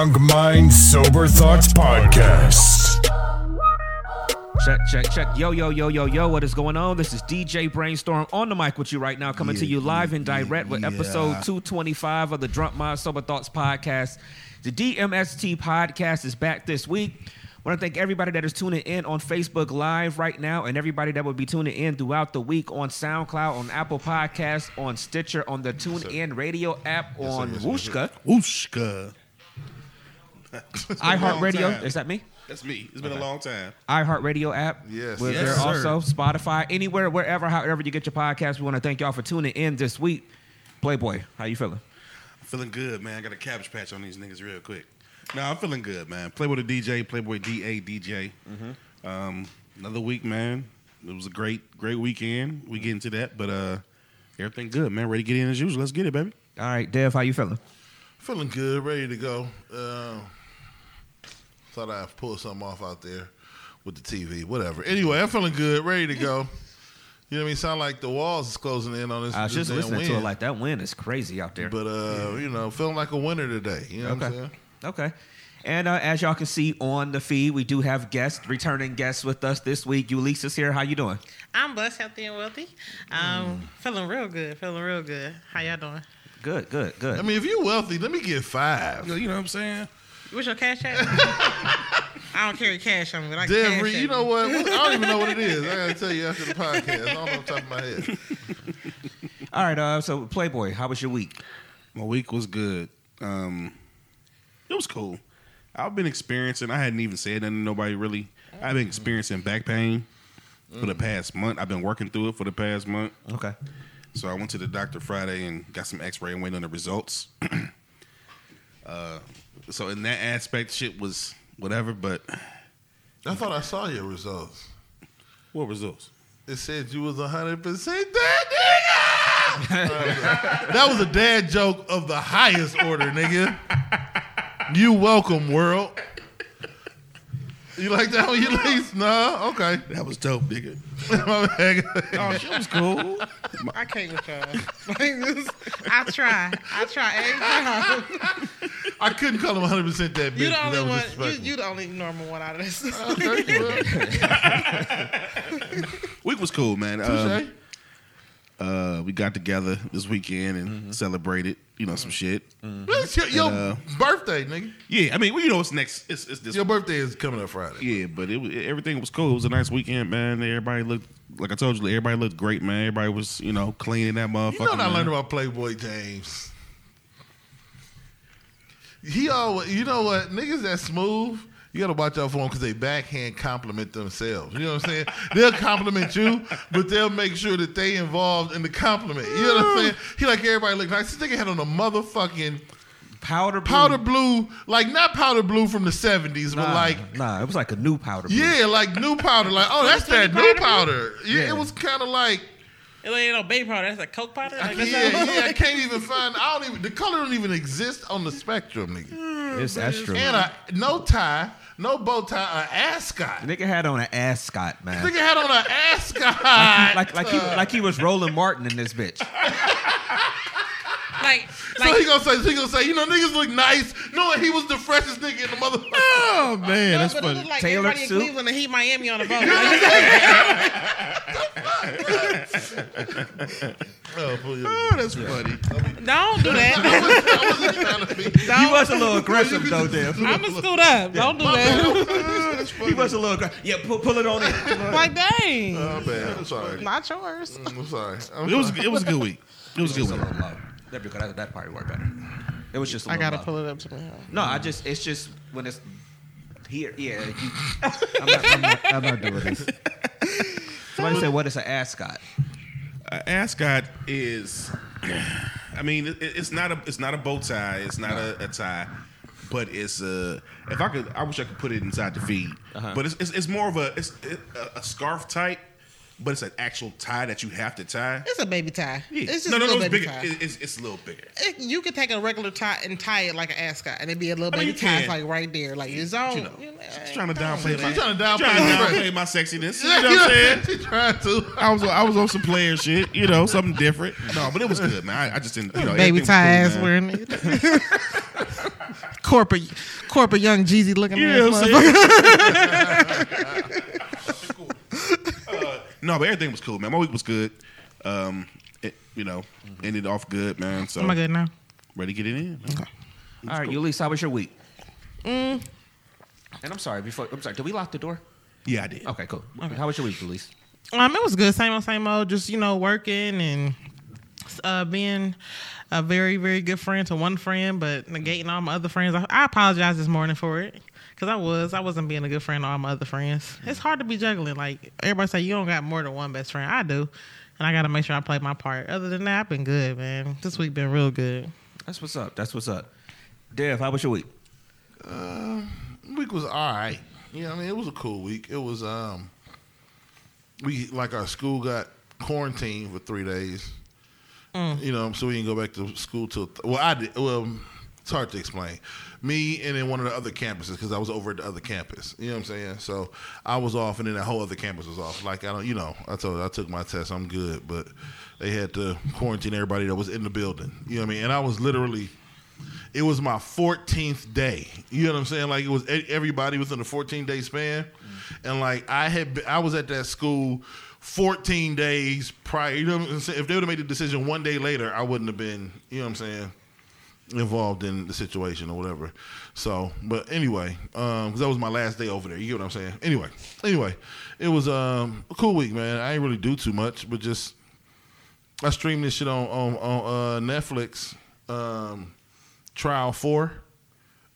Drunk Mind, Sober Thoughts podcast. Check, check, check. Yo, yo, yo, yo, yo. What is going on? This is DJ Brainstorm on the mic with you right now, coming to you live and direct with episode 225 of the Drunk Mind Sober Thoughts podcast. The DMST podcast is back this week. I want to thank everybody that is tuning in on Facebook Live right now and everybody that will be tuning in throughout the week on SoundCloud, on Apple Podcasts, on Stitcher, on the TuneIn Radio app, on Wooshka, Wooshka. iHeartRadio. Long. Is that me? That's me. It's been a long time. iHeartRadio app. Yes. We're Yes, there sir. also. Spotify, anywhere, wherever, however you get your podcast. We want to thank y'all for tuning in this week. Playboy, how you feeling? I'm feeling good, man. I got a cabbage patch on these niggas real quick. No, I'm feeling good, man. Playboy the DJ, Playboy DA DJ. Um, another week, man. It was a great, great weekend. We get into that, but uh, everything good, man. Ready to get in as usual. Let's get it, baby. All right, Dev, how you feeling? Feeling good, ready to go. Uh, thought I'd pull something off out there with the TV, whatever. Anyway, I'm feeling good, ready to go. You know what I mean? Sound like the walls is closing in on this. I was this just damn listening to it like that wind is crazy out there. But uh, you know, feeling like a winner today. You know what I'm Okay. saying? Okay. And uh, as y'all can see on the feed, we do have guests, returning guests with us this week. Ulisa's here. How you doing? I'm blessed, healthy, and wealthy. Um, Mm. feeling real good. Feeling real good. How y'all doing? Good, good, good. I mean, if you're wealthy, let me get five. You know what I'm saying? What's your cash app? I don't carry cash on me. Like Dev cash Reed, app you know what? I don't even know what it is. I gotta tell you after the podcast. I don't know off the top of my head. All right, uh, so Playboy, how was your week? My week was good. Um, it was cool. I've been experiencing. I hadn't even said nothing to nobody really. I've been experiencing back pain for the past month. I've been working through it for the past month. Okay. So I went to the doctor Friday and got some X-ray and waiting on the results. uh, so in that aspect, shit was whatever. But I thought I saw your results. what results? It said you was hundred percent dead, nigga. that was a dad joke of the highest order, nigga. You welcome, world. You like that one, you least? No, okay. That was dope, nigga. My bad. Oh, shit was cool. I can't with y'all. Like this, I try. I try every time. I couldn't call him 100 percent that bitch. You the that only was one. You, disrespectful. you the only normal one out of this. Okay, well, Week was cool, man. Um, touche. Uh, we got together this weekend and Mm-hmm. celebrated, you know, some shit. It's your, your And, uh, birthday, nigga. Yeah, I mean, well, you know, it's next. It's, it's this. Your birthday is coming up Friday. Yeah, but it, was- everything was cool. It was a nice weekend, man. Everybody looked like I told you. Everybody looked great, man. Everybody was, you know, cleaning that motherfucker. You know what I learned about Playboy James? He always, you know what, niggas that smooth, you gotta watch out for them because they backhand compliment themselves. You know what I'm saying? they'll compliment you, but they'll make sure that they involved in the compliment. You know what I'm saying? He like everybody look nice. This nigga had on a motherfucking Powder blue. powder blue, like not powder blue from the 70s, but like nah, it was like a new powder blue. yeah, like new powder. Like oh, that's that new powder. Yeah, Yeah. it was kind of like. It ain't no baby powder. That's like Coke powder. I Like, can't, that's yeah, not- yeah, I can't even find. I don't even. The color don't even exist on the spectrum, nigga. It's that's true. And a, no tie, no bow tie, an ascot. Nigga had on an ascot, man. Nigga had on an ascot. like like he like he was Roland Martin in this bitch. like, so he gonna say, so he gonna say, you know, niggas look nice, knowing he was the freshest nigga in the mother. Oh man, no, that's but it funny. looked like Tailored everybody in suit. Cleveland and Heat Miami on the boat. oh, for you. Oh, that's funny. don't do that. I wasn't trying to be. Was a little aggressive though, Dev. I'm gonna scoot up. Don't do that. Oh, he was a little aggressive. Yeah, pull, pull it on in. like, dang. Oh man, I'm sorry. Not yours. Mm, I'm sorry. I'm It was sorry. it was a good week. It was a good week. Little low. That, because that, that probably worked better. It was just a I little gotta pull it up to me. No, I just it's just when it's here. Yeah, you, I'm, not, I'm, not, I'm not doing this. Somebody said, "What is an ascot?" Uh, ascot is, I mean, it, it's not a it's not a bow tie. It's not a, a tie, but it's a. If I could, I wish I could put it inside the feed. Uh-huh. But it's, it's it's more of a it's a, a scarf type, but it's an actual tie that you have to tie. It's a baby tie. Yeah. It's just no, a no, no, little it's baby bigger. tie. It- it's, it's a little bigger. It- you could take a regular tie and tie it like an ascot, and it'd be a little I mean, baby tie. Like right there, like it's on. You know, you know, just trying to downplay do my. She's trying to downplay trying to downplay my sexiness. You know what I'm saying? She trying to. I was I was on some player shit, you know, something different. No, but it was good, man. I, I just didn't, you know, Baby tie cool, ass wearing it. corporate, corporate young Jeezy looking Yeah, I'm motherfucker. No, but everything was cool, man. My week was good. Um, it, you know, ended off good, man. So Am I good now? ready to get it in. man. All right, Ulysses, how was your week? And I'm sorry, before I'm sorry, did we lock the door? Yeah, I did. Okay, cool. How was your week, Ulysses? Um, it was good. Same old, same old. Just you know, working and uh, being a very, very good friend to one friend, but negating all my other friends. I, I apologize this morning for it because I was, I wasn't being a good friend to all my other friends. It's hard to be juggling. Like everybody say, you don't got more than one best friend. I do, and I got to make sure I play my part. Other than that, I've been good, man. This week been real good. That's what's up. That's what's up. Dev, how was your week? week was all right. Yeah, I mean, it was a cool week. It was um, we like our school got quarantined for three days. You know, so we didn't go back to school till well, I did. Well, it's hard to explain. Me and then one of the other campuses because I was over at the other campus. You know what I'm saying? So I was off, and then the whole other campus was off. Like I don't, you know, I told I took my test. I'm good, but they had to quarantine everybody that was in the building. You know what I mean? And I was literally it was my 14th day. You know what I'm saying? Like it was everybody within a 14 day span, mm. and like I had, been, I was at that school 14 days prior. You know what I'm saying? If they would have made the decision one day later, I wouldn't have been. You know what I'm saying? Involved in the situation or whatever. So, but anyway, um, 'cause that was my last day over there. You get what I'm saying? Anyway, anyway, it was um, a cool week, man. I ain't really do too much, but just I streamed this shit on on, on uh, Netflix. Um, Trial Four.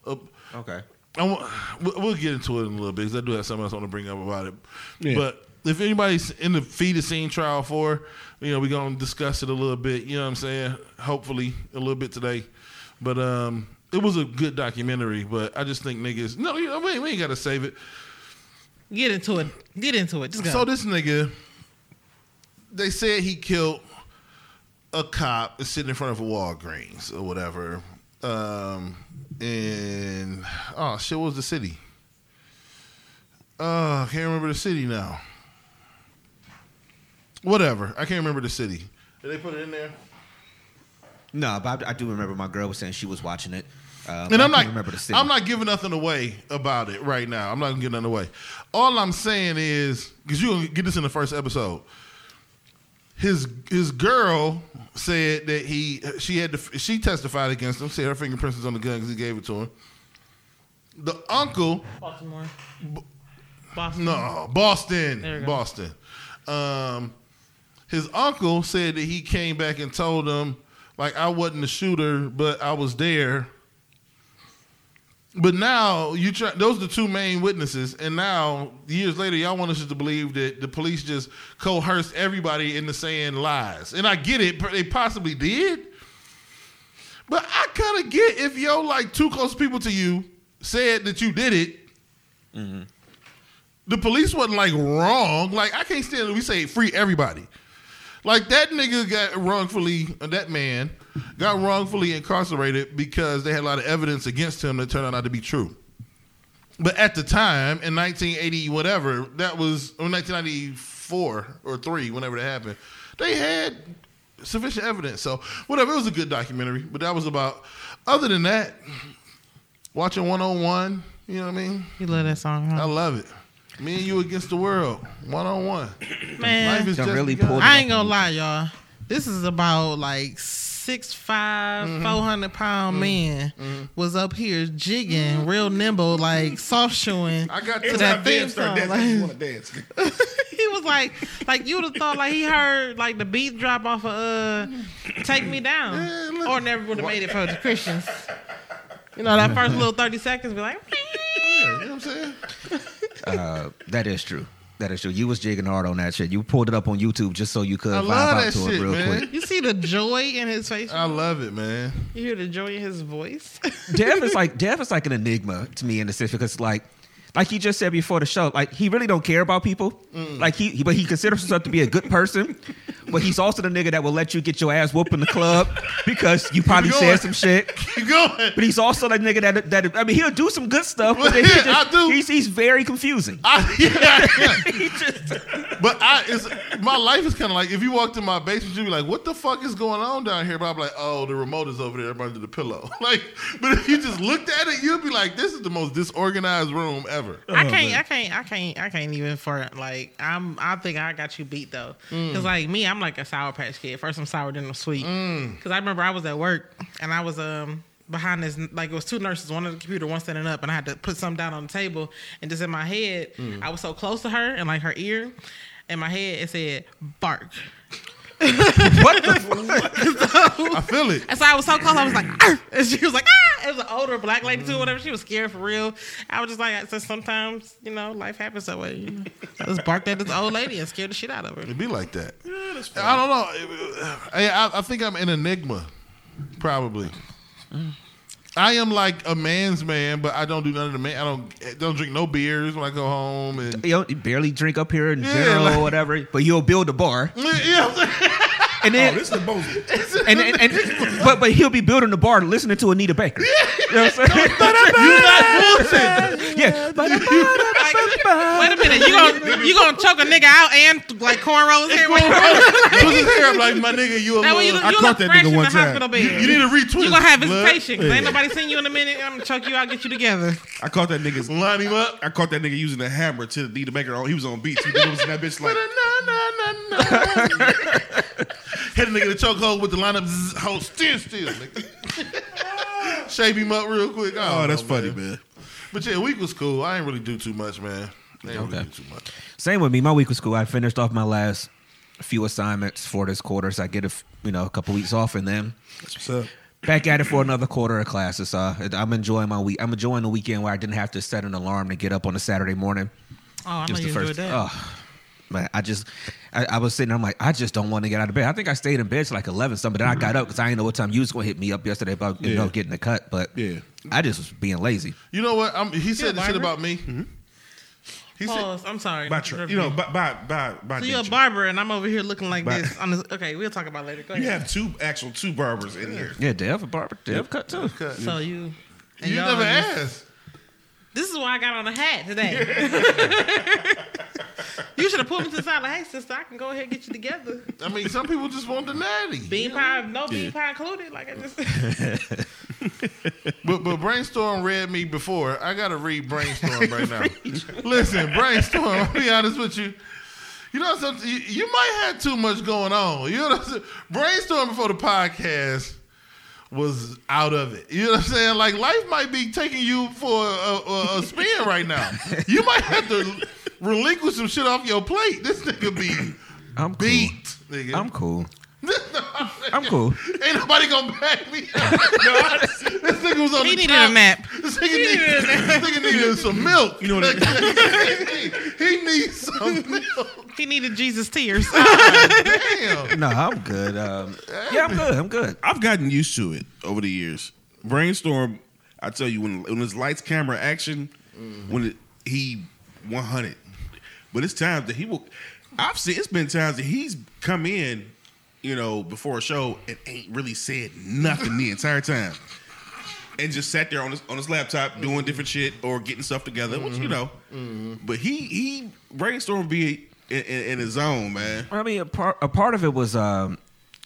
Uh, Okay. I wa- we'll we'll get into it in a little bit because I do have something else I want to bring up about it. Yeah. But if anybody's in the feed has seen Trial Four, you know we're gonna discuss it a little bit. You know what I'm saying? Hopefully a little bit today. But um, it was a good documentary. But I just think niggas, no, you know, we, ain't- we ain't got to save it. Get into it. Get into it. Just go. So this nigga, they said he killed a cop sitting in front of a Walgreens or whatever. Um, and oh shit, what was the city? Oh, I can't remember the city now. Whatever, I can't remember the city. Did they put it in there? No, but I, I do remember my girl was saying she was watching it. Uh, And I I'm can't remember the. I'm not giving nothing away about it right now. I'm not gonna give nothing away. All I'm saying is, because you're gonna get this in the first episode. His his girl said that he she had to, she testified against him. Said her fingerprints was on the gun because he gave it to her. The uncle, Baltimore. Boston. no, Boston, There we go. Boston. Um, his uncle said that he came back and told him, like, I wasn't the shooter, but I was there. But now you try; those are the two main witnesses, and now years later, y'all want us to believe that the police just coerced everybody into saying lies. And I get it; they possibly did. But I kind of get if yo like two close people to you said that you did it. Mm-hmm. The police wasn't like wrong. Like I can't stand it. We say free everybody. Like that nigga got wrongfully, uh, that man got wrongfully incarcerated because they had a lot of evidence against him that turned out not to be true. But at the time, in 1980, whatever, that was or 1994 or three, whenever that happened, they had sufficient evidence. So whatever, it was a good documentary. But that was about. Other than that, watching 101, you know what I mean? You love that song, I love it. Me and you against the world, one on one. Man, Life is just really begun. I ain't gonna lie, y'all. This is about like six five, Mm-hmm. four hundred pound man was up here jigging, real nimble, like soft shoeing. I got to to that theme song. Like, want to dance. he was like, like you would have thought, like he heard like the beat drop off of uh, "Take Me Down," Yeah, or never would have made it for the Christians. You know that first little thirty seconds, be like, Yeah, you know what I'm saying? Uh, that is true. That is true. You was jigging hard on that shit. You pulled it up on YouTube just so you could I vibe love out that to shit, it real man. quick. you see the joy in his face. I love it, man. You hear the joy in his voice. Dev is like Dev is like an enigma to me in the sense because like like he just said before the show, like he really don't care about people. Mm. Like he, but he considers himself to be a good person. But he's also the nigga that will let you get your ass whooped in the club because you probably said some shit. Keep going. But he's also that nigga that that I mean he'll do some good stuff, but then he Yeah, just, I do. He's he's very confusing. I, yeah, yeah. he just But I, it's my life is kind of like if you walked in my basement, you'd be like, "What the fuck is going on down here?" But I'm like, "Oh, the remote is over there under the pillow." Like, but if you just looked at it, you'd be like, "This is the most disorganized room ever." I can't, I can't, I can't, I can't even for. Like I'm, I think I got you beat though. Mm. Cause like me, I'm like a sour patch kid. First I'm sour, then I'm sweet. Mm. Cause I remember I was at work and I was um behind this like it was two nurses, one on the computer, one standing up, and I had to put something down on the table. And just in my head, mm. I was so close to her and like her ear. In my head, it said bark. What the fuck? I feel it. And so I was so close, I was like, "Arr!" and she was like, ah! It was an older black lady too, whatever. She was scared for real. I was just like, so sometimes, you know, life happens that way. You know? I just barked at this old lady and scared the shit out of her. It'd be like that. Yeah, I don't know. I, I, I think I'm an enigma, probably. I am like a man's man, but I don't do none of the man. I don't don't drink no beers when I go home, and You, know, you barely drink up here in Yeah, general like- or whatever, but you'll build a bar. yeah, And Oh, then, this is the most. and, and, and, but but he'll be building the bar listening to Anita Baker. You know what I'm saying? you not bullshit. yeah. But Wait a minute, you gonna you gonna choke a nigga out and like cornrows here? Wait, Put his hair up like my nigga. You a that way you, little. you I look caught that fresh nigga in one the time. hospital bed. You need to retwist. You gonna have blood. visitation because ain't nobody seen you in a minute. I'm gonna choke you out, get you together. I caught that nigga's. Line him up. I caught that nigga using a hammer to the Baker. Oh, he was on beats. He was in that bitch like. Hit a nigga in the chokehold with the lineup. zzz, Hold still, still. nigga. Shape him up real quick. Oh, that's know, funny, man. But yeah, week was cool. I ain't really do too much, man. I ain't really Okay. do too much. Same with me. My week was cool. I finished off my last few assignments for this quarter, so I get a f- you know a couple weeks off, and then That's what's up. back at it for another quarter of classes. Uh, I'm enjoying my week. I'm enjoying the weekend where I didn't have to set an alarm to get up on a Saturday morning. Oh, I It know was you the enjoyed first. that. Oh, man, I just, I, I was sitting. there, I'm like, I just don't want to get out of bed. I think I stayed in bed till like 11 something. Then I got up because I didn't know what time you was gonna hit me up yesterday about you Yeah. know getting the cut. But Yeah. I just was being lazy. You know what? I'm, he said the shit barber? about me. Mm-hmm. He said, Pause. I'm sorry. By tra- you know, by by by, by so you're a nature. barber and I'm over here looking like By- this. On this. Okay, we'll talk about it later. Go You ahead. have two actual two barbers in here. Yeah, Dev, a barber, Dev cut too. So you. and you y'all never just- asked. This is why I got on a hat today. you should have pulled me to the side like, hey, sister, I can go ahead and get you together. I mean, some people just want the natty. Bean pie, no bean pie included. Like I just. But but brainstorm read me before. I gotta read brainstorm right now. Listen, brainstorm. I'll be honest with you. You know something? You, you might have too much going on. You know what I'm saying? Brainstorm before the podcast was out of it. You know what I'm saying? Like life might be taking you for a, a, a spin right now. You might have to relinquish some shit off your plate. This nigga be I'm cool. beat. Nigga. I'm cool. I'm cool. Ain't nobody gonna back me. up. this nigga was on He the needed couch. a nap. This nigga, need, this nigga needed some milk. You know what I mean? he needs some milk. He needed Jesus tears. Damn. No, I'm good. Um, yeah, I'm good. I'm good. I've gotten used to it over the years. Brainstorm, I tell you, when when it's lights, camera, action, when it, he 100. But it's times that he will. I've seen it's been times that he's come in, you know, before a show and ain't really said nothing the entire time, and just sat there on his on his laptop doing different shit or getting stuff together, which you know. But he he brainstorm be in, in, in his zone, man. I mean, a part a part of it was um,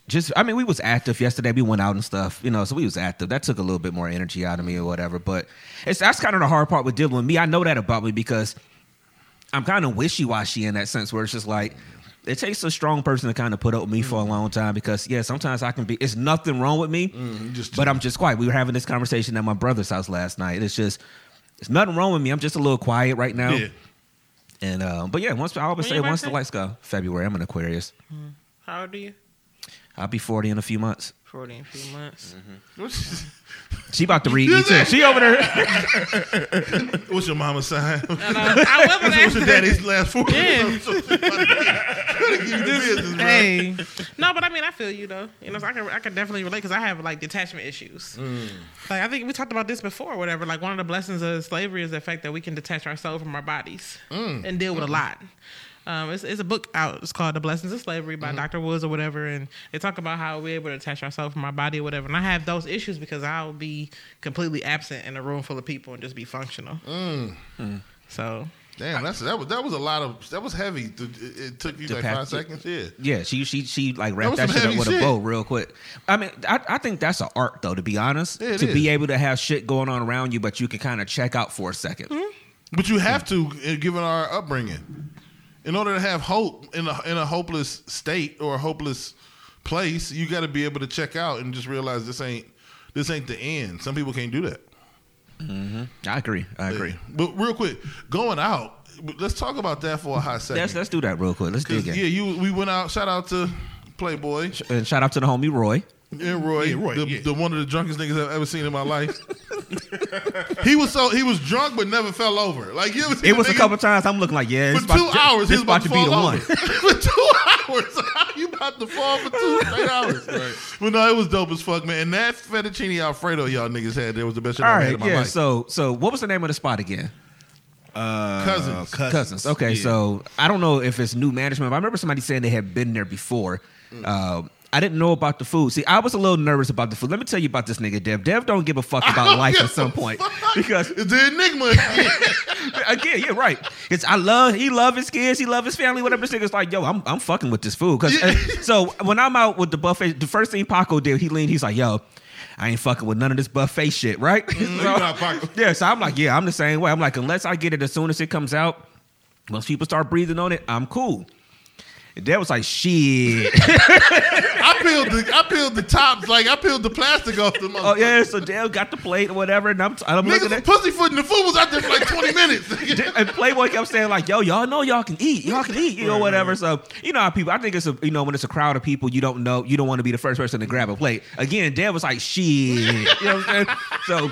just. I mean, we was active yesterday. We went out and stuff, you know. So we was active. That took a little bit more energy out of me or whatever. But it's that's kind of the hard part with dealing with me. I know that about me because I'm kind of wishy washy in that sense, where it's just like. It takes a strong person to kind of put up with me for a mm-hmm. long time because yeah, sometimes I can be. It's nothing wrong with me, mm, just but I'm just quiet. We were having this conversation at my brother's house last night. It's just, it's nothing wrong with me. I'm just a little quiet right now. Yeah. And uh, but yeah, once I always When say your once the lights go, February. I'm an Aquarius. Mm-hmm. How old are you? I'll be 40 in a few months. 40 in a few months. She about to read me too. She over there. What's your mama's sign? And, uh, I was What's your daddy's last four? Yeah. So she about to give you the business. Hey, no, but I mean, I feel you though. You know, so I can I can definitely relate because I have like detachment issues. Mm. Like I think we talked about this before, or whatever. Like one of the blessings of slavery is the fact that we can detach our soul from our bodies Mm. and deal with a lot. Um, it's, it's a book out. It's called The Blessings of Slavery Mm-hmm. by Dr. Woods or whatever, and they talk about how we're able to detach ourselves from our body or whatever. And I have those issues because I'll be completely absent in a room full of people and just be functional. Mm. So Damn, that's that was that was a lot of that was heavy. To, it, it took you like five seconds. Yeah. Yeah, she she she like wrapped was that, shit up with shit. a bow real quick. I mean, I, I think that's an art though. To be honest, Yeah, it to be able to have shit going on around you, but you can kind of check out for a 2nd But you have to, uh, given our upbringing, in order to have hope in a in a hopeless state or a hopeless place, you got to be able to check out and just realize this ain't this ain't the end. Some people can't do that. Mm-hmm. I agree. I agree. But real quick, going out. Let's talk about that for a hot second. Let's let's do that real quick. Let's 'Cause, dig in. yeah, you we went out. Shout out to Playboy And shout out to the homie Roy. and Roy, Yeah, Roy, the, yeah. the one of the drunkest niggas I've ever seen in my life. he was so he was drunk but never fell over. Like you ever It was a nigga- couple times. I'm looking like, yeah, for it's about two hours. This He's about to be the fall one. for two hours, how you about to fall for two straight hours? Right. But no, it was dope as fuck, man. And that fettuccine alfredo y'all niggas had there was the best shit All I ever had in my yeah. life. So so what was the name of the spot again? Uh, Cousins. Cousins. Okay, Yeah. so I don't know if it's new management, but I remember somebody saying they had been there before. Um, I didn't know about the food. See, I was a little nervous about the food. Let me tell you about this nigga Dev. Dev don't give a fuck about life at some point fuck. because it's the enigma. again, yeah, right. It's I love he love his kids, he love his family, whatever. This nigga's like, yo, I'm I'm fucking with this food. Cause uh, so when I'm out with the buffet, the first thing Paco did, he leaned, he's like, yo, I ain't fucking with none of this buffet shit, right? you know yeah, so I'm like, yeah, I'm the same way. I'm like, unless I get it as soon as it comes out, once people start breathing on it, I'm cool. And Dev was like, shit. I peeled the I peeled the tops like I peeled the plastic off the. oh yeah, so Dev got the plate or whatever, and I'm I'm looking Niggas at. was pussyfooting the food was out there for like twenty minutes. and Playboy kept saying like, "Yo, y'all know y'all can eat, y'all can eat, you know, whatever." So you know how people. I think it's a you know when it's a crowd of people, you don't know, you don't want to be the first person to grab a plate. Again, Dev was like, "Shit," you know what I'm saying? So.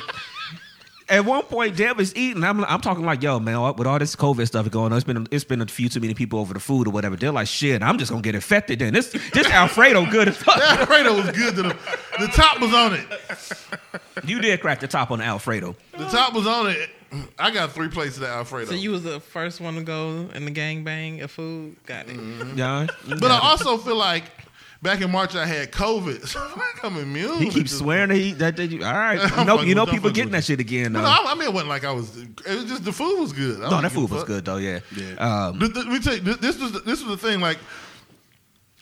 At one point, Dev is eating. I'm, I'm talking like, yo, man, with all this COVID stuff going on, it's been it's been a few too many people over the food or whatever. They're like, shit, I'm just gonna get infected. Then this this Alfredo good as fuck. that Alfredo was good. To the, the top was on it. You did crack the top on the Alfredo. The top was on it. I got three plates of that Alfredo. So you was the first one to go in the gangbang of food. Got it. Mm-hmm. Yeah, but I also feel like back in March I had COVID, so I'm immune. he keeps swearing that he that, that you, all right. You know, you know people getting that shit again. Though. no, I, I mean, it wasn't like I was. It was just the food was good. I No, that food was good though. Yeah. Yeah. Um, Let me tell you, this was the, this was the thing. Like,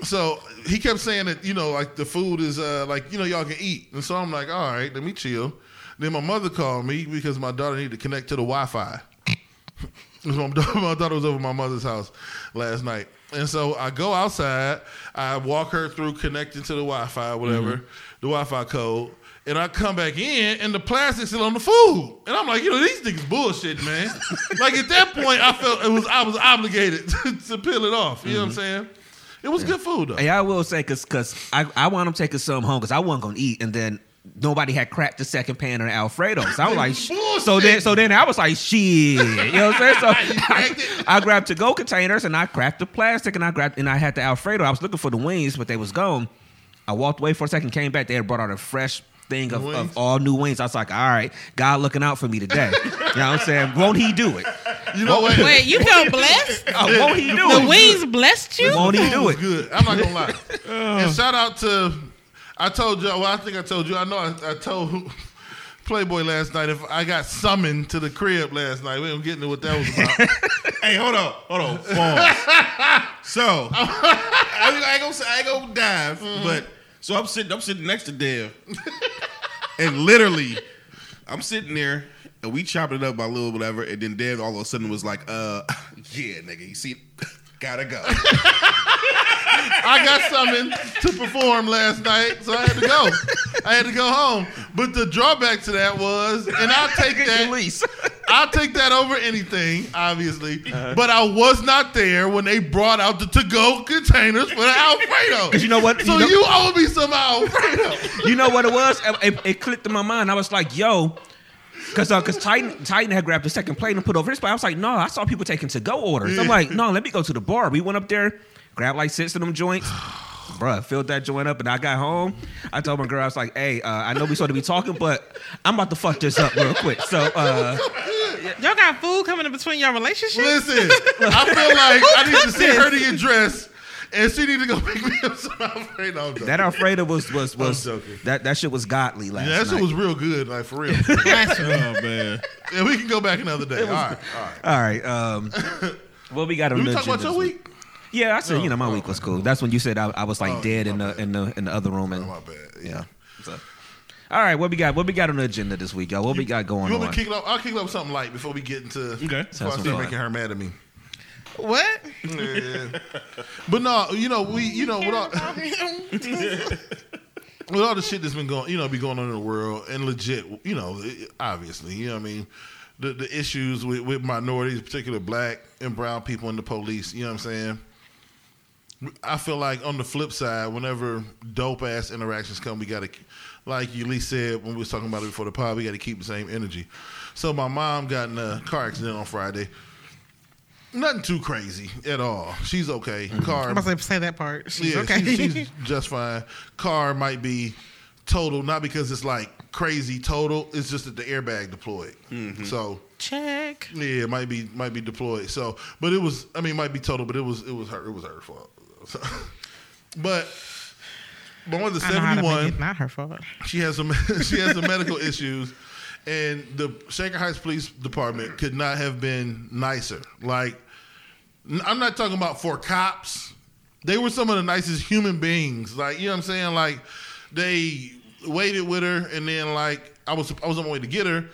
so he kept saying that you know, like the food is uh, like you know y'all can eat, and so I'm like, all right, let me chill. Then my mother called me because my daughter needed to connect to the Wi-Fi. my, daughter, my daughter was over at my mother's house last night, and so I go outside. I walk her through connecting to the Wi-Fi, whatever mm-hmm. the Wi-Fi code. And I come back in, and the plastic's still on the food, and I'm like, you know, these niggas bullshit, man. like at that point, I felt it was I was obligated to, to peel it off. You know what I'm mm-hmm. saying? It was good food though. Hey, I will say because because I I want up taking some home because I wasn't gonna eat and then nobody had cracked the second pan of the Alfredo. So I was like, so then so then I was like, shit, you know what I'm saying? So cracked I, grabbed to go containers and I cracked the plastic and I grabbed and I had the Alfredo. I was looking for the wings, but they was gone. I walked away for a second, came back. They had brought out a fresh thing of, of all new wings. I was like, all right, God looking out for me today. you know what I'm saying? Won't He do it? You know what? Wait, you felt blessed? Oh, won't He do The it? The wings blessed you? Won't He do it? good. I'm not gonna lie. Uh. and shout out to I told you. Well, I think I told you. I know. I, I told Playboy last night if I got summoned to the crib last night. We don't get into what that was about. Hey, hold on, hold on. So I, ain't- I ain't gonna say I ain't gonna dive, but so I'm sitting, I'm sitting next to Dev, and literally, I'm sitting there, and we chopped it up by a little whatever, and then Dev all of a sudden was like, "Uh, yeah, nigga, you see, gotta go." I got summoned to perform last night, so I had to go. I had to go home. But the drawback to that was, and I'll take that. Release. I'll take that over anything, obviously. Uh-huh. But I was not there when they brought out the to-go containers for the Alfredo. 'Cause you know what? So You you, owe me some Alfredo. You know what it was? It, it- it clicked in my mind. I was like, yo, because uh, cause Titan, Titan had grabbed the second plate and put over his plate. I was like, no, I saw people taking to go orders. I'm like, no, let me go to the bar. We went up there, grabbed like six of them joints. Bruh, filled that joint up and I got home. I told my girl, I was like, hey, uh, I know we supposed to be talking, but I'm about to fuck this up real quick. So, uh, Y'all got food coming in between your relationship? Listen, I feel like I need to see her to get dressed. and she need to go pick me up some Alfredo. I'm. That Alfredo was was was that that shit was godly last yeah, that shit night. was real good, like for real. Oh man. yeah, we can go back another day. All right, all right. All right. Um, what we got to. Did we talk about agenda your this week? Yeah, I said you know my oh, week was cool. That's when you said I, I was like Oh, dead in my the bad. in the in the other room and Oh, my bad. Yeah. yeah. So, all right, what we got? What we got on the agenda this week, y'all? What we got going You want on? me to kick it off? I'll kick it up with something light before we get into. Okay. Before I start fun. making her mad at me. What? Yeah. but no, you know we, you know, with all, with all the shit that's been going, you know, be going on in the world, and legit, you know, it- obviously, you know, what I mean, the the issues with, with minorities, particularly black and brown people in the police, you know what I'm saying. I feel like on the flip side, whenever dope ass interactions come, we got to, like Yuli said when we was talking about it before the pod, we got to keep the same energy. So my mom got in a car accident on Friday. Nothing too crazy at all. She's okay. Mm-hmm. Car, I'm about to say that part. She's yeah, okay. she's, she's just fine. Car might be total, not because it's like crazy total. It's just that the airbag deployed. Mm-hmm. So Check. yeah, it might be might be deployed. So, but it was. I mean, it might be total, but it was it was her. It was her fault. So, but my mother I know how to seventy one. not her fault. She has some she has some medical issues, and the Shaker Heights Police Department could not have been nicer. Like, I'm not talking about for cops. They were some of the nicest human beings. Like, you know what I'm saying? Like, they waited with her, and then like I was I was on my way to get her.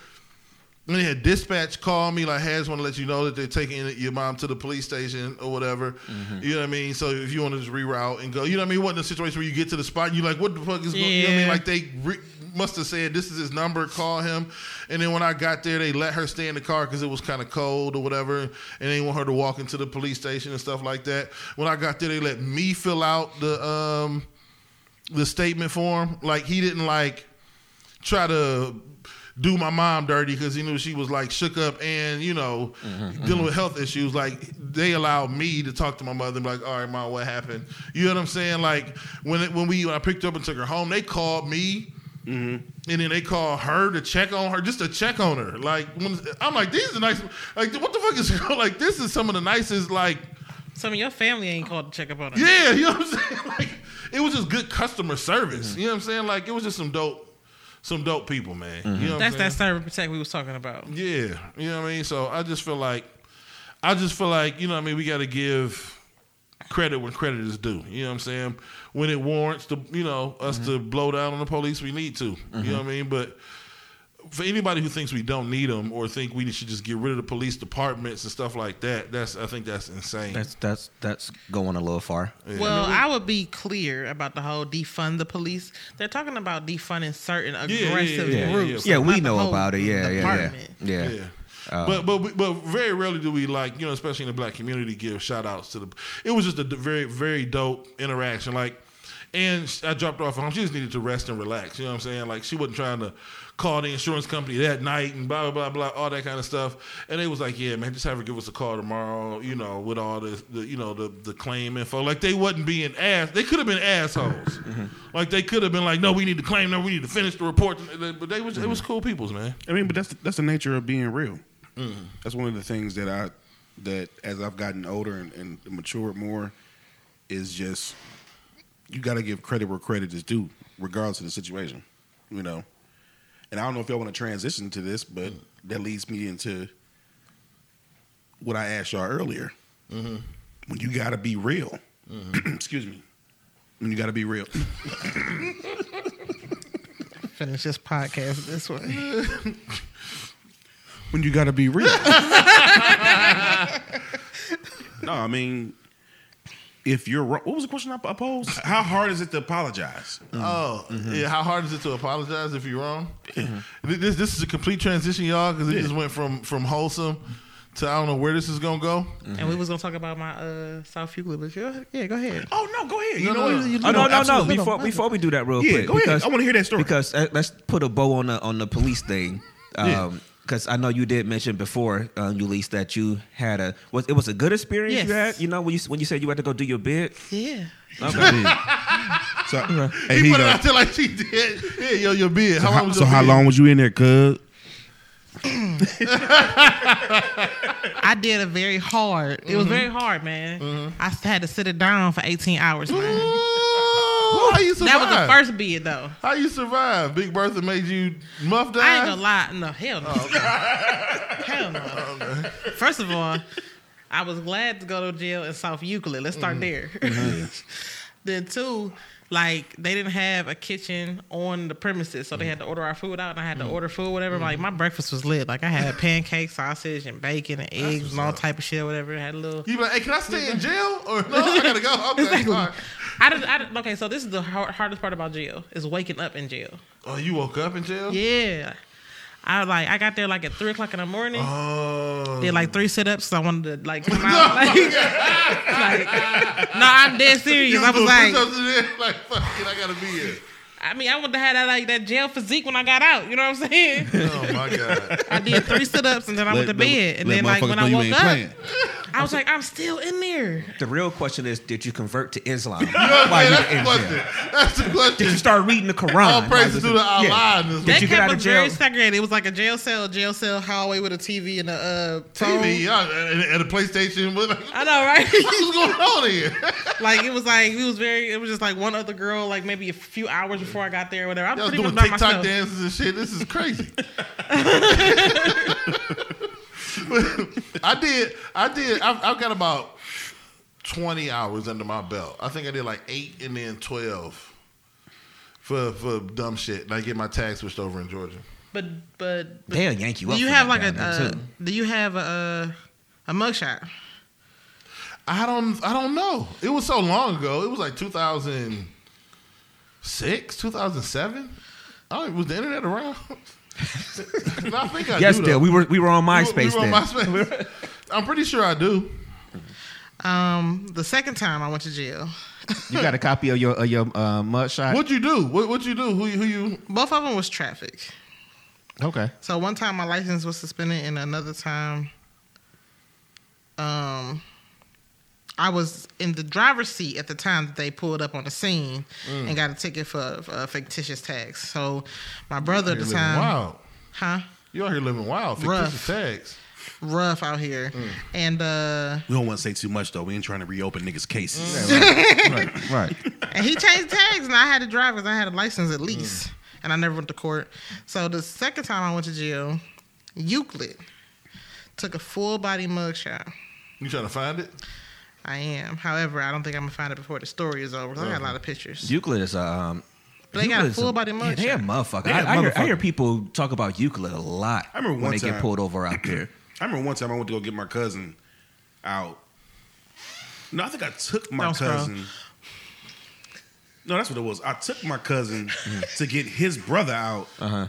And they had dispatch call me like, "Hey, I just want to let you know that they're taking your mom to the police station or whatever." You know what I mean? So if you want to just reroute and go, you know what I mean? What in a situation where you get to the spot and you're like, "What the fuck is going?" You know what I mean? Like they re- must have said, "This is his number. Call him." And then when I got there, they let her stay in the car because it was kind of cold or whatever, and they want her to walk into the police station and stuff like that. When I got there, they let me fill out the um the statement form. Like he didn't like try to do my mom dirty because he knew she was like shook up and you know mm-hmm. dealing with mm-hmm. health issues. Like they allowed me to talk to my mother and be like, "All right, mom, what happened?" You know what I'm saying? Like when it, when we when I picked her up and took her home, they called me. Mm-hmm. And then they call her to check on her, just to check on her. Like when, I'm like, these are nice. Like what the fuck is like? This is some of the nicest. Like Some of your family ain't called to check up on her. yeah, you know what I'm saying? Like it was just good customer service. You know what I'm saying? Like it was just some dope some dope people, man. You know mm-hmm. what That's I'm that saying? serve and protect we was talking about. Yeah. You know what I mean? So I just feel like I just feel like, you know what I mean, we gotta give credit when credit is due. You know what I'm saying? When it warrants to you know, us mm-hmm. to blow down on the police, we need to. You know what mm-hmm. I mean? But for anybody who thinks we don't need them or think we should just get rid of the police departments and stuff like that, that's I think that's insane. That's that's that's going a little far. Well, I would be clear about the whole defund the police. They're talking about defunding certain yeah, aggressive yeah, yeah, groups. Yeah, we know about it. Yeah, yeah, yeah, yeah. Yeah. Uh, but but we- but very rarely do we like you know especially in the black community give shout outs to the. It was just a very very dope interaction like, and I dropped her off at home. She just needed to rest and relax. You know what I'm saying? Like she wasn't trying to call the insurance company that night and blah blah blah blah all that kind of stuff. And they was like, yeah man, just have her give us a call tomorrow. You know with all the, the you know the the claim info. Like they wasn't being ass. They could have been assholes. Like they could have been like, no, we need to claim. No, we need to finish the report. But they was it was cool peoples man. I mean, but that's that's the nature of being real. Mm-hmm. That's one of the things that I that as I've gotten older and, and matured more is just you got to give credit where credit is due, regardless of the situation. You know, and I don't know if y'all want to transition to this, but that leads me into what I asked y'all earlier. Mm-hmm. When you got to be real, excuse me, when you got to be real. Finish this podcast this way. when you got to be real. no, I mean, if you're wrong, what was the question I I posed? How hard is it to apologize? Oh, yeah. How hard is it to apologize if you're wrong? This this is a complete transition, y'all, because it just went from from wholesome to I don't know where this is gonna go. And we was gonna talk about my uh South Euclid, but yeah, yeah, go ahead. Oh no, go ahead. You No, know no, what? no. You Oh no, know, no, no! absolutely. Before before we do that, real Yeah, quick, go ahead. because I wanna hear that story. Because uh, let's put a bow on the on the police thing. Yeah. Um, because I know you did mention before, uh, Ulysses, that you had a was it was a good experience you Yes. had. You know when you when you said you had to go do your bid. Yeah. Okay. So, He, hey, he put it out there like she did. Yeah, yo, your bid. How long was so your how bid? long was you in there, cuz? I did a very hard. It was very hard, man. I had to sit it down for 18 hours, man. How you survive? That was the first bid, though. How you survive? Big Bertha made you muff die. I ain't gonna lie. No, hell no. Oh, hell no. First of all, I was glad to go to jail in South Euclid. Let's start mm-hmm. there. Mm-hmm. then two, like they didn't have a kitchen on the premises, so they had to order our food out, and I had to mm. order food, whatever. Like mm-hmm. my breakfast was lit. Like I had pancakes, sausage, and bacon, and eggs, and all type of shit, whatever. I Had a little. You be like, hey, can I stay in jail or no? I gotta go. Okay, Exactly. I did, I did, okay, so this is the hard, hardest part about jail is waking up in jail. Oh, you woke up in jail? Yeah, I like I got there like at three o'clock in the morning. Oh. Did like three sit ups. So I wanted to like come out. Like, like, no, I'm dead serious. You I was like, push-ups in there? like, fuck it, I gotta be here. I mean, I wanted to have that like that jail physique when I got out. You know what I'm saying? Oh my god. I did three sit ups and then I went to bed. And then like when I woke up, playing. I was like, I'm still in there. The real question is, did you convert to Islam Okay, while you that's were the in question. jail? That's the question. Did you start reading the Quran? All while praises to the Allah Yeah. in this Did That you get out of was very jail? segregated. It was like a jail cell, jail cell hallway with a TV and a uh, phone. TV, yeah, and, and a PlayStation. I know, right? what's going on here? like it was like it was very. It was just like one other girl, like maybe a few hours before I got there, or whatever. I Y'all was pretty doing much by TikTok myself. dances and shit. This is crazy. I did. I did. I've, I've got about twenty hours under my belt. I think I did like eight and then twelve for for dumb shit. And I get my tag switched over in Georgia. But but, but They'll yank you do up you have like a uh, do you have a a mugshot? I don't. I don't know. It was so long ago. It was like two thousand six, two thousand seven. Oh, was the internet around? no, I think I Yes, do. still. though. We were we were on We were- MySpace we were on then. MySpace. I'm pretty sure I do. Um, the second time I went to jail, You got a copy of your of your uh, mugshot? What'd you do? What what you do? Who you who you? both of them was traffic. Okay. So one time my license was suspended, and another time, um, I was in the driver's seat at the time that they pulled up on the scene Mm. and got a ticket for, for fictitious tags. So my brother at You're the time, wild. huh, You out here living wild. Rough. Fictitious tags. rough out here, Mm. and uh, We don't want to say too much though. We ain't trying to reopen niggas' cases. right. Right. and he changed tags, and I had to drive because I had a license at least, Mm. and I never went to court. So the second time I went to jail, Euclid took a full body mugshot. You trying to find it? I am. However, I don't think I'm gonna find it before the story is over. 'cause I got a lot of pictures. Euclid is um. But they got a Euclid is full body Yeah, they a motherfucker. They I, a I, hear, I motherfucker. hear people talk about Euclid a lot I remember when one they get time- pulled over out there. I remember one time I went to go get my cousin out. No, I think I took my Don't scroll. cousin. No, that's what it was. I took my cousin to get his brother out, Uh-huh.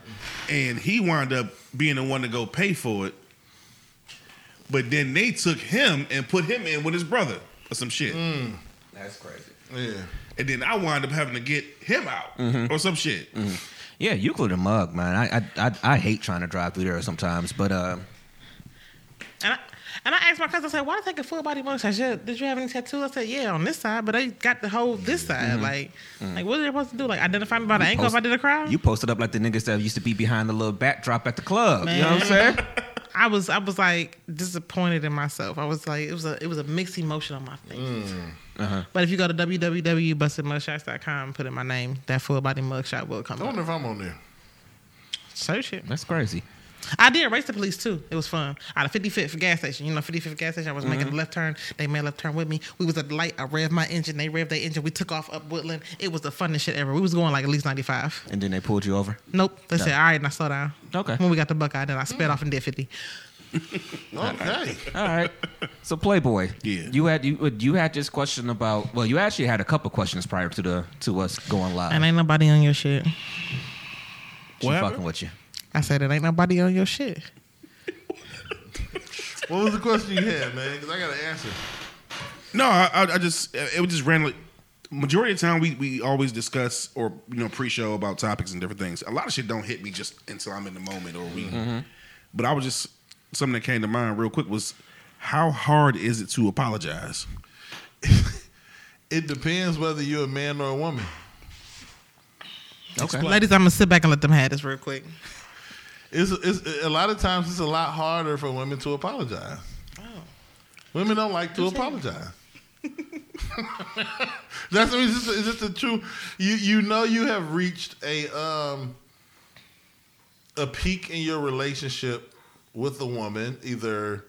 and he wound up being the one to go pay for it. But then they took him and put him in with his brother or some shit. Mm. That's crazy. Yeah. And then I wound up having to get him out mm-hmm. or some shit. Mm-hmm. Yeah, Euclid a mug, man. I, I I I hate trying to drive through there sometimes, but uh, And I, and I asked my cousin, I said, why did they take a full body mugshot? She said, Did you have any tattoos? I said, Yeah, on this side, but they got the whole this side. Mm-hmm. Like, like what are they supposed to do? Like, identify me by the ankle post- if I did a crime? you posted up like the niggas that used to be behind the little backdrop at the club. You know what I'm saying? I was I was like disappointed in myself. I was like it was a it was a mixed emotion on my face. Uh-huh. But if you go to www.bustedmugshots.com and put in my name, that full body mugshot will come I up. wonder if I'm on there. Search it. That's crazy. I did race the police too. It was fun. Out of 55th gas station, you know, 55th gas station. I was making mm-hmm. a left turn. They made a left turn with me. We was at the light. I revved my engine. They revved their engine. We took off up Woodland. It was the funnest shit ever. We was going like at least 95. And then they pulled you over. Nope. They said, all right, and I slow down. Okay. When we got to Buckeye, then I sped mm. off and did 50. Okay. All right. So Playboy, Yeah. you had you you had this question about well, you actually had a couple questions prior to the to us going live. And ain't nobody on your shit. she What happened? fucking with you. I said, it ain't nobody on your shit. What was the question you had, man? Because I got to answer. No, I, I I just it was just randomly. Majority of the time, we we always discuss or you know pre-show about topics and different things. A lot of shit don't hit me just until I'm in the moment or we. Mm-hmm. But I was just something that came to mind real quick was how hard is it to apologize? It depends whether you're a man or a woman. Okay. Ladies, I'm going to sit back and let them have this real quick. It's, it's a lot of times it's a lot harder for women to apologize. Oh. Women don't like to apologize. That's I mean, it's just, it's just the truth. You you know you have reached a um a peak in your relationship with a woman, either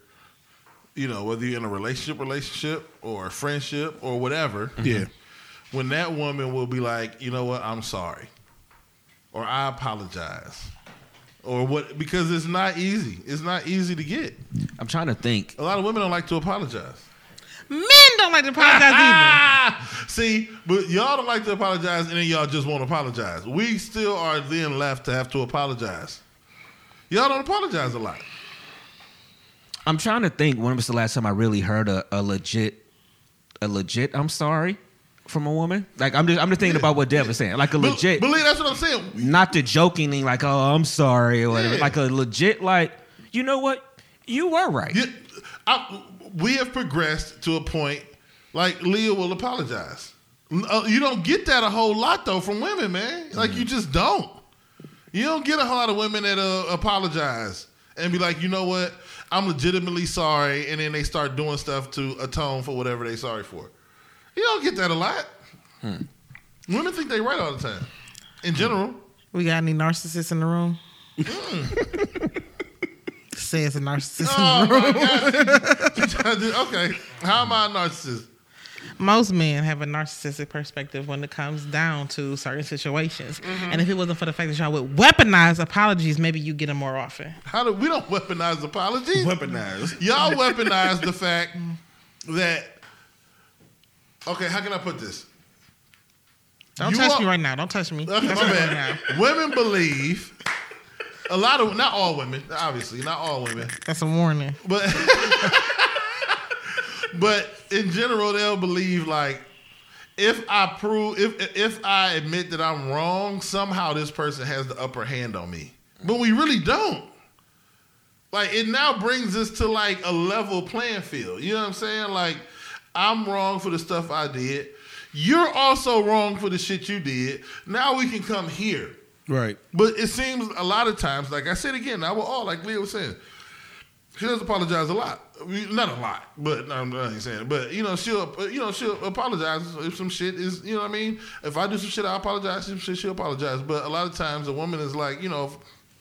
you know whether you're in a relationship, relationship or a friendship or whatever. Yeah. When that woman will be like, you know what, I'm sorry, or I apologize, or what because it's not easy. It's not easy to get. I'm trying to think. A lot of women don't like to apologize. Men don't like to apologize either. See, but y'all don't like to apologize, and then y'all just won't apologize. We still are then left to have to apologize. Y'all don't apologize a lot. I'm trying to think. When was the last time I really heard a, a legit, a legit I'm sorry from a woman? Like I'm just I'm just thinking about what Dev was saying. Like a Be- legit, believe that's what I'm saying. not the jokingly like oh I'm sorry or whatever. Yeah. Like a legit like you know what you were right. You- I- we have progressed to a point like Leah will apologize. Uh, You don't get that a whole lot though from women, man. Like you just don't. You don't get a whole lot of women that uh, apologize and be like, you know what, I'm legitimately sorry, and then they start doing stuff to atone for whatever they sorry for. You don't get that a lot. Hmm. Women think they right all the time. In general, We got any narcissists in the room? Hmm. Says a narcissist oh in the oh, room. my god. okay, how am I a narcissist? Most men have a narcissistic perspective when it comes down to certain situations. Mm-hmm. And if it wasn't for the fact that y'all would weaponize apologies, maybe you get them more often. How do we don't weaponize apologies? Weaponized. Y'all weaponize the fact that okay, how can I put this? Don't You touch are- me right now. Don't touch me. Okay, my right bad. Women believe a lot of not all women, obviously, not all women, That's a warning. but but in general they'll believe like if I prove if if I admit that I'm wrong, somehow this person has the upper hand on me. But we really don't. Like it now brings us to like a level playing field. You know what I'm saying? Like I'm wrong for the stuff I did. You're also wrong for the shit you did. Now we can come here. Right. But it seems a lot of times, like I said again, I will all like Leah was saying, she does apologize a lot. Not a lot, but no, I'm not saying it. But you know, she'll you know she'll apologize if some shit is you know what I mean. If I do some shit, I apologize. Some shit, she'll apologize. But a lot of times, a woman is like, you know,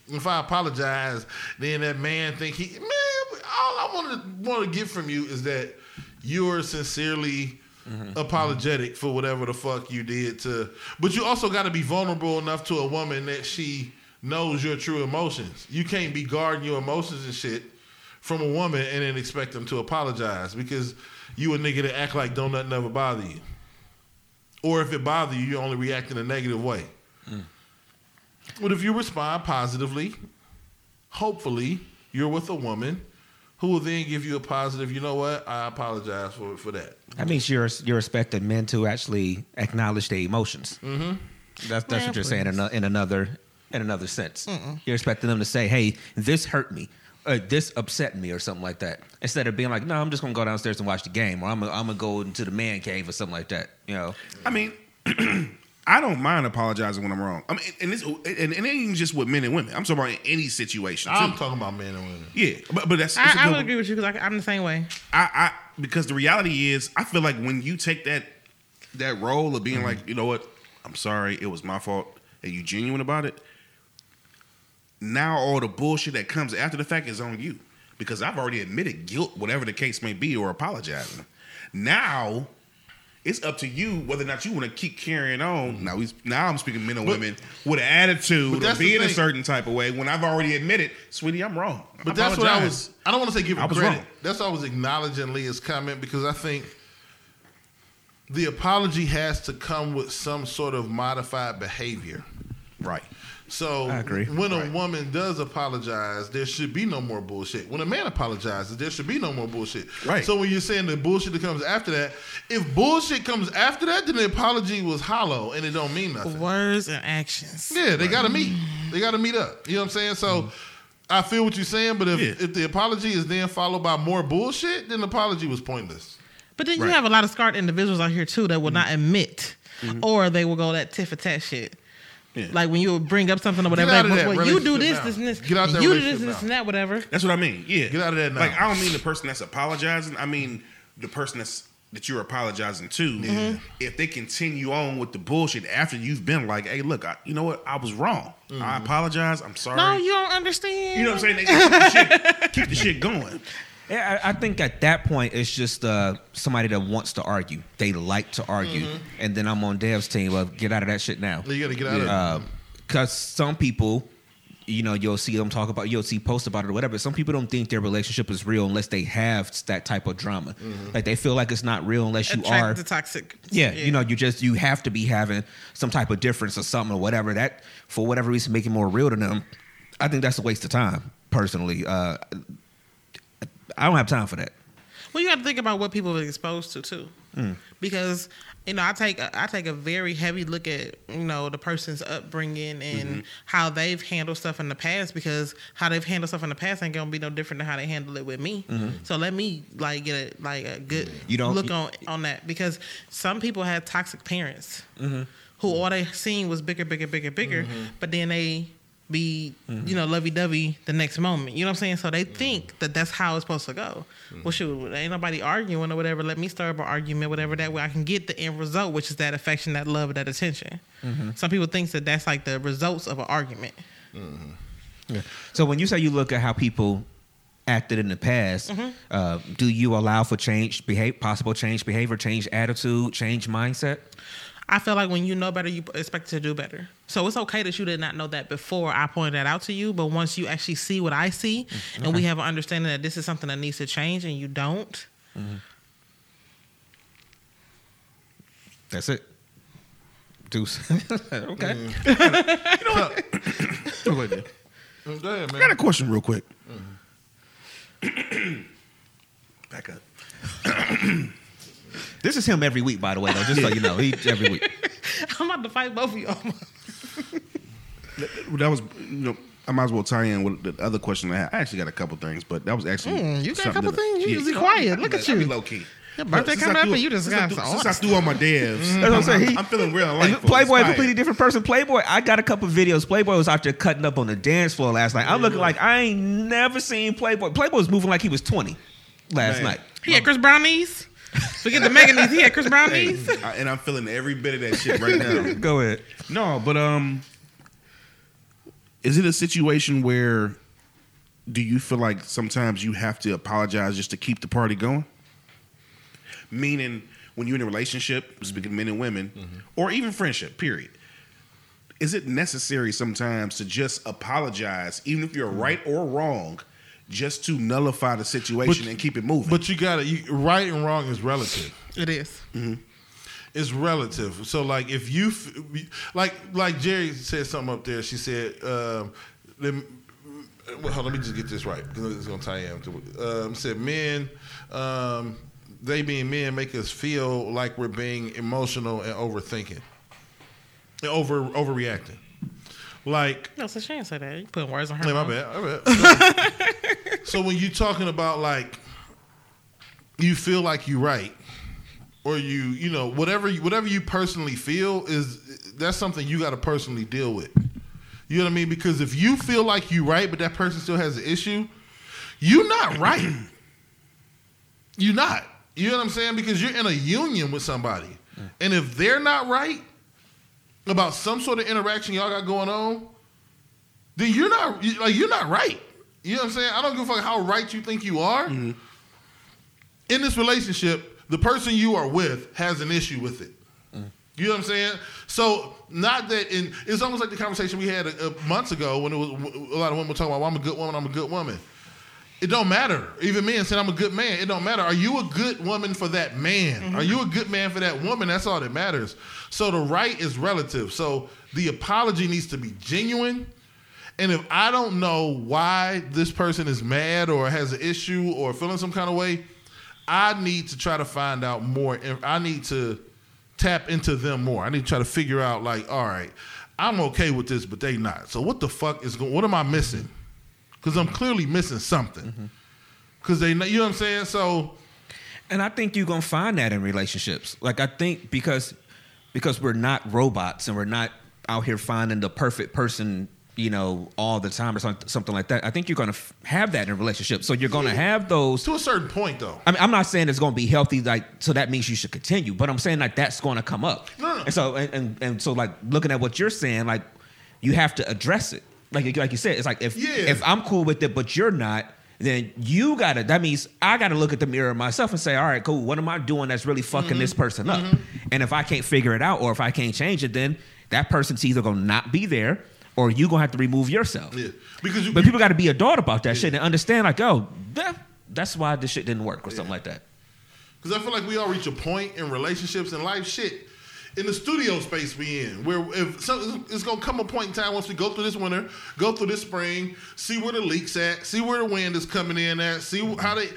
if, if I apologize, then that man think he man. All I want to want to get from you is that you're sincerely apologetic for whatever the fuck you did to. But you also got to be vulnerable enough to a woman that she knows your true emotions. You can't be guarding your emotions and shit from a woman and then expect them to apologize because you a nigga that act like don't nothing ever bother you. Or if it bother you, you only react in a negative way. But if you respond positively, hopefully you're with a woman who will then give you a positive, you know what, I apologize for for that. That means you're you're expecting men to actually acknowledge their emotions. Mm-hmm. That's that's Man, what you're saying in, a, in another in another sense. You're expecting them to say, "Hey, this hurt me." Uh, this upset me or something like that instead of being like no i'm just gonna go downstairs and watch the game or i'm gonna, I'm gonna go into the man cave or something like that you know I mean, I don't mind apologizing when I'm wrong. I mean, and this, and, and it ain't even just with men and women. I'm talking about in any situation. I'm too. talking about men and women. yeah, but but that's, that's a I, I good would one. agree with you because I'm the same way. I, I because the reality is, I feel like when you take that that role of being Mm-hmm. like, you know what, I'm sorry, it was my fault, and you genuine about it. Now all the bullshit that comes after the fact is on you because I've already admitted guilt, whatever the case may be, or apologizing. Now it's up to you whether or not you want to keep carrying on. Mm-hmm. Now, we, now I'm speaking men and But- women with an attitude of being a certain type of way when I've already admitted, sweetie, I'm wrong. But that's what I was. I don't want to say give I was credit. wrong. That's why I was acknowledging Leah's comment because I think the apology has to come with some sort of modified behavior. right. So I agree. when a woman does apologize, there should be no more bullshit. When a man apologizes, there should be no more bullshit. Right. So when you're saying the bullshit that comes after that, if bullshit comes after that, then the apology was hollow and it don't mean nothing. Words and actions. Yeah, they got to meet. They got to meet up. You know what I'm saying? So mm-hmm. I feel what you're saying, but if, Yeah. if the apology is then followed by more bullshit, then the apology was pointless. But then you have a lot of scarred individuals out here too that will mm-hmm. not admit, mm-hmm. or they will go that tit for tat shit. Yeah. Like when you bring up something or whatever, out of like, that well, you do this, relationship this, and this. Get out that You do this, relationship this, and that, whatever. That's what I mean. Yeah. Get out of that now. Like I don't mean the person that's apologizing. I mean the person that's that you're apologizing to. Mm-hmm. If they continue on with the bullshit after you've been like, hey, look, I, you know what? I was wrong. I apologize. I'm sorry. No, you don't understand. You know what I'm saying? They keep the shit, keep the shit going. Yeah, I, I think at that point it's just uh, somebody that wants to argue. They like to argue, Mm-hmm. and then I'm on Dev's team. Well, get out of that shit now. You gotta get out of it. Because some people, you know, you'll see them talk about, you'll see posts about it or whatever. Some people don't think their relationship is real unless they have that type of drama. Like they feel like it's not real unless you Attract are. the toxic. Yeah, you know, you just you have to be having some type of difference or something or whatever that for whatever reason make it more real to them. I think that's a waste of time, personally. Uh, I don't have time for that. Well, you got to think about what people are exposed to too, Mm. because you know I take a, I take a very heavy look at you know the person's upbringing and Mm-hmm. how they've handled stuff in the past because how they've handled stuff in the past ain't gonna be no different than how they handle it with me. So let me like get a like a good Mm-hmm. You don't- look you- on on that because some people had toxic parents Mm-hmm. who all they seen was bigger, bigger, bigger, bigger, but then they be Mm-hmm. you know lovey dovey the next moment. You know what I'm saying? So they think that that's how it's supposed to go. Mm-hmm. Well, shoot, ain't nobody arguing or whatever. Let me start an argument, whatever. That way I can get the end result, which is that affection, that love, that attention. Mm-hmm. Some people think that that's like the results of an argument. So when you say you look at how people acted in the past, Mm-hmm. uh, do you allow for change, behave, possible change behavior, change attitude, change mindset? I feel like when you know better, you expect to do better. So it's okay that you did not know that before I pointed that out to you. But once you actually see what I see, mm, and we have an understanding that this is something that needs to change, and you don't, mm-hmm. That's it. Deuce. okay. Mm. Wait, man. Go ahead, I got a question real quick. Mm-hmm. Back up. This is him every week, by the way, though. Just so you know, he every week. I'm about to fight both of y'all. That was, you know, I might as well tie in with the other question I had. I actually got a couple things, but that was actually. Mm, you got a couple that- things? You Yeah, usually no, quiet. I Look at I be you. low key. Your birthday Since coming I up and you just since I got threw- some Since I awesome threw all my devs, That's what I'm saying. He- I'm feeling real And life. Playboy, a completely different person. Playboy, I got a couple videos. Playboy was out there cutting up on the dance floor last night. I'm looking like I ain't never seen Playboy. Playboy was moving like he was 20 last Man. night. He had Chris Brown knees. Forget the Megan knees. He had Chris Brown Hey, knees. I- and I'm feeling every bit of that shit right now. Go ahead. No, but um, is it a situation where do you feel like sometimes you have to apologize just to keep the party going? Meaning, when you're in a relationship, speaking of men and women, or even friendship, period. Is it necessary sometimes to just apologize, even if you're right or wrong, just to nullify the situation But- and keep it moving? But you got to Right and wrong is relative. It is. It's relative. So like if you like like Jerry said something up there. She said, um, them, well, hold on, let me just get this right because it's gonna tie in. To, um, said men, um, they being men make us feel like we're being emotional and overthinking, and over overreacting. Like No, so she didn't say that. You putting words on her. Hey, my bad. My bad. So, when you're talking about like you feel like you're right, or you you know whatever you, whatever you personally feel is that's something you got to personally deal with. You know what I mean? Because if you feel like you're right, but that person still has an issue, you're not right. you're not. You know what I'm saying? Because you're in a union with somebody, and if they're not right about some sort of interaction y'all got going on, then you're not like you're not right. You know what I'm saying? I don't give a fuck how right you think you are. Mm-hmm. In this relationship, the person you are with has an issue with it. Mm-hmm. You know what I'm saying? So not that in it's almost like the conversation we had a, a months ago when it was a lot of women were talking about well, I'm a good woman, I'm a good woman. It don't matter. Even men said I'm a good man. It don't matter. Are you a good woman for that man? Mm-hmm. Are you a good man for that woman? That's all that matters. So the right is relative. So the apology needs to be genuine. And if I don't know why this person is mad or has an issue or feeling some kind of way, I need to try to find out more. I need to tap into them more. I need to try to figure out like, all right, I'm okay with this, but they not. So what the fuck is going? What am I missing? Because I'm clearly missing something. Mm-hmm. Because they, you know what I'm saying. So And I think you're gonna find that in relationships. Like I think because because we're not robots and we're not out here finding the perfect person, you know, all the time or something, like that. I think you're going to f- have that in a relationship. So you're going to have those. To a certain point, though. I mean, I'm not saying it's going to be healthy, like so that means you should continue. But I'm saying like that's going to come up. No, no. And so and, and and so like looking at what you're saying, like you have to address it. Like like you said, it's like if Yeah. if I'm cool with it, but you're not. Then you gotta. That means I gotta look at the mirror myself and say, "All right, cool. What am I doing that's really fucking Mm-hmm. this person up?" And if I can't figure it out, or if I can't change it, then that person's either gonna not be there, or you gonna have to remove yourself. Yeah. Because you, But people got to be adult about that shit and understand, like, oh, that, that's why this shit didn't work or something like that. Because I feel like we all reach a point in relationships and life shit in the studio space we in, where if some, it's gonna come a point in time once we go through this winter, go through this spring, see where the leaks at, see where the wind is coming in at, see how they.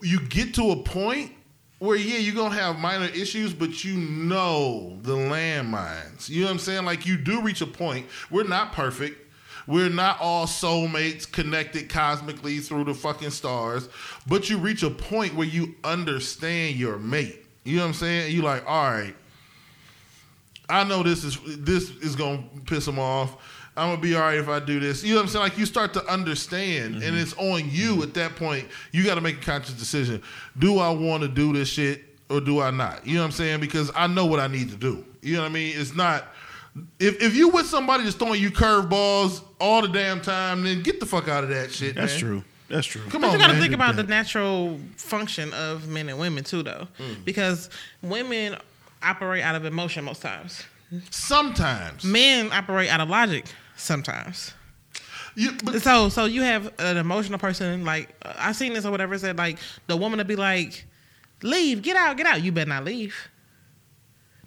You get to a point where yeah, you're gonna have minor issues, but you know the landmines. You know what I'm saying? Like you do reach a point. We're not perfect. We're not all soulmates connected cosmically through the fucking stars, but you reach a point where you understand your mate. You know what I'm saying? You like, all right, I know this is this is gonna piss him off. I'm gonna be all right if I do this. You know what I'm saying? Like you start to understand, and it's on you at that point. You got to make a conscious decision. Do I want to do this shit or do I not? You know what I'm saying? Because I know what I need to do. You know what I mean? It's not. If if you with somebody that's throwing you curveballs all the damn time, then get the fuck out of that shit. That's man. true. That's true. Come But on, you got to think about the natural function of men and women too, though, Mm. because women operate out of emotion most times. Sometimes. Men operate out of logic sometimes. But So, so you have an emotional person. Like uh, I seen this or whatever. Said like the woman to be like, "Leave, get out, get out." You better not leave.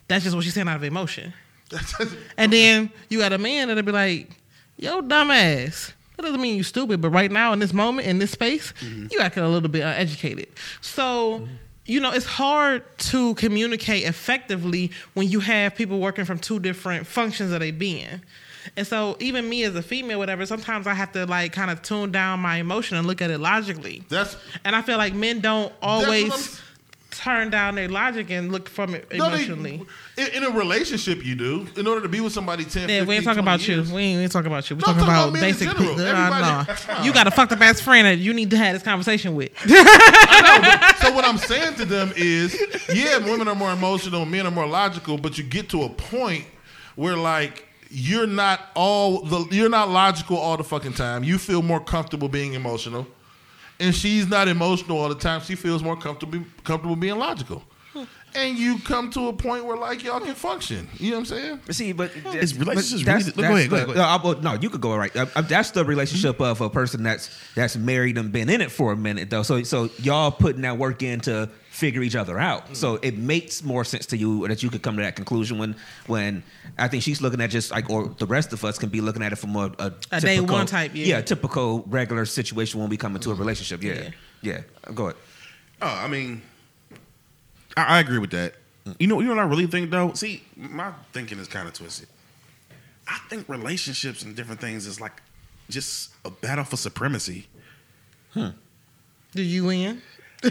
That's just what she's saying out of emotion. And then you got a man that'll be like, "Yo, dumbass." That doesn't mean you stupid, but right now in this moment in this space, you acting a little bit uneducated. So, you know, it's hard to communicate effectively when you have people working from two different functions that they being. And so, even me as a female, whatever, sometimes I have to like kind of tune down my emotion and look at it logically. that's And I feel like men don't always turn down their logic and look from it No, they- emotionally. in, in a relationship, you do. In order to be with somebody 10, Yeah, 15, we ain't talking about years. you. We ain't, we ain't talking about you. We're No, talking talking about, about basic people. Uh, nah, nah. You got a fucked up ass friend that you need to have this conversation with. So what I'm saying to them is, yeah, women are more emotional, men are more logical, but you get to a point where like you're not all the you're not logical all the fucking time. You feel more comfortable being emotional. And she's not emotional all the time. She feels more comfortable comfortable being logical. And you come to a point where like y'all can function. You know what I'm saying? But see, but It's relationships but that's- really- go ahead, go ahead, go the- No, I- no, you could go right. Uh, uh, That's the relationship of a person that's that's married and been in it for a minute though. So so y'all putting that work in to figure each other out. Mm-hmm. So it makes more sense to you that you could come to that conclusion when when I think she's looking at just like or the rest of us can be looking at it from a a, A day one type, yeah. yeah, typical regular situation when we come into a relationship. Yeah, Yeah. yeah. Go ahead. Oh, I mean, I, I agree with that. Mm. You know, you know what I really think though. See, my thinking is kind of twisted. I think relationships and different things is like just a battle for supremacy. Hmm. Do you win?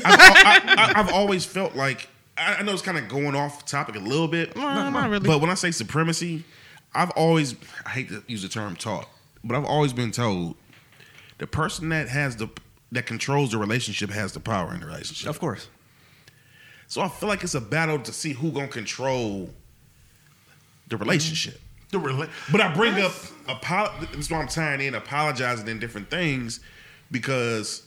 I've, I, have always felt like I, I know it's kind of going off topic a little bit, No, not really. but when I say supremacy, I've always I hate to use the term taught, but I've always been told the person that has the that controls the relationship has the power in the relationship. Of course. So I feel like it's a battle to see who gonna control the relationship. Mm-hmm. The rela- But I bring up apo- This is why I'm tying in apologizing in different things because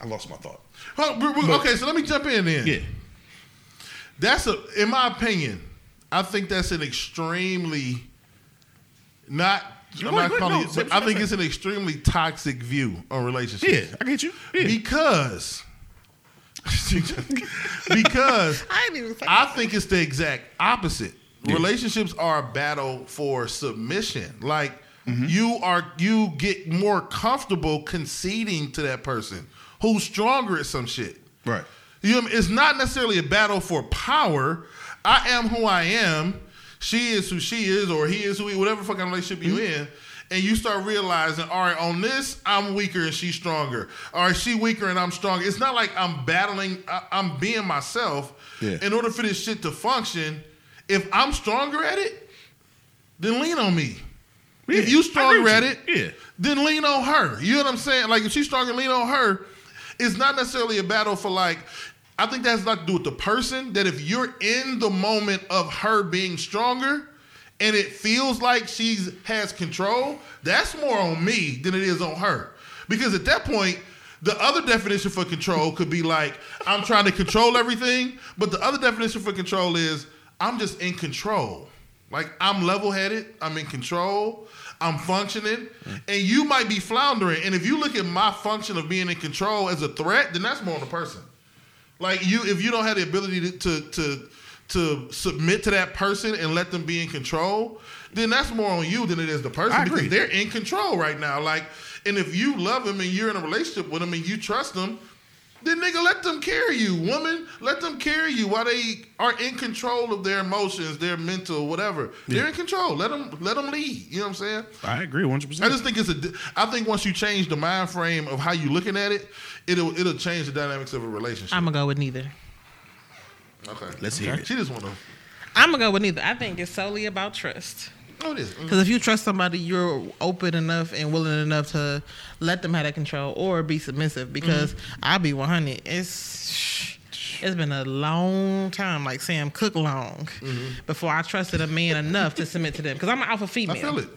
I lost my thought. Huh, we- we- okay, so let me jump in then. Yeah, That's a, in my opinion, I think that's an extremely not. Oh, I'm not wait, calling no, it, but I think it's an extremely toxic view on relationships. yeah, I get you. Yeah. Because, because I ain't even. I think it's the exact opposite. Relationships are a battle for submission. Like Mm-hmm. you are, you get more comfortable conceding to that person who's stronger at some shit. right. You know, what I mean? it's not necessarily a battle for power. I am who I am. She is who she is, or he is who he. Whatever fucking relationship you mm-hmm. in, and you start realizing, all right, on this I'm weaker and she's stronger. All right, she weaker and I'm stronger. It's not like I'm battling. I, I'm being myself. Yeah. In order for this shit to function, if I'm stronger at it, then lean on me. Yeah, if you stronger at it. Yeah. then lean on her. You know what I'm saying? Like if she's stronger, lean on her. It's not necessarily a battle for like. I think that has a to do with the person. That if you're in the moment of her being stronger, and it feels like she's has control, that's more on me than it is on her. Because at that point, the other definition for control could be like I'm trying to control everything, but the other definition for control is I'm just in control. Like I'm level-headed, I'm in control, I'm functioning, and you might be floundering. And if you look at my function of being in control as a threat, then that's more on the person. Like you, if you don't have the ability to to to, to submit to that person and let them be in control, then that's more on you than it is the person I because agree. they're in control right now. Like, and if you love them and you're in a relationship with them and you trust them, then nigga, let them carry you. Woman, let them carry you while they are in control of their emotions, their mental, whatever. They're in control. Let them let them lead. You know what I'm saying? I agree 100. percent I just think it's a. I think once you change the mind frame of how you looking at it, it'll it'll change the dynamics of a relationship. I'm gonna go with neither. okay, Let's hear it. She just want to. I'm gonna go with neither. I think it's solely about trust. Oh, it is. Mm-hmm. Because if you trust somebody, you're open enough and willing enough to let them have that control or be submissive. Because mm-hmm. I'll be 100. It's it's been a long time, like Sam Cooke long, mm-hmm. before I trusted a man enough to submit to them. Because I'm an alpha female. I feel it.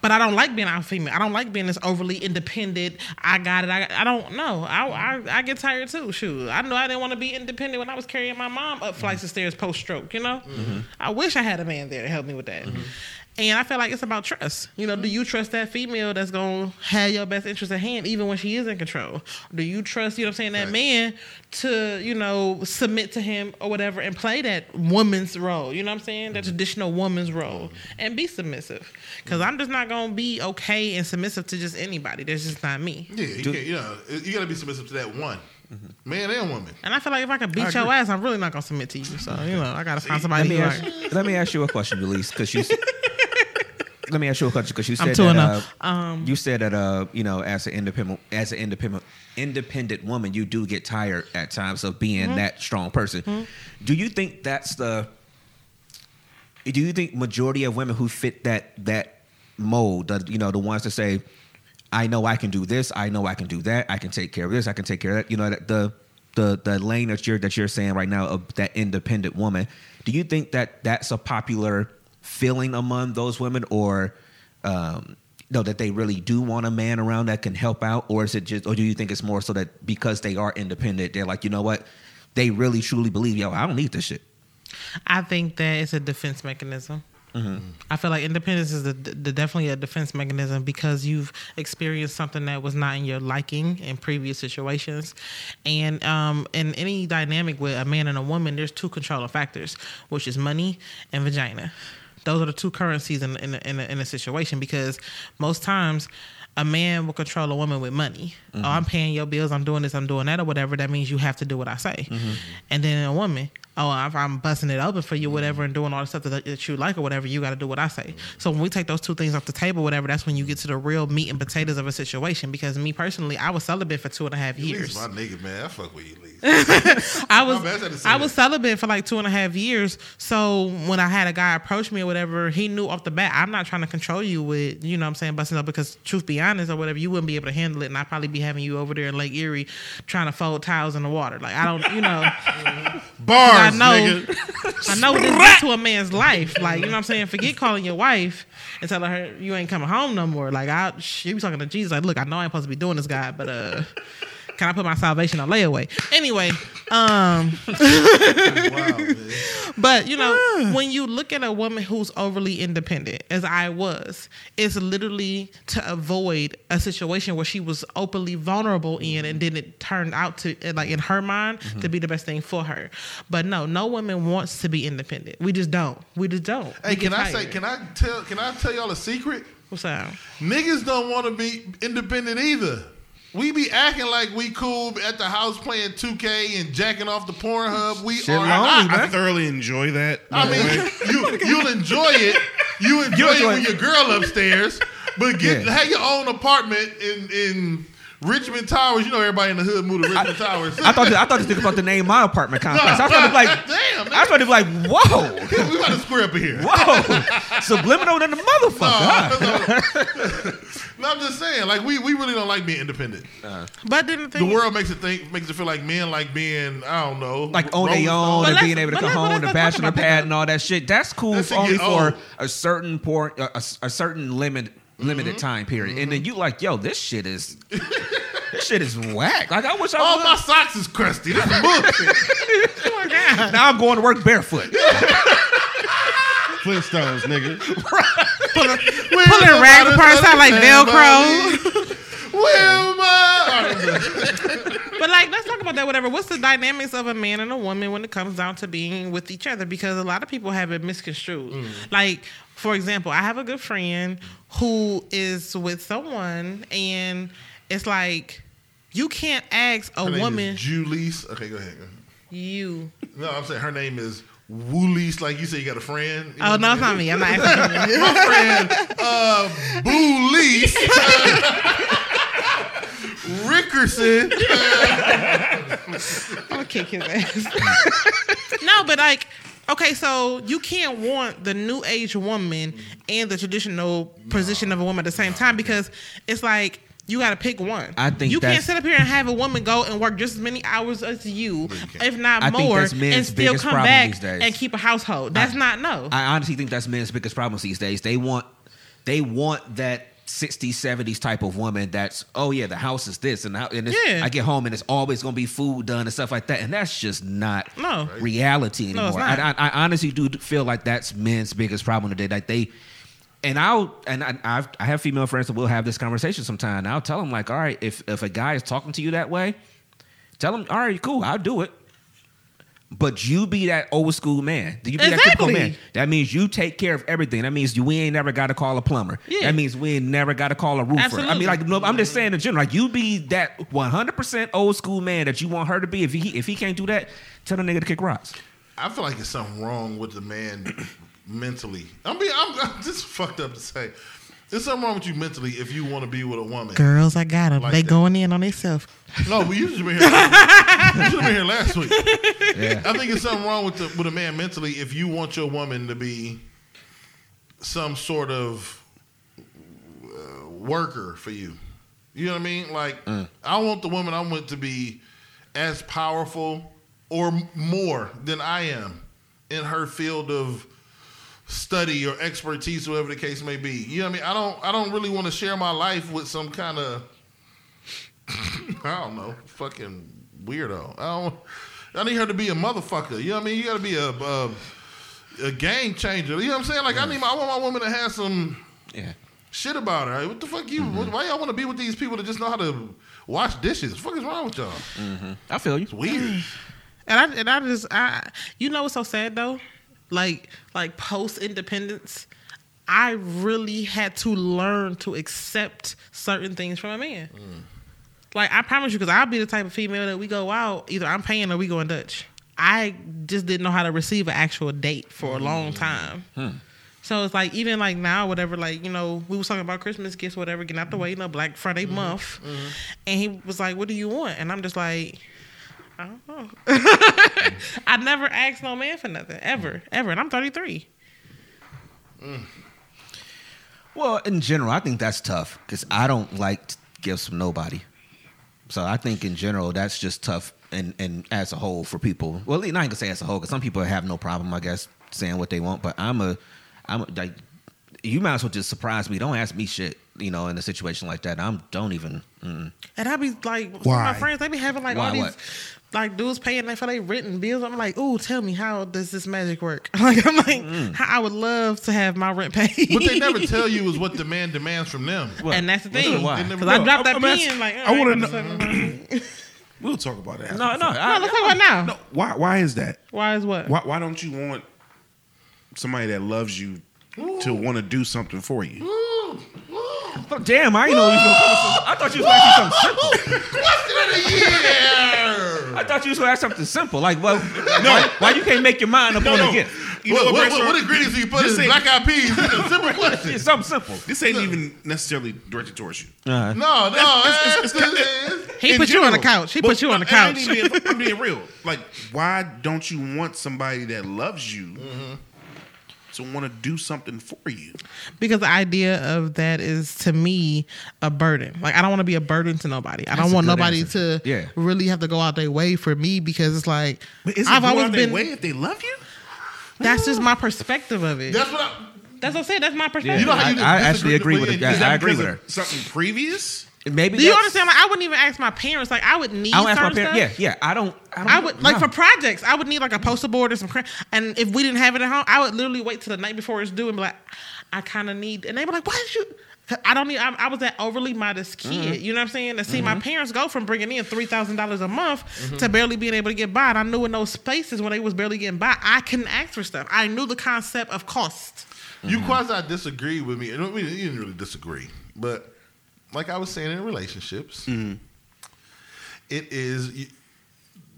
But I don't like being alpha female. I don't like being this overly independent. I got it. I, I don't know. I, I I get tired too. Shoot, I know I didn't want to be independent when I was carrying my mom up flights of stairs post stroke. You know, I wish I had a man there to help me with that. And I feel like it's about trust. You know, do you trust that female that's gonna have your best interest at hand, even when she is in control? Do you trust, you know, what I'm saying, that Right. man to, you know, submit to him or whatever and play that woman's role? You know what I'm saying? That mm-hmm. traditional woman's role mm-hmm. and be submissive. Because I'm just not gonna be okay and submissive to just anybody. That's just not me. Yeah, you, can't, you know, you got to be submissive to that one, mm-hmm. man and woman. And I feel like if I could beat your ass, I'm really not gonna submit to you. So you know, I gotta find Let somebody me, ask, let me ask you a question, Elise, because you. let me ask you a question because you I'm said that. and Uh. Um, you said that uh, you know, as an independent, as an independent, independent woman, you do get tired at times of being Mm-hmm. that strong person. Do you think that's the? Do you think majority of women who fit that that mold, the, you know, the ones that say, "I know I can do this. I know I can do that. I can take care of this. I can take care of that." You know, that the the the lane that you're that you're saying right now of that independent woman. Do you think that that's a popular feeling among those women, or um, no, that they really do want a man around that can help out, or is it just, or do you think it's more so that because they are independent, they're like, you know what, they really truly believe, yo, I don't need this shit. I think that it's a defense mechanism. I feel like independence is the, the definitely a defense mechanism because you've experienced something that was not in your liking in previous situations, and um, in any dynamic with a man and a woman, there's two controlling factors, which is money and vagina. Those are the two currencies in in in a, in a situation because most times. A man will control a woman with money. Oh, mm-hmm. I'm paying your bills. I'm doing this. I'm doing that, or whatever. That means you have to do what I say. Mm-hmm. And then a woman, oh, if I'm busting it open for you, mm-hmm. whatever, and doing all the stuff that, that you like or whatever, you got to do what I say. Mm-hmm. So when we take those two things off the table, whatever, that's when you get to the real meat and potatoes of a situation. Because me personally, I was celibate for two and a half years. my nigga, man. I fuck with you, I was I had to say I was celibate for like two and a half years. So when I had a guy approach me or whatever, he knew off the bat, I'm not trying to control you with, you know what I'm saying, busting up because truth be honest or whatever, you wouldn't be able to handle it and I'd probably be having you over there in Lake Erie trying to fold towels in the water. Like I don't you know Bars, I know nigga. I know this does to a man's life. Like, you know what I'm saying? Forget calling your wife and telling her you ain't coming home no more. Like I she be talking to Jesus, like, look, I know I ain't supposed to be doing this guy, but uh can I put my salvation on layaway? Anyway, um Wow, but you know, when you look at a woman who's overly independent, as I was, it's literally to avoid a situation where she was openly vulnerable in, and then it turned out to, like in her mind, to be the best thing for her. But no, no woman wants to be independent. We just don't. We just don't. Hey, can I say? Can I tell? Can I tell y'all a secret? What's that? Niggas don't want to be independent either. We be acting like we cool at the house playing 2K and jacking off the Pornhub. We Shit are. lonely, I, man. I thoroughly enjoy that. I way. mean, you you'll enjoy it. You enjoy it enjoy with it. your girl upstairs, but get Yeah. have your own apartment in in Richmond Towers. You know everybody in the hood moved to Richmond Towers. I thought I thought this nigga about the name my apartment complex. I was trying to be like, damn. Damn, I was about to be like, whoa, we got to square up in here. whoa, subliminal than the motherfucker. huh? No, I'm just saying, like we, we really don't like being independent. Uh-huh. But then the thing, The world makes it think makes it feel like men like being I don't know like on their own and being able to but come let's- home, let's the bachelor about that, pad and all that shit. That's cool Let's for only for a certain port, a, a- a certain limit, limited mm-hmm. time period. And then mm-hmm. you like, yo, this shit is, this shit is whack. Like I wish I All was. my socks is crusty. This is bullshit. oh my god, now I'm going to work barefoot. Flintstones, nigga. pulling rag apart sound like Velcro. Wilma. But like, let's talk about that. Whatever. What's the dynamics of a man and a woman when it comes down to being with each other? Because a lot of people have it misconstrued. Mm. Like, for example, I have a good friend who is with someone, and it's like you can't ask a woman. Julie's. Okay, go ahead. go ahead. You. No, I'm saying her name is Woolies. Like you say, you got a friend. You Oh no, it's not me. I'm not asking you. My friend, uh, Boolies. Rickerson. I'm gonna kick his ass. no, but like, okay, so you can't want the new age woman and the traditional position of a woman at the same time because it's like you got to pick one. I think you can't sit up here and have a woman go and work just as many hours as you, if not I more, and still come back and keep a household. That's I- not no. I honestly think that's men's biggest problem these days. They want they want that 60s, 70s type of woman that's, oh yeah, the house is this and, and it's, Yeah. I get home and it's always gonna be food done and stuff like that. And that's just not No. reality No, anymore. not. I, I, I honestly do feel like that's men's biggest problem today. Like they and I'll and I, I've, I have female friends that will have this conversation sometime. And I'll tell them like, all right, if if a guy is talking to you that way, tell him, all right, cool, I'll do it. But you be that old school man. You be that typical man. That means you take care of everything. That means you, we ain't never got to call a plumber. Yeah. That means we ain't never got to call a roofer. Absolutely. I mean, like, no, I'm just saying in general. Like, you be that 100% old school man that you want her to be. If he if he can't do that, tell the nigga to kick rocks. I feel like there's something wrong with the man mentally. I mean, I'm, I'm just fucked up to say. There's something wrong with you mentally if you want to be with a woman. Girls, I got them. Like they that. going in on themselves. No, but you should have been here. you should have been here last week. Yeah. I think there's something wrong with the, with a man mentally if you want your woman to be some sort of uh, worker for you. You know what I mean? Like, I want the woman I want to be as powerful or more than I am in her field of study or expertise, whatever the case may be. You know what I mean? I don't. I don't really want to share my life with some kind of I don't know, fucking weirdo. I don't. I need her to be a motherfucker. You know what I mean? You got to be a, a a game changer. You know what I'm saying? Like I need. My, I want my woman to have some Yeah. shit about her. What the fuck you? Mm-hmm. Why y'all want to be with these people that just know how to wash dishes? What the fuck is wrong with y'all? Mm-hmm. I feel you. It's weird. And I and I just I you know what's so sad though? Like like post independence, I really had to learn to accept certain things from a man. Mm. Like I promise you, because I'll be the type of female that we go out, either I'm paying or we going Dutch. I just didn't know how to receive an actual date for a long mm. time. Hmm. So it's like even like now, whatever, like, you know, we was talking about Christmas gifts, whatever, getting out the mm. way, you know, Black Friday mm-hmm. month. Mm-hmm. And he was like, What do you want? And I'm just like, I don't know. I never asked no man for nothing ever, ever, and I'm 33. Well, in general, I think that's tough because I don't like gifts from nobody. So I think in general, that's just tough and, and as a whole for people. Well, not gonna say as a whole because some people have no problem, I guess, saying what they want. But I'm a, I'm a, like, you might as well just surprise me. Don't ask me shit, you know, in a situation like that. I'm don't even. Mm. And I be like, some of my friends, they be having like Why, all these, what? Like dudes paying for their written bills. I'm like, ooh, tell me how does this magic work? Like, I'm like, mm. how I would love to have my rent paid. What they never tell you is what the man demands from them. and that's the thing. why? Because I dropped that I'm asking- pin. Like, I wanna know. We'll talk about that. No, no, No, I, let's talk about now. No, why? Why is that? Why is what? Why? Why don't you want somebody that loves you to want to do something for you? Oh, damn, I didn't know you was gonna come with some, I thought you was gonna ask something simple. Question of the year. I thought you was gonna ask something simple, like, well, why, why you can't make your mind up No, on no. a gift? You know what, what, what, what, ingredients do you put This in ain't- black eyed peas? It's a simple question. It's something simple. This ain't even necessarily directed towards you. Uh, No, no, it's- it's, it's- it's- He In put you on the couch. He But- put you on the but I couch. being- I'm being real. Like, why don't you want somebody that loves you to want to do something for you? because the idea of that is to me a burden. Like I don't want to be a burden to nobody. I That's don't want nobody answer. to Yeah. really have to go out their way for me because it's like But is it I've always out been. way if they love you? That's just my perspective of it. That's, that's what I. what I said. That's my yeah, perspective. You know how I, you I disagree actually agree with with it. I, that I agree with her. Something previous? Maybe Do you understand? Like I wouldn't even ask my parents. Like I would need I don't ask my certain parents. stuff. Yeah, yeah. I don't. I, don't I would like for projects. I would need like a poster board or some crap. And if we didn't have it at home, I would literally wait till the night before it's due and be like, I kind of need. And they were like, Why did you? I don't need. I, I was that overly modest kid. Mm-hmm. You know what I'm saying? To see my parents go from bringing in three thousand dollars a month Mm-hmm. to barely being able to get by. And I knew in those spaces when they was barely getting by, I couldn't ask for stuff. I knew the concept of cost. You quasi disagree with me. and we- You didn't really disagree, but like I was saying in relationships, mm-hmm. it is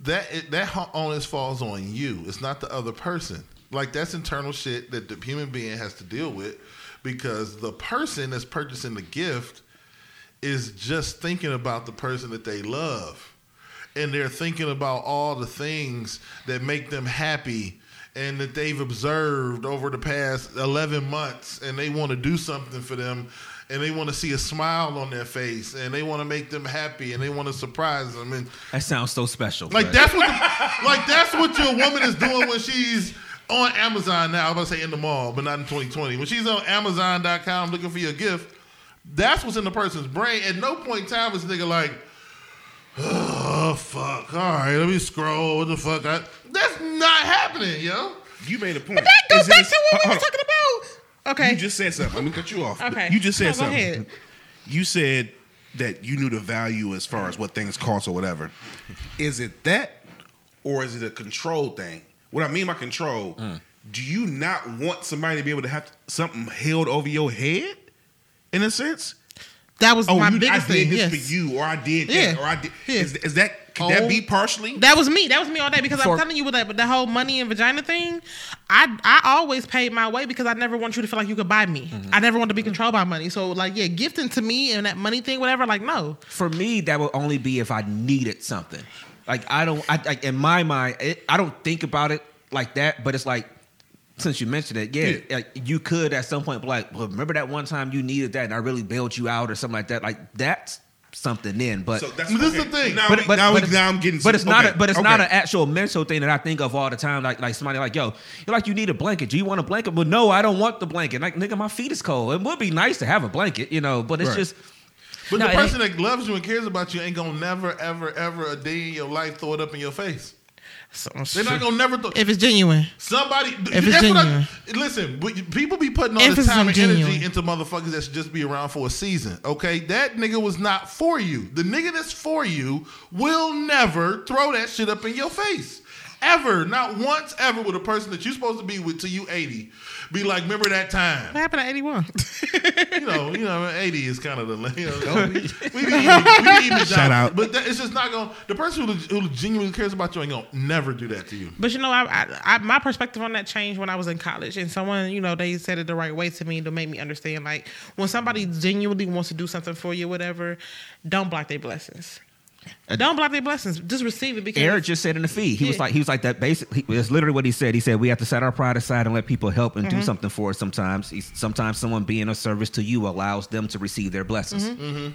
that it, that onus falls on you. It's not the other person. Like that's internal shit that the human being has to deal with because the person that's purchasing the gift is just thinking about the person that they love and they're thinking about all the things that make them happy and that they've observed over the past 11 months and they want to do something for them and they want to see a smile on their face and they want to make them happy and they want to surprise them and That sounds so special. like but- that's what the, like that's what your woman is doing when she's on Amazon now. I'm about to say in the mall, but not in 2020. When she's on Amazon.com looking for your gift, that's what's in the person's brain. At no point in time is this nigga like, oh fuck. All right, let me scroll. What the fuck? I, that's not happening, yo. You made a point. but That goes Is back a- to what we hold were talking about. Okay. You just said something. Let me cut you off. Okay. You just said No, go something. ahead. You said that you knew the value as far as what things cost or whatever. Is it that, or is it a control thing? What I mean by control, Mm. do you not want somebody to be able to have something held over your head, in a sense? that was Oh, my you, I biggest did thing. this yes. for you, or I did that, Yeah. or I did. Yeah. Is, is that could that Oh. be partially? That was me. That was me all day because For- I'm telling you with that, but the whole money and vagina thing, I I always paid my way because I never want you to feel like you could buy me. Mm-hmm. I never want to be controlled by money. So like, yeah, gifting to me and that money thing, whatever. Like, no, for me, that would only be if I needed something. Like I don't, I like in my mind, it, I don't think about it like that. But it's like, since you mentioned it, yeah, Yeah. like you could at some point be like, well, remember that one time you needed that and I really bailed you out or something like that. Like that's something in, but. so that's But this is the thing. Now, but, we- but, now, but we- it's, now I'm getting. but it's not. A, but it's okay. not an actual mental thing that I think of all the time. Like like somebody like yo, you're like you need a blanket. Do you want a blanket? But no, I don't want the blanket. Like nigga, my feet is cold. It would be nice to have a blanket, you know. But it's Right. just. But No, the person that loves you and cares about you ain't gonna never, ever, ever a day in your life throw it up in your face. So- They're not gonna never throw. if it's genuine. Somebody, If it's that's what I- genuine. listen, people be putting all If this time and genuine. energy into motherfuckers that should just be around for a season. Okay, that nigga was not for you. The nigga that's for you will never throw that shit up in your face. Ever, not once ever with a person that you're supposed to be with till you 80. Be like, remember that time. What happened at 81? You know, you know, 80 is kind of the you know, we, we, be even, we be Shout out. But that, it's just not going to, the person who, who genuinely cares about you ain't going to never do that to you. But you know, I, I, I my perspective on that changed when I was in college, and someone, you know, they said it the right way to me to make me understand. Like when somebody genuinely wants to do something for you, whatever, don't block their blessings. Uh, Don't block their blessings. Just receive it because Eric just said in the feed, he was like, he was like that. Basically, it's literally what he said. He said we have to set our pride aside and let people help and do mm-hmm. something for us. Sometimes, He's- sometimes someone being of service to you allows them to receive their blessings. Mm-hmm.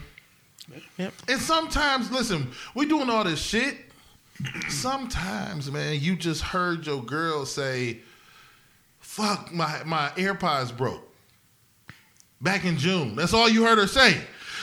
Mm-hmm. And sometimes, listen, we doing all this shit. Sometimes, man, you just heard your girl say, "Fuck, my my AirPods broke." Back in June, that's all you heard her say.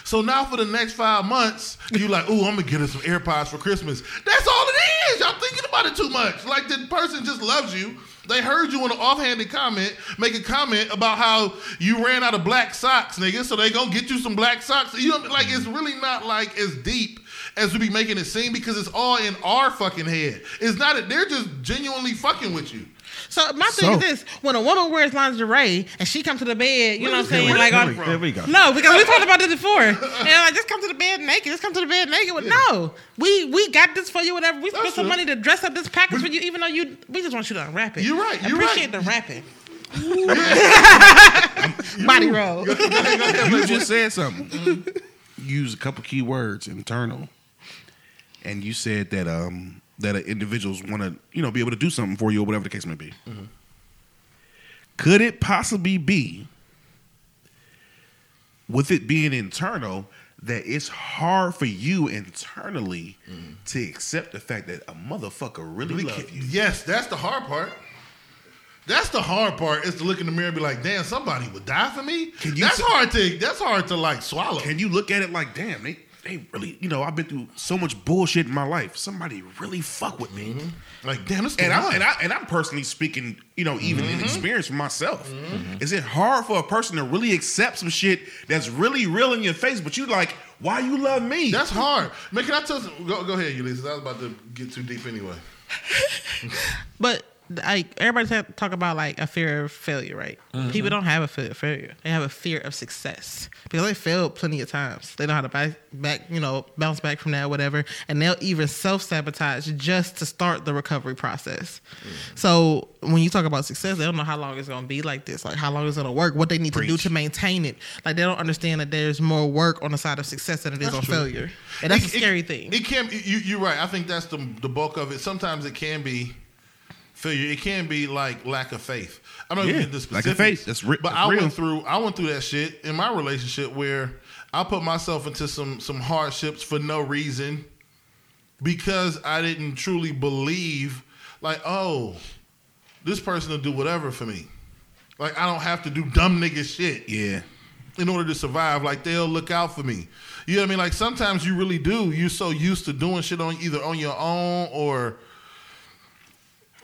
So now for the next five months, you like, "Ooh, I'm gonna get her some AirPods for Christmas." That's all it is. Y'all thinking about it too much. Like the person just loves you. They heard you in an offhanded comment make a comment about how you ran out of black socks, nigga. So they gonna get you some black socks. You know, like it's really not like as deep as we be making it seem because it's all in our fucking head. It's not. That they're just genuinely fucking with you. So my thing So- is this: when a woman wears lingerie and she comes to the bed, you know what I'm saying? Like, on, There we go. no, because we talked about this before. And like, just come to the bed naked. Just come to the bed naked. Well, no, we we got this for you. Whatever. We spent some money to dress up this package for you, even though you we just want you to unwrap it. You're right, you're Appreciate right. the wrapping. Body roll. You just said something. Use a couple key words, internal, and you said that um that individuals want to you know be able to do something for you or whatever the case may be. Could it possibly be, with it being internal, that it's hard for you internally to accept the fact that a motherfucker really, Really love can't- you? Yes, that's the hard part. That's the hard part is to look in the mirror and be like, damn, somebody would die for me. Can you that's say- hard to that's hard to like swallow. Can you look at it like, damn, they they really, you know, I've been through so much bullshit in my life. Somebody really fuck with me. like, damn, this And I'm and I and I'm personally speaking, you know, even Mm-hmm. in experience for myself. Is it hard for a person to really accept some shit that's really real in your face, but you like, why you love me? That's hard. Man, can I tell some, go, go ahead, Ulysses. I was about to get too deep anyway. But like everybody ta- talk about like a fear of failure, right? Mm-hmm. People don't have a fear of failure; they have a fear of success because they failed plenty of times. They know how to back, back, you know, bounce back from that, whatever, and they'll even self sabotage just to start the recovery process. Mm-hmm. So when you talk about success, they don't know how long it's going to be like this, like how long it's going to work, what they need to do to maintain it. Like they don't understand that there's more work on the side of success than it is That's on true. failure, and that's It- a scary it, thing. It can. You, you're right. I think that's the the bulk of it. Sometimes it can be failure. It can be like lack of faith. I'm not Yeah, gonna get this lack of faith. That's re- But that's I real. went through. I went through that shit in my relationship where I put myself into some some hardships for no reason because I didn't truly believe. Like, oh, this person will do whatever for me. Like I don't have to do dumb nigga shit yeah. in order to survive. Like they'll look out for me. You know what I mean? Like sometimes you really do. You're so used to doing shit on either on your own or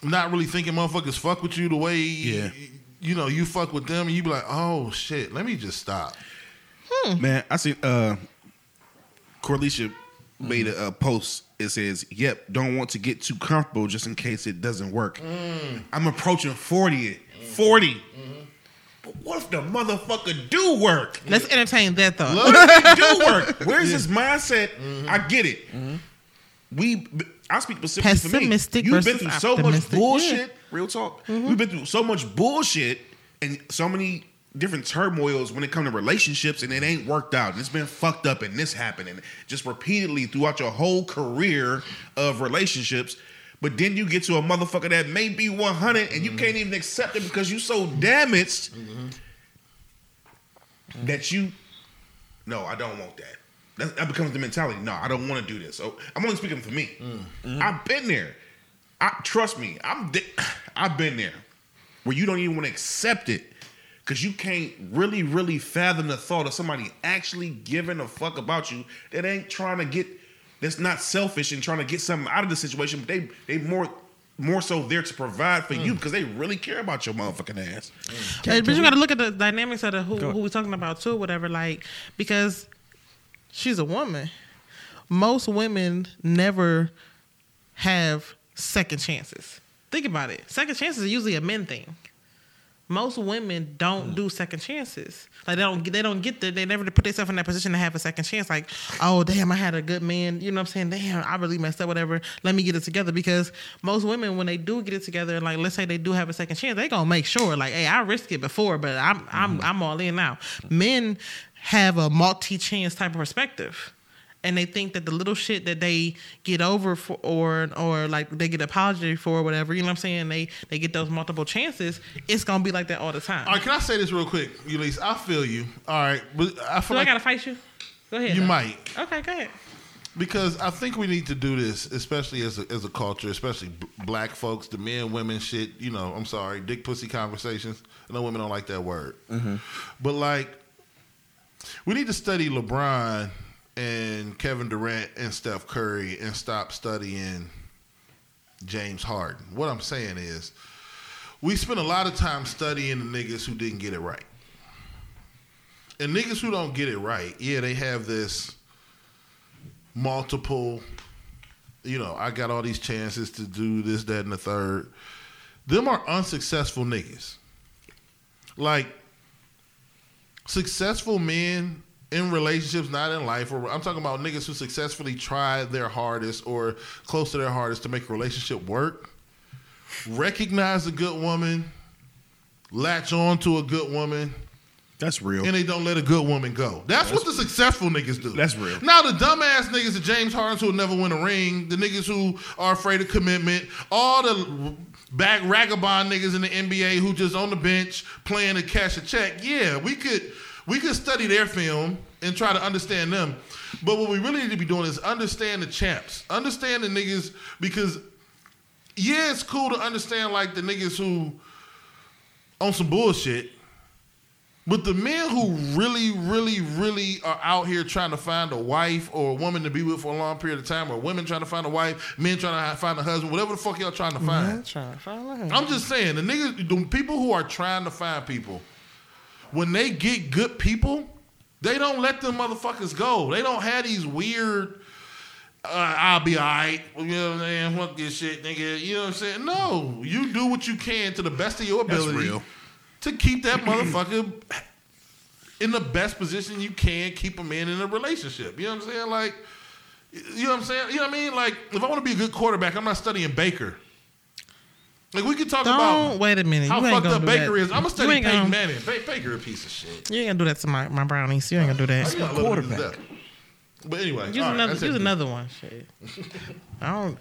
not really thinking motherfuckers fuck with you the way Yeah. you know you fuck with them, and you be like, oh shit, let me just stop. Hmm. Man, I see uh Corlicia made a, a post. It says, Yep, don't want to get too comfortable just in case it doesn't work. Mm. I'm approaching 40. 40. But what if the motherfucker do work? Let's entertain that though. What if it do work? Where's his mindset? Mm-hmm. I get it. Mm-hmm. We, I speak specifically Pessimistic for me. You've been versus through so much optimistic, bullshit. Real talk. We've been mm-hmm. through so much bullshit and so many different turmoils when it comes to relationships, and it ain't worked out. And it's been fucked up, and this happened, and just repeatedly throughout your whole career of relationships. But then you get to a motherfucker that may be 100 and you mm-hmm. can't even accept it because you're so damaged mm-hmm. that you no, I don't want that. That, that becomes the mentality. No, I don't want to do this. So I'm only speaking for me. Mm, mm-hmm. I've been there. I trust me. I'm. di- I've been there where you don't even want to accept it because you can't really, really fathom the thought of somebody actually giving a fuck about you that ain't trying to get. That's not selfish and trying to get something out of the situation, but they they more more so there to provide for mm. you because they really care about your motherfucking ass. Mm. Hey, but you got to look at the dynamics of the who, who we're talking about too, whatever. Like because she's a woman, most women never have second chances. Think about it. Second chances are usually a men thing. Most women don't do second chances. Like they don't they don't get there. They never put themselves in that position to have a second chance. Like, oh damn, I had a good man. You know what I'm saying? Damn, I really messed up. Whatever. Let me get it together. Because most women, when they do get it together, like let's say they do have a second chance, they gonna make sure. Like, hey, I risked it before, but I'm I'm mm-hmm. I'm all in now. Men have a multi chance type of perspective and they think that the little shit that they get over for or or like they get apology for or whatever, you know what I'm saying? They they get those multiple chances, it's gonna be like that all the time. All right, can I say this real quick, Ulysses? I feel you. All right, but I feel Do I gotta fight you? Go ahead. you though. might. Okay, go ahead. because I think we need to do this, especially as a, as a culture, especially b- black folks, the men, women shit. You know, I'm sorry, dick pussy conversations. I know women don't like that word, mm-hmm. but like, we need to study LeBron and Kevin Durant and Steph Curry and stop studying James Harden. What I'm saying is, we spend a lot of time studying the niggas who didn't get it right. And niggas who don't get it right, yeah, they have this multiple, you know, I got all these chances to do this, that, and the third. them are unsuccessful niggas. Like successful men in relationships, not in life. Or I'm talking about niggas who successfully try their hardest or close to their hardest to make a relationship work. Recognize a good woman, latch on to a good woman, That's real. and they don't let a good woman go. That's, what the successful niggas do. That's real. Now the dumbass niggas, the James Hardens who will never win a ring, the niggas who are afraid of commitment, all the back ragabond niggas in the NBA who just on the bench playing to cash a check. Yeah, we could we could study their film and try to understand them. But what we really need to be doing is understand the champs, understand the niggas because yeah, it's cool to understand like the niggas who on some bullshit. But the men who really, really, really are out here trying to find a wife or a woman to be with for a long period of time, or women trying to find a wife, men trying to find a husband, whatever the fuck y'all trying to find. I'm just saying, the niggas, the people who are trying to find people, when they get good people, they don't let them motherfuckers go. They don't have these weird, uh, I'll be alright. You know what I'm saying? Fuck this shit, nigga. You know what I'm saying? No, you do what you can to the best of your That's ability real. To keep that motherfucker in the best position you can. Keep a man in a relationship. You know what I'm saying? Like, you know what I'm saying? You know what I mean? Like, if I want to be a good quarterback, I'm not studying Baker. Like, we could talk Don't about wait a minute. how you ain't fucked up Baker that. is. I'm gonna You study ain't Peyton gonna- Manning. Ba- Baker a piece of shit. You ain't gonna do that to my, my brownies. You ain't gonna do that. I love niggas quarterback. to. But anyway, Use all right, another. that's Use another one. Shit. I don't.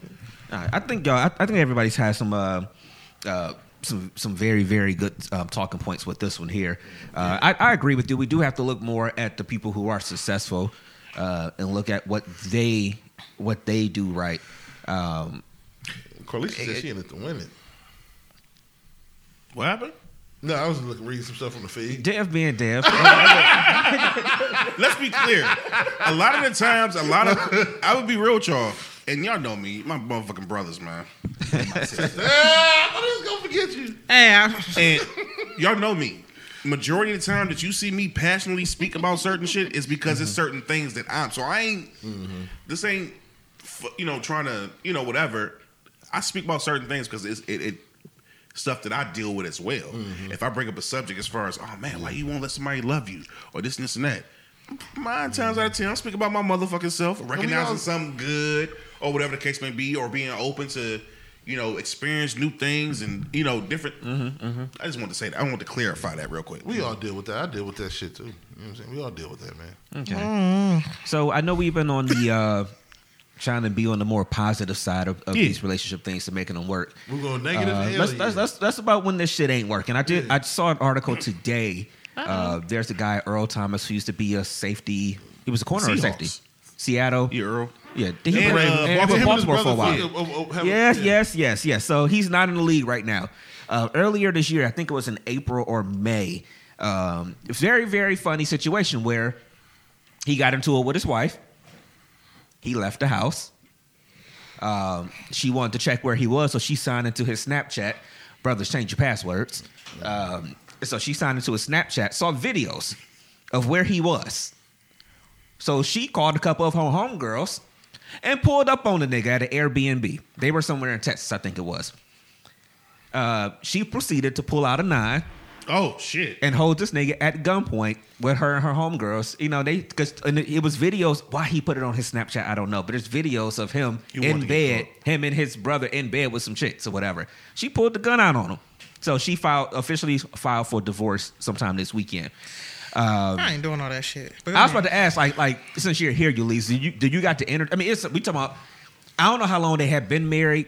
Uh, I think y'all. I, I think everybody's had some. Uh, uh, some some very very good um, talking points with this one here. Uh, I, I agree with you. We do have to look more at the people who are successful uh, and look at what they what they do right. Um, Carlisha said she ended to win it. what happened? No, I was looking reading some stuff on the feed. Dev being Dev. Let's be clear. A lot of the times, a lot of I would be real with y'all, and y'all know me, my motherfucking brothers, man. I was gonna forget you. Hey, I, And y'all know me. Majority of the time that you see me passionately speak about certain shit is because it's certain things that I'm. So I ain't. This ain't. f- You know, trying to. You know, whatever. I speak about certain things because it's it, it stuff that I deal with as well. Mm-hmm. If I bring up a subject as far as, oh man, why you won't let somebody love you or this, and this, and that. Nine times out of ten, I'm speaking about my motherfucking self, recognizing all- something good or whatever the case may be, or being open to, you know, experience new things and you know different. I just want to say that. I want to clarify that real quick. We all deal with that. I deal with that shit too. You know what I'm saying? We all deal with that, man. Okay. So I know we've been on the uh, trying to be on the more positive side of, of Yeah. these relationship things to making them work. We're going negative. Uh, hell that's, yeah. that's, that's, that's about when this shit ain't working. I did. Yeah. I saw an article today. Uh, there's a guy Earl Thomas who used to be a safety. He was a corner or Seahawks. safety. Seattle. Yeah, Earl. Yeah, he And, play- uh, and Baltimore- for him and his Baltimore for a while? played. Oh, oh, Yes, yeah. yes, yes, yes. So he's not in the league right now. Uh, earlier this year, I think it was in April or May. Um, very, very funny situation where he got into it with his wife. He left the house. Um, she wanted to check where he was, so she signed into his Snapchat. Brothers, change your passwords. Um, so she signed into his Snapchat, saw videos of where he was. So she called a couple of her homegirls and pulled up on the nigga at an Airbnb. They were somewhere in Texas, I think it was. Uh, she proceeded to pull out a nine Oh shit. and hold this nigga at gunpoint with her and her homegirls. You know, they because it was videos. Why he put it on his Snapchat, I don't know. But there's videos of him You in bed, him and his brother in bed with some chicks or whatever. She pulled the gun out on him. So she filed officially filed for divorce sometime this weekend. Um, I ain't doing all that shit. But I was about to ask, like, like since you're here, Ulysses, did you did you got to enter? I mean, it's we talking about. I don't know how long they have been married,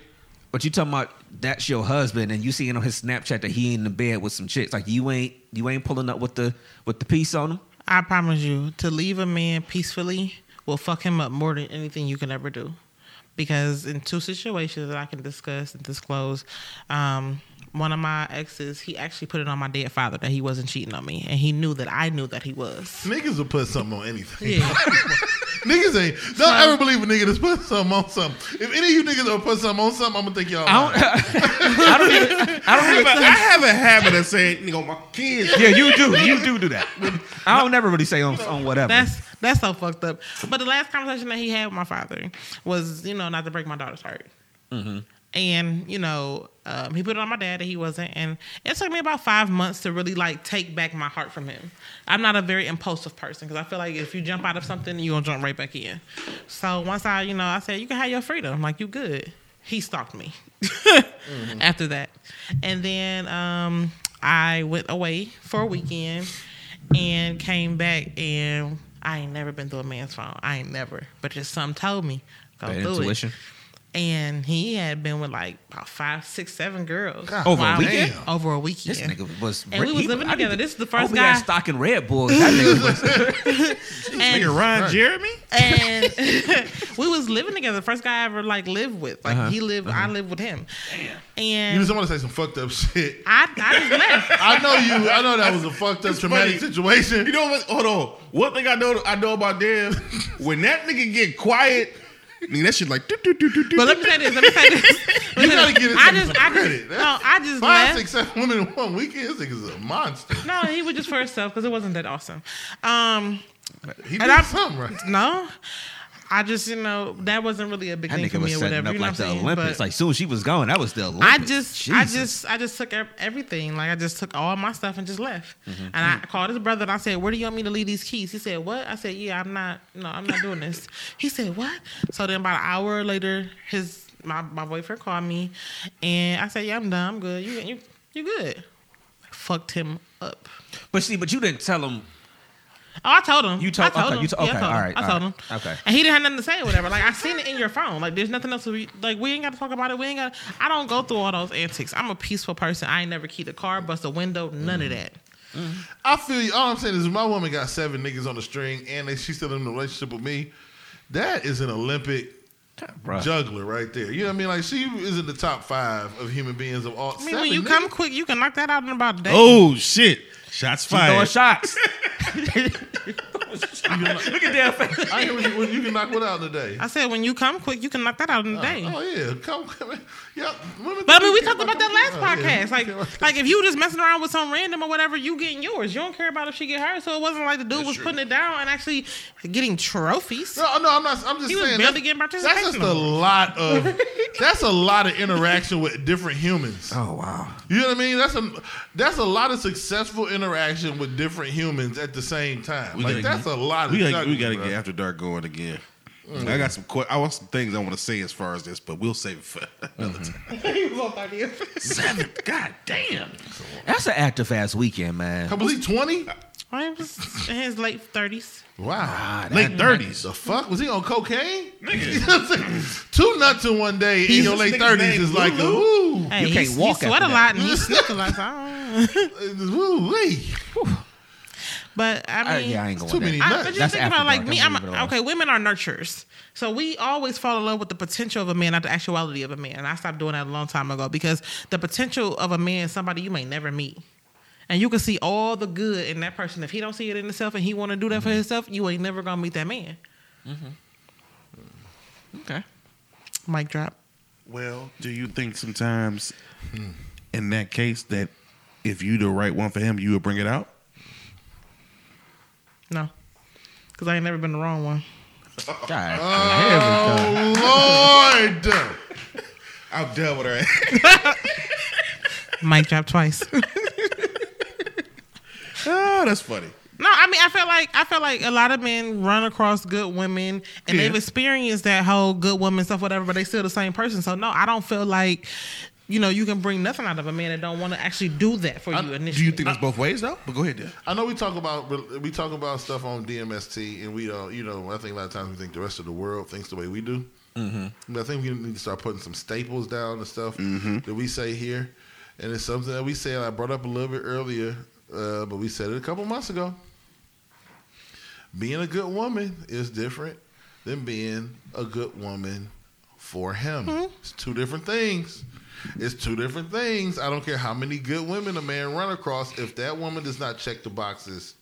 but you talking about that's your husband, and you seeing on his Snapchat that he in the bed with some chicks. Like you ain't you ain't pulling up with the with the piece on him. I promise you, to leave a man peacefully will fuck him up more than anything you can ever do. Because in two situations that I can discuss and disclose, um, one of my exes, he actually put it on my dead father that he wasn't cheating on me, and he knew that I knew that he was. Niggas will put something on anything. Yeah, niggas ain't. Don't ever believe a nigga that's put something on something. If any of you niggas will put something on something, I'm gonna think y'all. I don't. I don't even. I don't even. I have a habit of saying, "Nigga, my kids." Yeah, you do. You do do that. I don't never really say on on whatever. that's that's so fucked up. But the last conversation that he had with my father was, you know, not to break my daughter's heart. Mm-hmm. And you know, Um, he put it on my dad that he wasn't, and it took me about five months to really like take back my heart from him. I'm not a very impulsive person because I feel like if you jump out of something, you're gonna jump right back in. So once I, you know, I said you can have your freedom, like you good. He stalked me after that, and then um, I went away for a weekend and came back and I ain't never been through a man's phone. I ain't never, but just something told me go Bad through intuition. it. And he had been with like about five, six, seven girls God Over a While- weekend? over a weekend. This nigga was. And we was he- living I need together. to- This is the first hope he had guy- stock in Red Bulls. That nigga was. and, Nigga Ron Jeremy? and we was living together. The first guy I ever like lived with. Like Uh-huh. he lived, I lived with him. And you And just want to say some fucked up shit. I, I just left. I know you. I know that was a fucked up, traumatic funny. situation. You know what? Hold on. One thing I know I know about them, when that nigga get quiet, nigga, that shit like. do, do, do, do, But let me say this. Let me say this. You gotta give it I just, I credit. just, no, I just Five, left. six, seven women in one weekend. This nigga's a monster. No, he was just for himself because it wasn't that awesome. Um, He And did I'm- something right. no, I just you know that wasn't really a big That thing for me was or whatever. up You know like what the I'm saying? Olympics. But Like soon as she was gone, that was the Olympics. I just, I just, I just took everything. Like I just took all my stuff and just left. Mm-hmm. And I called his brother and I said, "Where do you want me to leave these keys?" He said, "What?" I said, "Yeah, I'm not. No, I'm not doing this." He said, "What?" So then about an hour later, his my my boyfriend called me, and I said, "Yeah, I'm done. I'm good. You you you good?" I Fucked him up. But see, but you didn't tell him. Oh, I told him. You told- I told okay, him. you to- Yeah, I okay, told him. all right, I told right, him. okay. And he didn't have nothing to say or whatever. Like I seen it in your phone. Like there's nothing else to be like. We ain't got to talk about it. We ain't got. I don't go through all those antics. I'm a peaceful person. I ain't never keyed a car, bust a window, none Mm. of that. I feel you. All I'm saying is, my woman got seven niggas on the string, and they, she's still in a relationship with me. That is an Olympic Bruh. juggler right there. You know what I mean? Like she is in the top five of human beings of all. I mean, when you come quick, you can knock that out in about a day. Oh shit! Shots She throwing fired. shots. Look at that face. I hear when you, when you can knock one out in a day. I said when you come quick, you can knock that out in a uh, day. Oh yeah, come, come yeah. Women But I mean, we talked about that last Oh, yeah. podcast. Like, like if you were just messing around with some random or whatever, you getting yours. You don't care about if she get hers. So it wasn't like the dude was putting it down and actually getting trophies. No, no, I'm not. I'm just He was saying. barely that's- getting That's just a lot of. that's a lot of interaction with different humans. Oh wow. You know what I mean? That's a that's a lot of successful interaction with different humans at the same time. We like gotta- that's a lot of. We gotta, we gotta bro. get after dark going again. Mm. I got some. que- I want some things I want to say as far as this, but we'll save it for another mm-hmm. time. He was on 30. Seven. God damn. That's an active ass weekend, man. Was he twenty? Well, he was in his late thirties. Wow. Ah, late thirties. The fuck was he on cocaine? Two nuts in one day in your late thirties is like a Lulu? woo, Hey, You can't walk he sweat after a lot and he sniffed a lot. So I don't- woo wee. but I mean, yeah, I ain't going too there. many I, nuts. but just That's think after about like me. I'm I'm leaving it alone. okay. Women are nurturers, so we always fall in love with the potential of a man, not the actuality of a man. And I stopped doing that a long time ago because the potential of a man is somebody you may never meet, and you can see all the good in that person. If he don't see it in himself and he want to do that Mm-hmm. for himself, you ain't never gonna meet that man. Okay. Mic drop. Well, do you think sometimes, in that case, that if you the right one for him, you would bring it out? No, because I ain't never been the wrong one. God. Oh Lord. I'm done with her. Mic drop twice. oh, that's funny. No, I mean I feel like I feel like a lot of men run across good women and Yeah. they've experienced that whole good woman stuff, whatever, but they still the same person. So no, I don't feel like you know you can bring nothing out of a man that don't want to actually do that for you Do you think it's both ways though? But go ahead, Dan. I know we talk about we talk about stuff on DMST, and we don't. You know, I think a lot of times we think the rest of the world thinks the way we do. Mm-hmm. But I think we need to start putting some staples down and stuff that we say here, and it's something that we said. I brought up a little bit earlier, uh, but we said it a couple months ago. Being a good woman is different than being a good woman for him. Hmm? It's two different things. It's two different things. I don't care how many good women a man run across. If that woman does not check the boxes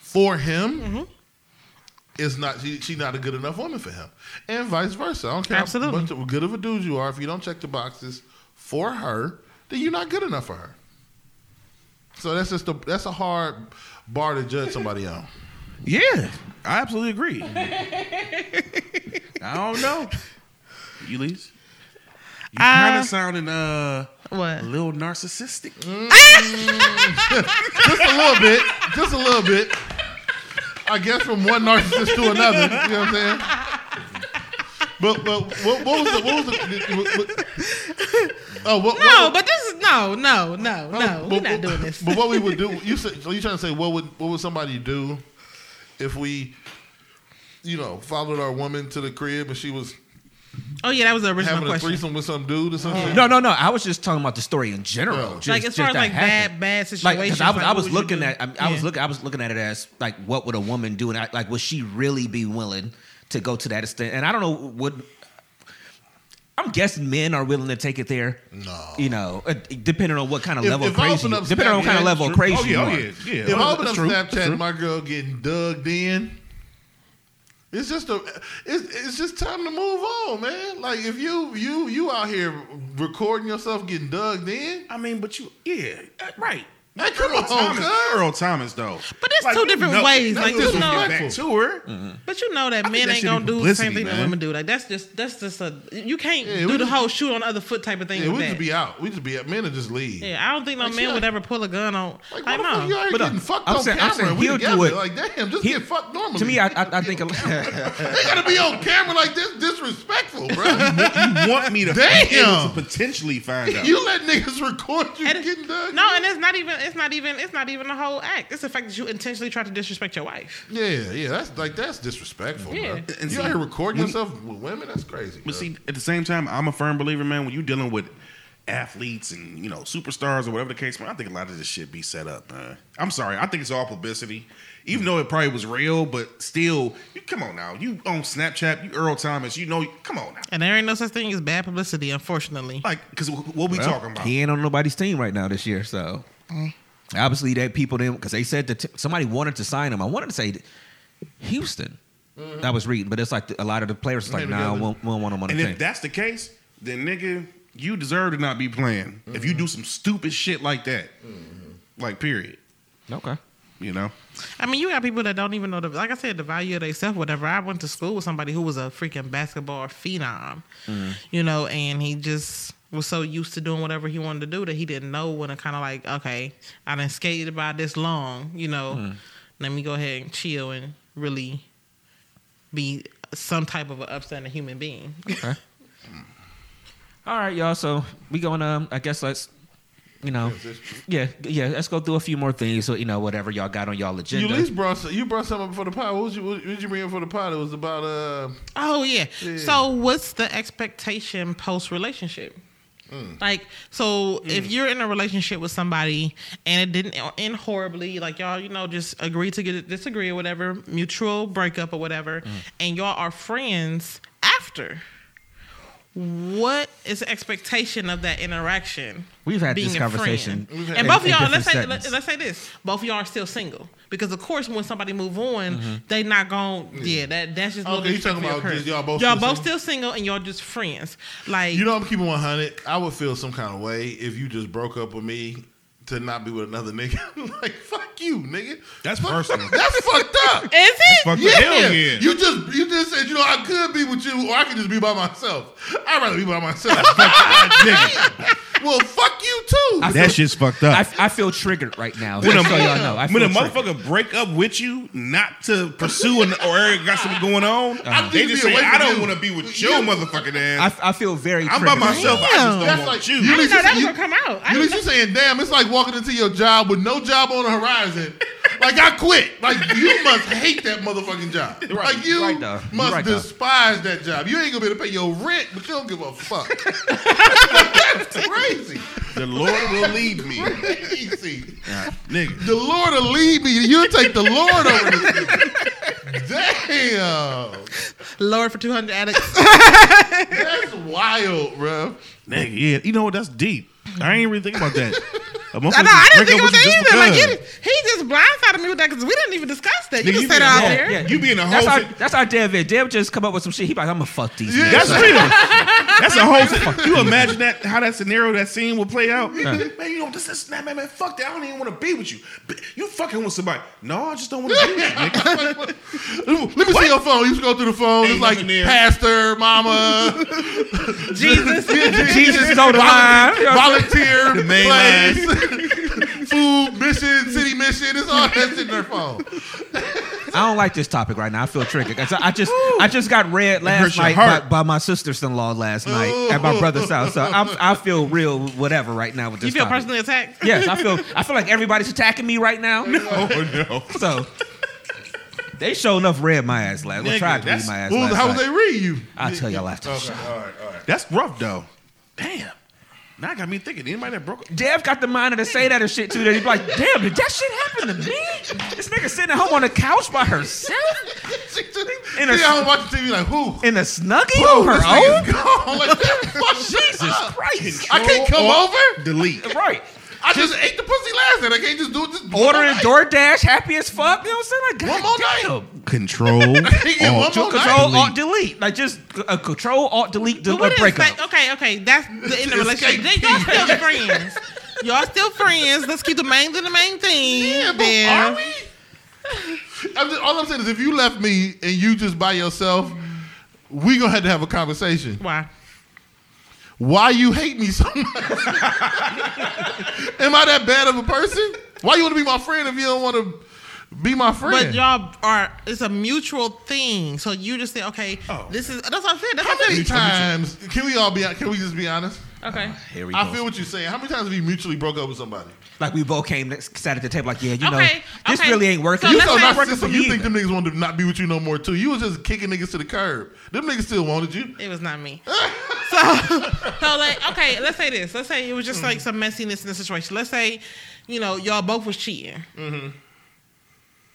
for him, mm-hmm. is not she, she not a good enough woman for him, and vice versa. I don't care Absolutely. how much good of a dude you are. If you don't check the boxes for her, then you're not good enough for her. So that's just a that's a hard bar to judge somebody on. Yeah, I absolutely agree. I don't know. You least? You kind Uh, of sounding uh, What? a little narcissistic. Just a little bit. Just a little bit. I guess from one narcissist to another. You know what I'm saying? But but what, what was the what was the what, what- oh what, No, what, but this is no, no, no, no. We're but- not doing this. But what we would do? You said so. You trying to say what would what would somebody do if we, you know, followed our woman to the crib and she was Oh yeah, that was the original having a question. threesome with some dude or something? No, no, no. I was just talking about the story in general. Just, like as just far as that like happened. bad, bad situations. like because I was like, I what was would you looking do? at I, I was Yeah. looking I was looking at it as like what would a woman do and I, like would she really be willing to go to that extent and I don't know would I'm guessing men are willing to take it there. No. you know, uh, depending on what kind of If- level if of crazy, open up depending on what kind of level of true. crazy Oh you yeah, oh are. yeah, yeah. If I open That's up true. Snapchat and my girl getting dug in, it's just a it's, it's just time to move on, man. Like if you you you out here recording yourself getting dug in, I mean, but you, yeah, uh, right. Hey, come Earl on, Thomas, cuz. Earl Thomas, though. But there's two you different ways. Like, just you know- back to her. But you know that think men that ain't gonna do the same publicity, thing that women do. Like that's just that's just a you can't Yeah, do the just- whole shoot on the other foot type of thing. yeah, with we that. just be out. We just be out. Men will just leave. yeah, I don't think no Like, man shit. would ever pull a gun on. Like, Like, what the you no. out here But, uh, getting fucked I'm on saying- I'm camera? saying we he'll do together. it. Like damn, just get fucked normally. To me, I, I, I think a, they gotta be on camera like this disrespectful, bro. You want me to Damn. be to potentially find out? you let niggas record you And- getting done? No, and it's not even it's not even it's not even the whole act. It's the fact that you intentionally try to disrespect your wife. Yeah, yeah, that's like that's disrespectful, Yeah. bro. And you see, out here recording when- yourself with women? That's crazy. But bro. see, at the same time, I'm a firm believer, man. When you're dealing with athletes and you know superstars or whatever the case, man, I think a lot of this shit be set up, man. I'm sorry, I think it's all publicity. Even though it probably was real, but still, you come on now. You on Snapchat, you Earl Thomas, you know, come on now. And there ain't no such thing as bad publicity, unfortunately. Like, because what we Well, talking about? He ain't on nobody's team right now this year, so Mm. obviously that people didn't because they said that t- somebody wanted to sign him. I wanted to say Houston. Mm-hmm. I was reading, but it's like the, a lot of the players was like, Maybe nah, we won't, we don't want him on And the if team. that's the case, then nigga, you deserve to not be playing. If you do mm-hmm. some stupid shit like that, mm-hmm. like period, Okay. you know. I mean, you got people that don't even know the like I said the value of themselves. Whatever. I went to school with somebody who was a freaking basketball phenom, you know, and he just was so used to doing whatever he wanted to do that he didn't know when to kind of like, okay, I done skated about this long, you know, let me go ahead and chill and really be some type of an upstanding human being. Okay. All right, y'all. So we going to, I guess let's, you know, yeah, yeah. Let's go through a few more things. So you know, whatever y'all got on y'all you agenda. at least brought some, you brought something for the pod. What was you what did you bring in for the pod? It was about uh Oh yeah. Yeah. So what's the expectation post relationship? Mm. Like so mm. if you're in a relationship with somebody and it didn't end horribly, like y'all, you know, just agree to get disagree or whatever, mutual breakup or whatever, mm. and y'all are friends after. What is the expectation of that interaction? We've had this conversation. and both of y'all, let's say, let, let's say this: both of y'all are still single because, of course, when somebody move on, Mm-hmm. they not going. Yeah, that that's just Okay, you talking about just y'all both y'all still both single? still single and y'all just friends. Like You know, I'm keeping 100. I would feel some kind of way if you just broke up with me to not be with another nigga. like, fuck you, nigga. That's Fuck- personal. That's fucked up. is it? Fuck Yeah. hell yeah. You just you just said, you know, I could be with you or I could just be by myself. I'd rather be by myself. Fuck. Well, fuck you too. I that shit's fucked up. I, I feel triggered right now. when a, Just so y'all know, I when a feel triggered. motherfucker break up with you, not to pursue an, or got something going on, I they just say, "I don't want to be with your You- motherfucking ass." I, I feel very. I'm triggered. by myself. I just don't That's want like you. I didn't know Ulysses- that was you- gonna come out. I You didn't saying, damn, it's like walking into your job with no job on the horizon. Like I quit. Like you must hate that motherfucking job. Right, like you right, must right, though. despise that job. You ain't gonna be able to pay your rent, but you don't give a fuck. That's crazy. The Lord will lead me, Crazy. nigga. The Lord will lead me. You take the Lord over this nigga. Damn. Lord for two hundred addicts. That's wild, bro. Nigga, yeah. You know what? That's deep. I ain't really thinking about that. A I know. I break didn't think up about with that just either. Like because. he just blindsided me with that because we didn't even discuss that. You Nigga, just you said it been out there. Yeah, You being a That's whole our, si- that's our Dev. Dev just come up with some shit. He like, I'm gonna fuck these. Yeah. niggas. That's real. That's a whole. si- You imagine that how that scenario, that scene will play out. Man, you know on this, this, and that, man, man. Fuck that. I don't even want to be with you. You fucking with somebody. No, I just don't want to be with you, nigga. Let me see your phone. You just go through the phone. Ain't it's like pastor, mama, Jesus, Jesus is on the line. You know what I'm saying? volunteer, main place, food mission, city mission. It's all that's in their phone. I don't like this topic right now. I feel triggered. I just I just got read last night by, by my sister-in-law last night at my brother's house. So I'm, I feel real whatever right now with this. You feel topic. personally attacked? Yes, I feel I feel like everybody's attacking me right now. Oh no. So they show enough read my ass last. Well, Nigga, tried to read my ass Who, last how was night. they read you? I'll tell y'all after the show. all right, all right. That's rough though. Damn. Now I got me thinking. Anybody that broke up? Dev got the mind to say that and shit too. That he'd be like, "Damn, did that shit happen to me? This nigga sitting at home on the couch by herself in a, Yeah, I'm watching TV like who? in a snuggie Who? on her own." gone. Like, Jesus Christ! I can't come over. Delete. Right. I just ate the pussy last night. I can't just do it. This Ordering one more night. DoorDash, happy as fuck. You know what I'm saying? Like, One more goddamn. Control. He get one Alt. more Control night. Alt Delete, like just a Control Alt Delete But de- what a breakup. that? Okay, okay, that's the end of the relationship. Then y'all still friends. Y'all still friends. Let's keep the main to the main thing. Yeah, but there. are we? I'm just, all I'm saying is, if you left me and you just by yourself, we gonna have to have a conversation. Why? Why you hate me so much? Am I that bad of a person? Why you want to be my friend if you don't want to be my friend? But y'all are. It's a mutual thing. So you just say, okay, Oh. this is. That's what I'm saying. That's How many times can we all be? Can we just be honest? Okay. Ah, here we I go. feel what you're saying. How many times have you mutually broke up with somebody? like we both came, next- sat at the table, like, yeah, you know, Okay, this okay. really ain't working. So You let's so not working for narcissistic. me You think either. them niggas wanted to not be with you no more too? You was just kicking niggas to the curb. Them niggas still wanted you. It was not me. so, so like, okay, let's say this. Let's say it was just like some messiness in the situation. Let's say, you know, y'all both was cheating, mm-hmm.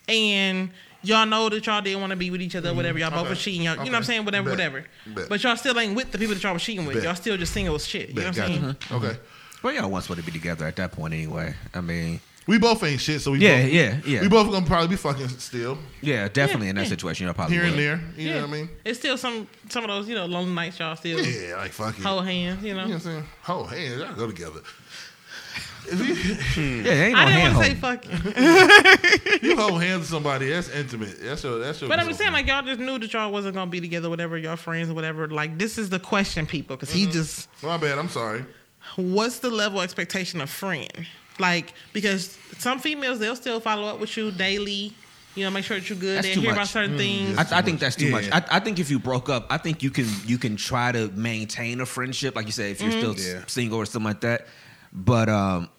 and y'all know that y'all didn't want to be with each other, mm-hmm. whatever. Y'all both were cheating. Y'all, You know what I'm saying? Whatever, Bet. whatever. Bet. But y'all still ain't with the people that y'all was cheating with. Bet. Y'all still just single as shit. You know what I'm saying? gotcha. Okay. Mm-hmm. Well, y'all once want to be together at that point anyway. I mean, We both ain't shit, so we Yeah, both, yeah, yeah. We both gonna probably be fucking still yeah, definitely Yeah, in that yeah. situation, y'all probably here and would. there. You know what I mean? It's still some some of those you know lonely nights y'all still Yeah, like fucking it. hold hands. You know. You know what I'm saying? Hold hands, y'all go together. If you, hmm. Yeah, ain't no I didn't want to say holding. fucking. you hold hands with somebody, that's intimate. That's your. That's your. But I'm saying, like y'all just knew that y'all wasn't gonna be together, whatever. Y'all friends or whatever. Like this is the question, people, because he mm-hmm. just. My bad. I'm sorry. What's the level expectation of friend? Like because some females they'll still follow up with you daily. You know, make sure that you're good. That's They too hear much. about certain mm, things. I, I think that's too Yeah. much. I, I think if you broke up, I think you can you can try to maintain a friendship, like you said, if you're mm-hmm. still Yeah. single or something like that. But um,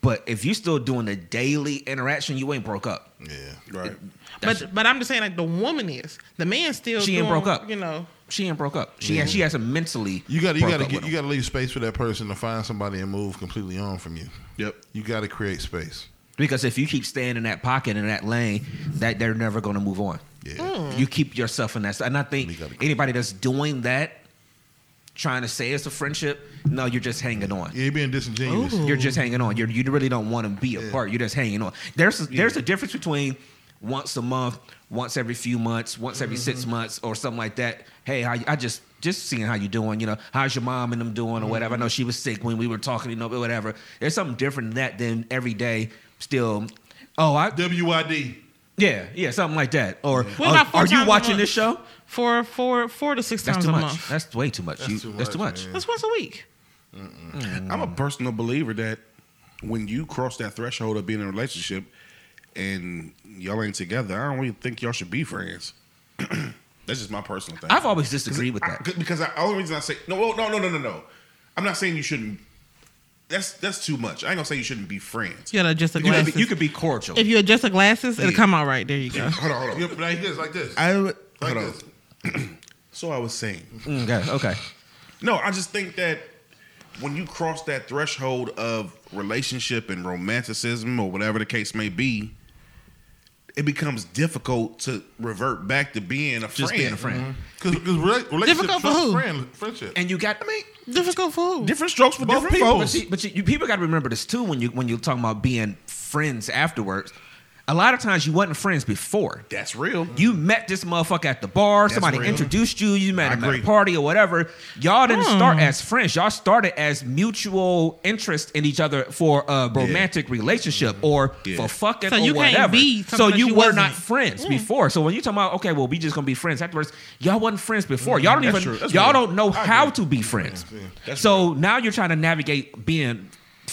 but if you're still doing the daily interaction, you ain't broke up. Yeah. Right. but but I'm just saying, like the woman is the man still. She ain't broke up. You know. She ain't broke up. She has, she hasn't mentally. You got to you got to get you got to leave space for that person to find somebody and move completely on from you. Yep. You got to create space. because if you keep staying in that pocket in that lane, that they're never going to move on. Yeah. Hmm. You keep yourself in that. And I think anybody that's doing that, trying to say it's a friendship, no, you're just hanging on. Yeah, you're being disingenuous. Ooh. You're just hanging on. You're, you really don't want to be apart. You're just hanging on. There's a, there's a difference between once a month, once every few months, once every six mm-hmm. months, or something like that. Hey, I, I just just seeing how you doing. You know, how's your mom and them doing, or mm-hmm. whatever. I know she was sick when we were talking. You know, but whatever. There's something different than that than every day. Still, oh, I WYD. Yeah yeah something like that. Or What are, about four are you times a watching month? this show? For Four, four, four to six That's times too a much. month. That's way too much. That's You- too That's too much, much. man. That's once a week. I'm a personal believer that when you cross that threshold of being in a relationship and y'all ain't together, I don't really think y'all should be friends. That's just my personal thing. I've always disagreed with that. I- because I, only reason I say no, no, no, no, no, no. I'm not saying you shouldn't. That's that's too much. I ain't gonna say you shouldn't be friends. You gotta adjust the You could, glasses. be, you could be cordial. if you adjust the glasses, it'll Yeah. come out right. There you go. Hold on, hold on. Yep, like this, like this. I like hold on. So I was saying, okay, okay. no, I just think that when you cross that threshold of relationship and romanticism or whatever the case may be, it becomes difficult to revert back to being a Just friend. being a friend. Because mm-hmm. relationship Difficult for who? friend, friendship. And you got, I mean, Difficult for who? Different strokes for Both different people. but, see, but you, you people got to remember this too when you when you're talking about being friends afterwards. A lot of times you wasn't friends before. That's real. You met this motherfucker at the bar. That's somebody real. introduced you. You met I him at a party or whatever. Y'all didn't Hmm. start as friends. Y'all started as mutual interest in each other for a romantic relationship or Yeah. for fucking So or you can't whatever. be so you you were wasn't. not friends before. So when you talking about okay, well, we just gonna be friends afterwards. Y'all wasn't friends before. Y'all don't That's even. y'all real. don't know I how agree. to be friends. That's so now you're trying to navigate being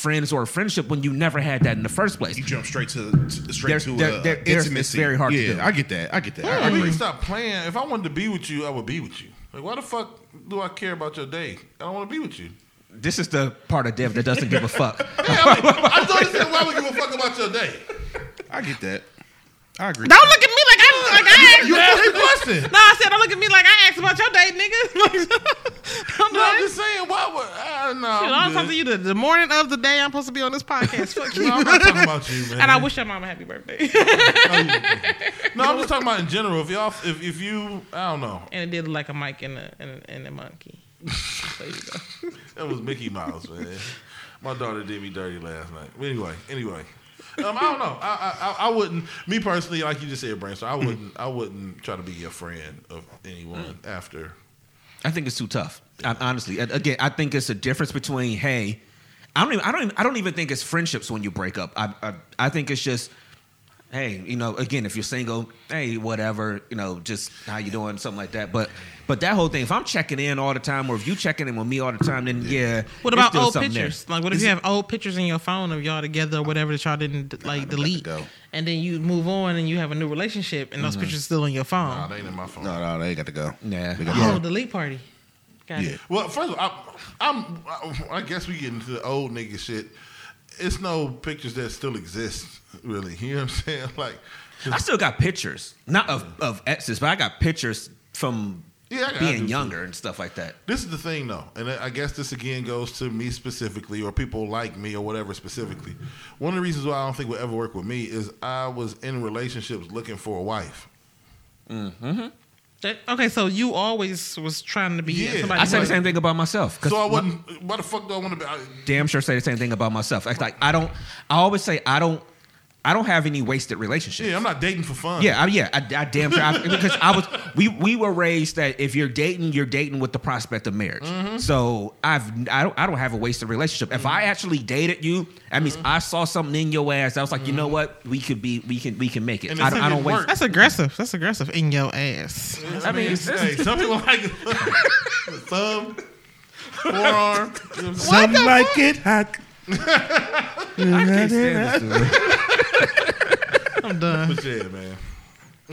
friends or a friendship when you never had that in the first place. You jump straight to, to straight There's- to there- uh, there- there's- it's intimacy. very hard to do. I get that. I get that. I I need to stop playing. If I wanted to be with you, I would be with you. Like, why the fuck do I care about your day? I don't want to be with you. This is the part of Dev that doesn't give a fuck. Yeah, I, mean, I don't understand why would give a fuck about your day. I get that. I agree. Don't look at me like I like I asked. You asked a question. No, I said don't look at me like I asked about your date, nigga. do No, I'm just saying. Why would? Uh, no, Shit, I'm I'm talking to you the, the morning of the day I'm supposed to be on this podcast. Fuck you. No, I'm not talking about you, man. and I wish your mama happy birthday. No, I'm just talking about in general. If y'all, if, if you, I don't know. and it did like a mic and a and a, and a monkey. There you go. That was Mickey Mouse, man. My daughter did me dirty last night. Anyway, anyway. Um, I don't know. I, I I wouldn't. Me personally, like you just said, Brainstorm. I wouldn't. I wouldn't try to be a friend of anyone after. I think it's too tough. I, honestly, again, I think it's a difference between hey, I don't even, I don't even, I don't even think it's friendships when you break up. I, I, I think it's just hey, you know, again, if you're single, hey, whatever, you know, just how you doing, something like that. But but that whole thing, if I'm checking in all the time, or if you checking in with me all the time, then yeah. What about old something there. pictures? Like, what if you have old pictures in your phone of y'all together or whatever that y'all didn't like delete, and then you move on and you have a new relationship and those mm-hmm. pictures still on your phone? Nah, they ain't in my phone. No, no, they got to go. Yeah. They got Oh, to delete party. Got Yeah. it. Well, first of all, I'm, I'm. I guess we get into the old nigga shit. It's no pictures that still exist, really. You know what I'm saying? Like, I still got pictures, not of, of exes, but I got pictures from Yeah, I- I do being too. younger and stuff like that. This is the thing, though, and I I guess this again goes to me specifically, or people like me, or whatever specifically. One of the reasons why I don't think would ever work with me is I was in relationships looking for a wife. Mm-hmm. That- okay, so you always was trying to be Yeah. somebody. I say the same thing about myself. 'cause So I my- wasn't. Why the fuck do I want to be? I, damn sure say the same thing about myself. Like, like I don't. I always say I don't. I don't have any wasted relationships. yeah, I'm not dating for fun. Yeah, I, yeah, I, I damn sure I, because I was we we were raised that if you're dating, you're dating with the prospect of marriage. Mm-hmm. So I've I don't I don't have a wasted relationship. If I actually dated you, that means Mm-hmm. I saw something in your ass. I was like, you know what, we could be we can we can make it. And I don't, I don't waste. work- That's aggressive. That's aggressive in your ass. I mean, it's- it's- hey, some people like thumb, forearm. You know what I'm saying? Some like it hot. I can't stand this dude. I'm done. But yeah, man.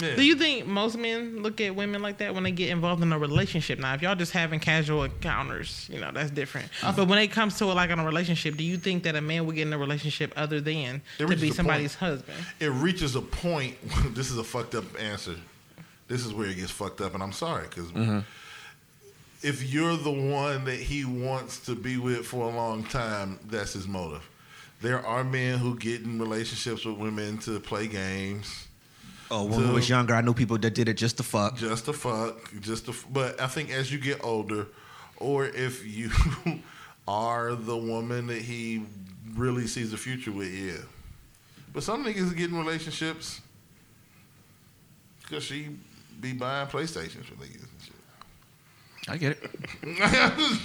Yeah. Do you think most men look at women like that when they get involved in a relationship? Now, if y'all just having casual encounters, you know that's different. Uh-huh. but when it comes to like in a relationship, do you think that a man would get in a relationship other than It to be a somebody's husband? it reaches a point. this is a fucked up answer. This is where it gets fucked up, and I'm sorry because mm-hmm. If you're the one that he wants to be with for a long time, that's his motive. There are men who get in relationships with women to play games, Oh, when we was younger, I knew people that did it just to fuck. just to fuck, just to. But I think as you get older, or if you are the woman that he really sees a future with, yeah. But some niggas get in relationships because she be buying PlayStations for niggas and shit. I get it.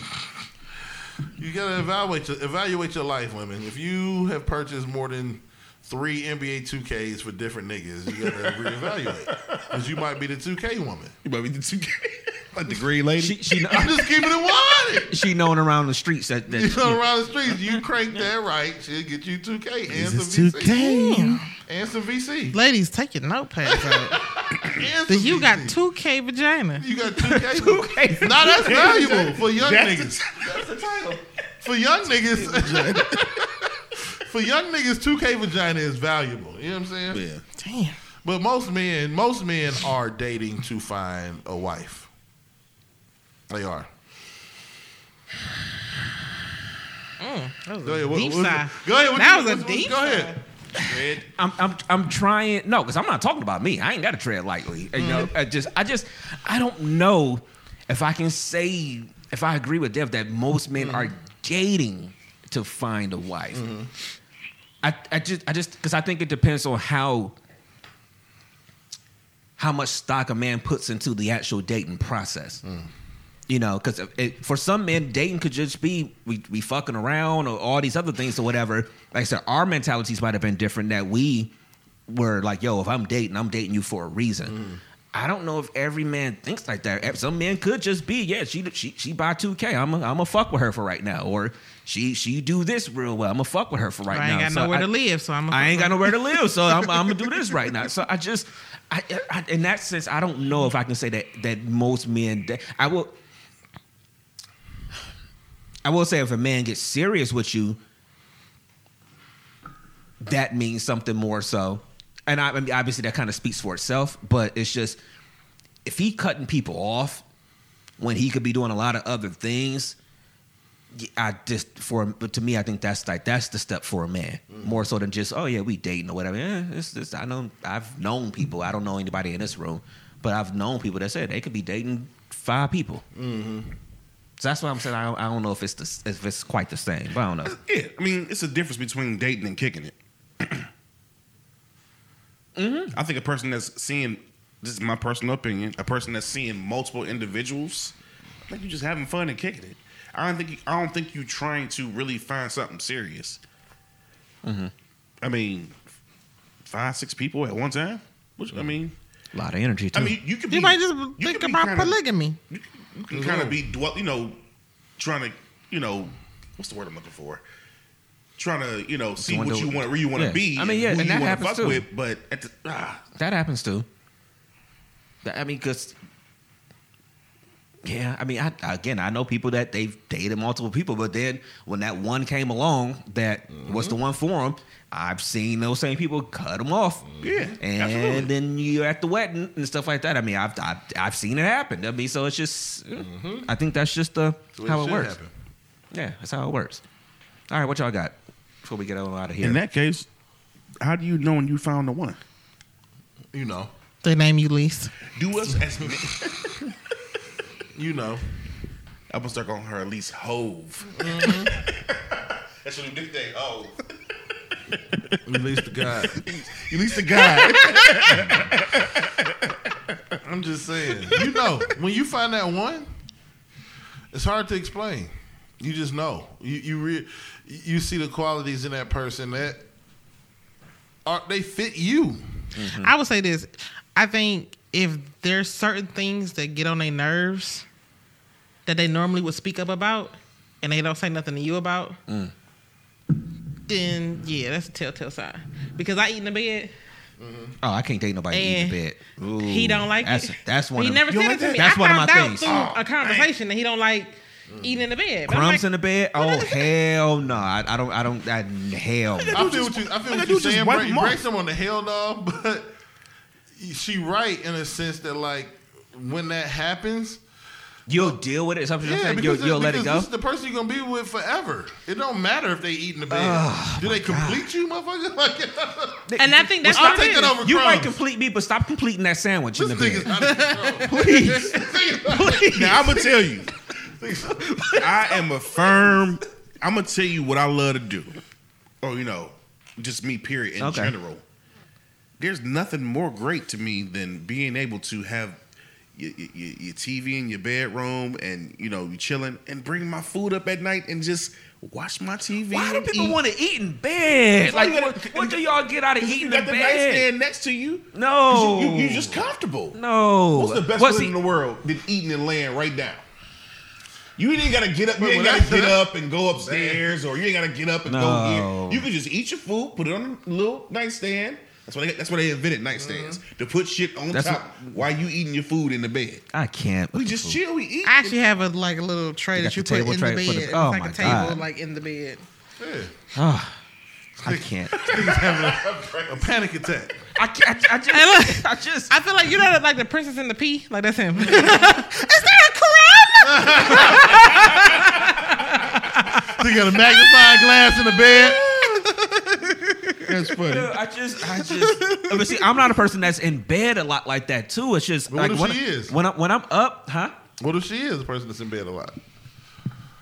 you gotta evaluate your, evaluate your life, women. If you have purchased more than three NBA 2Ks for different niggas, you gotta reevaluate because you might be the 2K woman. You might be the two like the green lady. She she I'm just keeping it 100. she known around the streets that, that You know, around the streets, you crank that right, she'll get you 2K and This some is VC. 2K. And some VC. Ladies, take your notepads out. And Then some you got VC. two K vagina. You got 2K. 2K. Now that's valuable for young That's niggas. That's the title. For young niggas. for young niggas, 2K vagina is valuable. You know what I'm saying? Yeah. Damn. But most men, most men are dating to find a wife. They are. Mm, that was Go a ahead. What, deep what- sigh. go ahead. What That was a what- what- deep Go ahead. Red. I'm I'm I'm trying no, because I'm not talking about me. I ain't got to tread lightly. You know, mm-hmm. I just I just I don't know if I can say if I agree with Dev that most men are mm-hmm. dating to find a wife. Mm-hmm. I I just I just because I think it depends on how how much stock a man puts into the actual dating process. Mm. You know, because for some men, dating could just be we we fucking around or all these other things or whatever. Like I said, our mentalities might have been different. That we were like, "Yo, if I'm dating, I'm dating you for a reason." Mm. I don't know if every man thinks like that. Some men could just be, yeah, she she she buy two K. I'm a, I'm a fuck with her for right now, or she she do this real well. I'm a fuck with her for right now. I ain't got So nowhere I- to live, so I'm. I ain't got nowhere to live, so I'm, I'm gonna do this right now. So I just, I, I, in that sense, I don't know if I can say that that most men. I will, I will say if a man gets serious with you, that means something more so. And I, I mean, obviously that kind of speaks for itself, but it's just if he cutting people off when he could be doing a lot of other things. I just for but to me, I think that's like that's the step for a man mm. more so than just oh yeah we dating or whatever. Yeah, it's, it's, I know I've known people. I don't know anybody in this room, but I've known people that said they could be dating five people. Mm-hmm. So that's why I'm saying I don't, I don't know if it's the, if it's quite the same, but I don't know. Yeah, I mean, it's a difference between dating and kicking it. Mm-hmm. I think a person that's seeing this is my personal opinion. A person that's seeing multiple individuals, I think you're just having fun and kicking it. I don't think you, I don't think you're trying to really find something serious. Mm-hmm. I mean, five six people at one time. Which I mm-hmm. mean, A lot of energy too. I mean, you could be. You might just you think about kinda- polygamy. You, you can kind of be dwell, you know, trying to, you know, what's the word I'm looking for? Trying to, you know, see Doing what the- you want, where you want to Yeah. be. I mean, yeah, who and you that wanna happens fuck too. With, but at the, ah, That happens too. That- I mean, because yeah, I mean, I, again, I know people that they've dated multiple people, but then when that one came along, that was the mm-hmm. one for them. I've seen those same people cut them off. Mm-hmm. Yeah, and absolutely. then you're at the wedding and stuff like that. I mean, I've I've, I've seen it happen. I mean, so it's just, mm-hmm. I think that's just the the how it should works. happen. Yeah, that's how it works. All right, what y'all got before we get on out of here? in that case, how do you know when you found the one? You know, the name you least. Do us as men. you know. I'm gonna start calling her at least Hove. Mm-hmm. That's what we do. They Hove. Release the God. At least the guy. I'm just saying. You know, when you find that one, it's hard to explain. You just know. You you re, you see the qualities in that person that are they fit you. I would say this. I think if there's certain things that get on their nerves that they normally would speak up about and they don't say nothing to you about, mm. then yeah, that's a telltale sign. Because I eat in the bed, mm-hmm. oh, I can't date nobody eating in bed. Ooh, he don't like that's, it. That's one. He of never said don't it to like me. That's I one of my things. through Oh, a conversation that he don't like mm. eating in the bed. But Crumbs like, in the bed? Oh hell no! I, I don't. I don't. I, hell. no. I feel what you I feel what you're is saying. Break, break off. some on the hell no, but she right in a sense that like when that happens, You'll deal with it. Something you're yeah, saying. because, You'll, you'll let it go. this is the person you're gonna be with forever. It don't matter if they eat in the bed. Oh do they complete you, motherfucker? Like, and I think that's I'll what it take that is. over. You might complete me, but stop completing that sandwich in This the nigga's bed. out of control. Please. Now I'm gonna tell you, I am a firm. I'm gonna tell you what I love to do, or you know, just me. Period. In Okay. general, there's nothing more great to me than being able to have your, your, your TV in your bedroom, and you know, you chilling, and bring my food up at night and just watch my TV. Why do people want to eat in bed? Why Like, gotta- what, what do y'all get out of eating You in got the bed? nightstand next to you. No, You, you, are just comfortable. no. What's the best What's feeling he- in the world than eating and laying right down? You ain't gotta get up. You ain't gotta get up and go upstairs, or you ain't gotta get up and No. go here. You can just eat your food, put it on a little nightstand. That's why they, that's why they invented nightstands mm-hmm. to put shit on That's top while you eating your food in the bed. I can't. We just food. chill. We eat. I actually have a like a little tray that you put table in tray the for bed. the- it's oh like my a table God. like in the bed. Yeah. Oh, I can't. Niggas having a, a panic attack. I, can't, I, I just. Hey, look. I just. I feel like you know like the princess in the pea, like that's him. Is there a crumb? So you got a magnifying glass in the bed. That's funny. I just, I just. But see, I'm not a person that's in bed a lot like that too. It's just But what like if when, she is? when I'm when I'm up, huh? What if she is the person that's in bed a lot?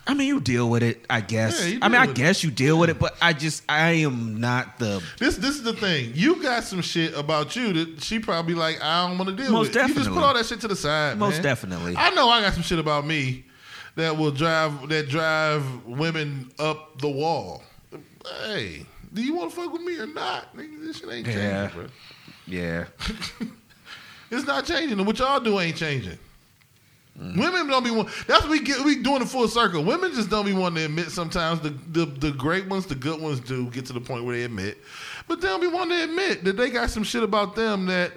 I mean, you deal with it, I guess. Yeah, you I mean, deal I with guess you deal with it, but I just, I am not the. This this is the thing. You got some shit about you that she probably like. I don't want to deal Most with. You just definitely. put all that shit to the side. Most man. definitely. I know I got some shit about me that will drive that drive women up the wall. Hey, do you want to fuck with me or not? Nigga, this shit ain't changing, Yeah. bro. Yeah. It's not changing. And what y'all do ain't changing. Mm. Women don't be one. That's what we get. We doing the full circle. Women just don't be wanting to admit. Sometimes the, the the great ones, the good ones, do get to the point where they admit, but they don't be wanting to admit that they got some shit about them that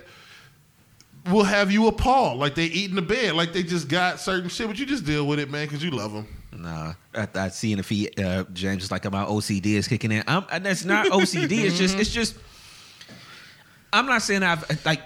will have you appalled. Like they eat in the bed. Like they just got certain shit. But you just deal with it, man, because you love them. Nah, I, I see in the feed, uh, James is like my OCD is kicking in. I'm, and that's not OCD. it's just, it's just. I'm not saying I've like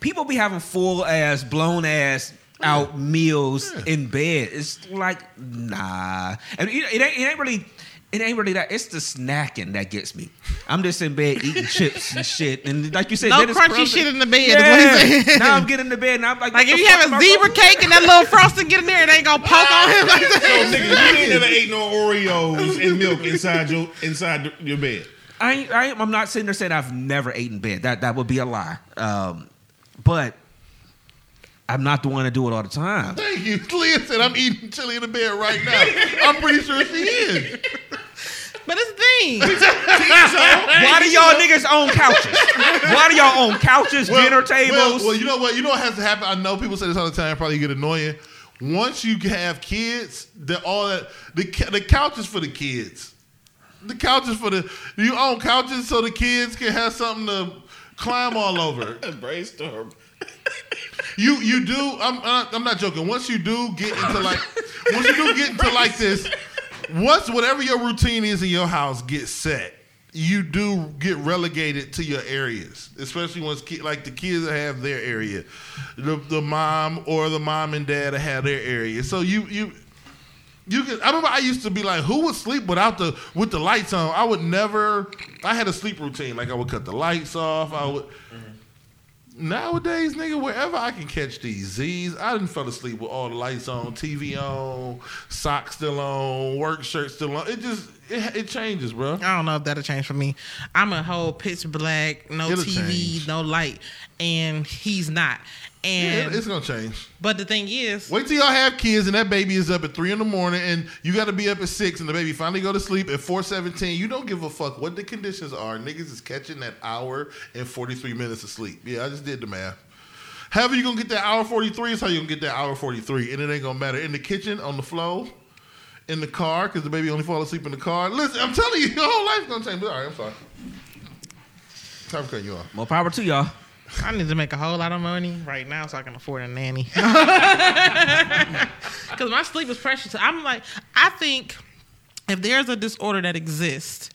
people be having full ass, blown ass out meals in bed. It's like nah, and it, it ain't, it ain't really. It ain't really that. It's the snacking that gets me. I'm just in bed eating chips and shit, and like you said, No then it's crunchy crumbs- shit in the bed, is what he Yeah. now I'm getting in the bed, and I'm like, Like if you have a zebra supposed cake and that little frosting get in there, it ain't gonna poke on him like So, nigga, you ain't never ate no Oreos and milk inside your inside your bed. I, ain't, I ain't- I'm not sitting there saying I've never eaten in bed. That that would be a lie. Um, but I'm not the one to do it all the time. Thank you. Leah said I'm eating chili in the bed right now. I'm pretty sure she is. But it's the thing. Why do y'all niggas own couches? Why do y'all own couches, dinner tables? Well, well, you know what? You know what has to happen. I know people say this all the time. Probably get annoying. Once you have kids, that all that the the couch is for the kids. The couch is for the you own couches so the kids can have something to climb all over. Brainstorm. You you do. I'm uh, I'm not joking. Once you do get into like once you do get into like this, once whatever your routine is in your house gets set, you do get relegated to your areas. Especially once ki- like the kids have their area, the the mom or the mom and dad have their area. So you you. You can. I remember I used to be like, who would sleep without the with the lights on? I would never. I had a sleep routine. Like I would cut the lights off. I would. Nowadays, nigga, wherever I can catch these Z's, I didn't fell asleep with all the lights on, TV on, socks still on, work shirt still on. It just it, it changes, bro. I don't know if that'll change for me. I'm a whole pitch black, no It'll TV, change. no light, and he's not. Yeah, And it- it's gonna change. but the thing is, Wait till y'all have kids and that baby is up at three in the morning and you got to be up at six and the baby finally go to sleep at four seventeen. You don't give a fuck what the conditions are. Niggas is catching that hour and forty three minutes of sleep. Yeah, I just did the math. However you gonna get that hour forty three is how you gonna get that hour forty three, and it ain't gonna matter in the kitchen, on the floor, in the car because the baby only fall asleep in the car. Listen, I'm telling you, your whole life's gonna change. But all right, I'm sorry. Time for cutting you off. More power to y'all. I need to make a whole lot of money right now so I can afford a nanny. Because my sleep is precious. I'm like, I think if there's a disorder that exists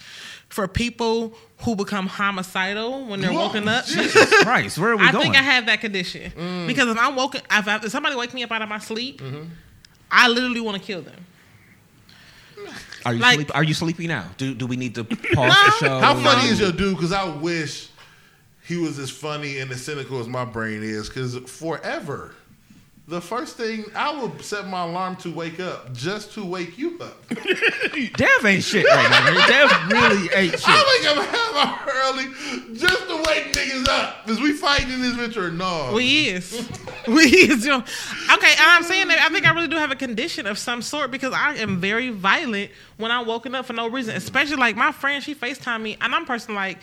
for people who become homicidal when they're Whoa, woken up, Jesus Christ, where are we I going? I think I have that condition. Mm. Because if I'm woken, if, I- if somebody wake me up out of my sleep, Mm-hmm. I literally want to kill them. are you like- sleep, Are you sleepy now? Do do we need to pause the show? How funny is your dude? Because I wish he was as funny and as cynical as my brain is. Because forever, the first thing I would set my alarm to wake up just to wake you up. Dev ain't shit right now. Dev really ain't shit. I wake up half hour early just to wake niggas up. Is we fighting in this bitch or no? We is. we is. You know. Okay, I'm saying that I think I really do have a condition of some sort because I am very violent when I'm woken up for no reason. Especially like my friend, she FaceTime me, and I'm a person like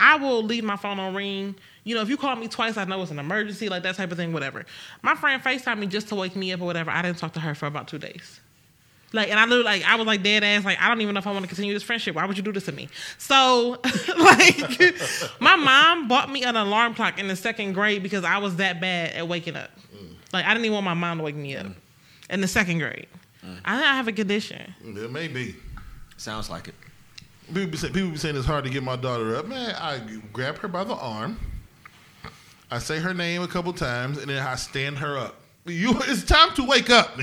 I will leave my phone on ring. You know, if you call me twice, I know it's an emergency, like that type of thing, whatever. My friend FaceTime me just to wake me up or whatever. I didn't talk to her for about two days. Like, and I literally, like, I was like dead ass, like, I don't even know if I want to continue this friendship. Why would you do this to me? So, like, my mom bought me an alarm clock in the second grade because I was that bad at waking up. Mm. Like, I didn't even want my mom to wake me up mm. in the second grade. Mm. I think I have a condition. It may be. Sounds like it. People be, say, people be saying it's hard to get my daughter up. Man, I grab her by the arm. I say her name a couple times, and then I stand her up. You, it's time to wake up.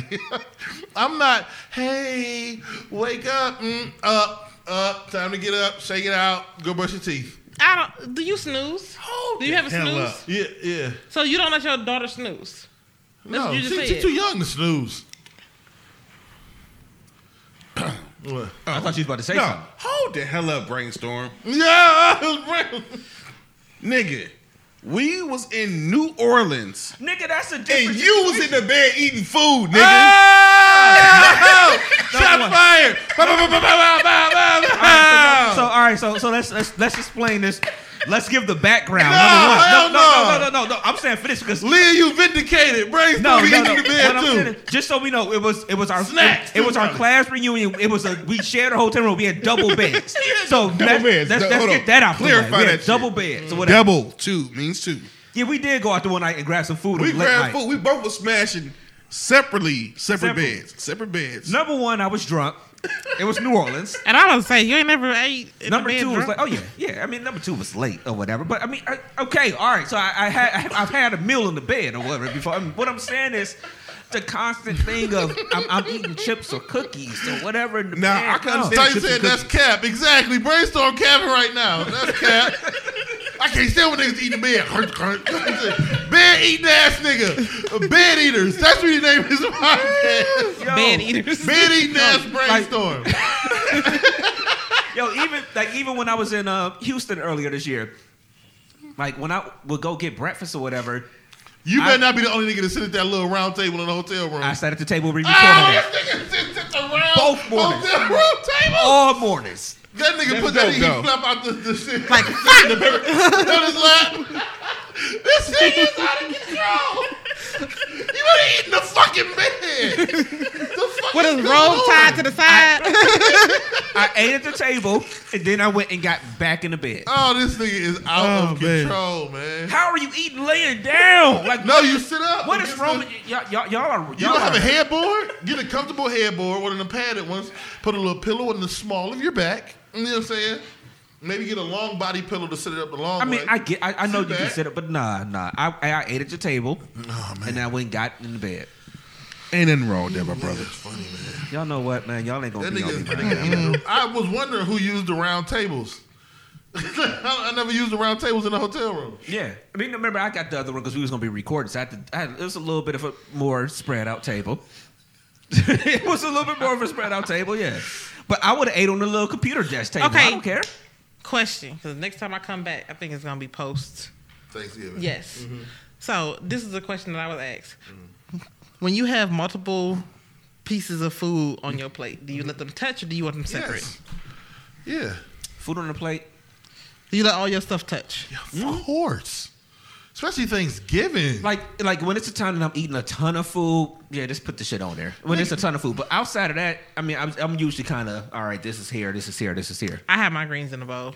I'm not. Hey, wake up, mm, up, up. Time to get up, shake it out, go brush your teeth. I don't. Do you snooze? do you have a snooze? up. Yeah, yeah. So you don't let your daughter snooze? That's No, she, she's too young to snooze. What? I thought you was about to say No, something. hold the hell up, brainstorm, Yeah, nigga. We was in New Orleans, Nigga, that's a and you was in the bed eating food, nigga. Ah! Shot fired. So all right, so so let's let's let's explain this. Let's give the background. No, Number one. hell no, no, no, no. no, no, no. I'm saying for this because Leah, you vindicated. Brainstorm, no, no, no. the What bed I'm saying is, just so we know, it was it was our Snacks, it, was our class reunion. It was a we shared a hotel room. We had double beds. So let's, beds. let's, let's get that out. Clarify that double beds. whatever. Double two means two. Yeah, we did go out the one night and grab some food. We grabbed food. We both were smashing separately, separate, Separate. beds, separate beds. Number one, I was drunk. It was New Orleans. And I don't say you ain't never ate. In Number the two was like, oh yeah, yeah. I mean, number two was late or whatever. But I mean, I, okay, all right. So I, I had, I've had a meal in the bed or whatever before. I mean, what I'm saying is, the constant thing of I'm, I'm eating chips or cookies or whatever. In the Now, bed. I can No. understand- Tyson chips and said that's cap. Exactly. Brainstorm capping right now. That's cap. I can't stand when niggas eating the bed. bed eating ass nigga. Bed eaters. That's what he name his podcast. Yo, bed eaters. Bed eating ass brainstorm. Yo, even like even when I was in uh, Houston earlier this year, like when I would go get breakfast or whatever, You I- better not be the only nigga to sit at that little round table in the hotel room. I sat at the table re-recording oh, that this nigga sits at the round Both mornings. hotel room table. all mornings. That nigga That's put that dope, he though. flap out the, the shit like on his lap. This nigga is out of control. You better eat in the fucking bed. The fuck With his robe tied to the side. I ate at the table and then I went and got back in the bed. Oh, this nigga is out Oh, of man. control, man. How are you eating laying down? Like No, you sit up. What is Against wrong with y'all? Y'all, y'all are. You y'all don't have a headboard? Get a comfortable headboard, one of the padded ones. Put a little pillow in the small of your back. You know what I'm saying? Maybe get a long body pillow to sit it up the long I mean, way. I get. I, I know Sit you can back. sit up, but nah, nah. I, I, I ate at your table, Oh, man. and I went and got in the bed. Ain't nothing wrong with that, my brother. That's funny, man. Y'all know what, man? Y'all ain't gonna That be on nigga, me. that man. nigga I was wondering who used the round tables. I never used the round tables in the hotel room. Yeah, I mean, remember I got the other one because we was gonna be recording, so I had to. I had, it was a little bit of a more spread out table. it was a little bit more of a spread out table, yeah. But I would have ate on the little computer desk table. Okay. I don't care. Question, because next time I come back, I think it's gonna be post. Thanksgiving. Yes. Mm-hmm. So this is a question that I was asked. Mm-hmm. When you have multiple pieces of food on your plate, do you let them touch or do you want them separate? Yes. Yeah. Food on the plate. Do you let all your stuff touch? Yeah, Of course. Especially Thanksgiving. Like, like when it's a time that I'm eating a ton of food, yeah, just put the shit on there. When it's a ton of food, but outside of that, I mean, I'm, I'm usually kind of all right. This is here. This is here. This is here. I have my greens in a bowl.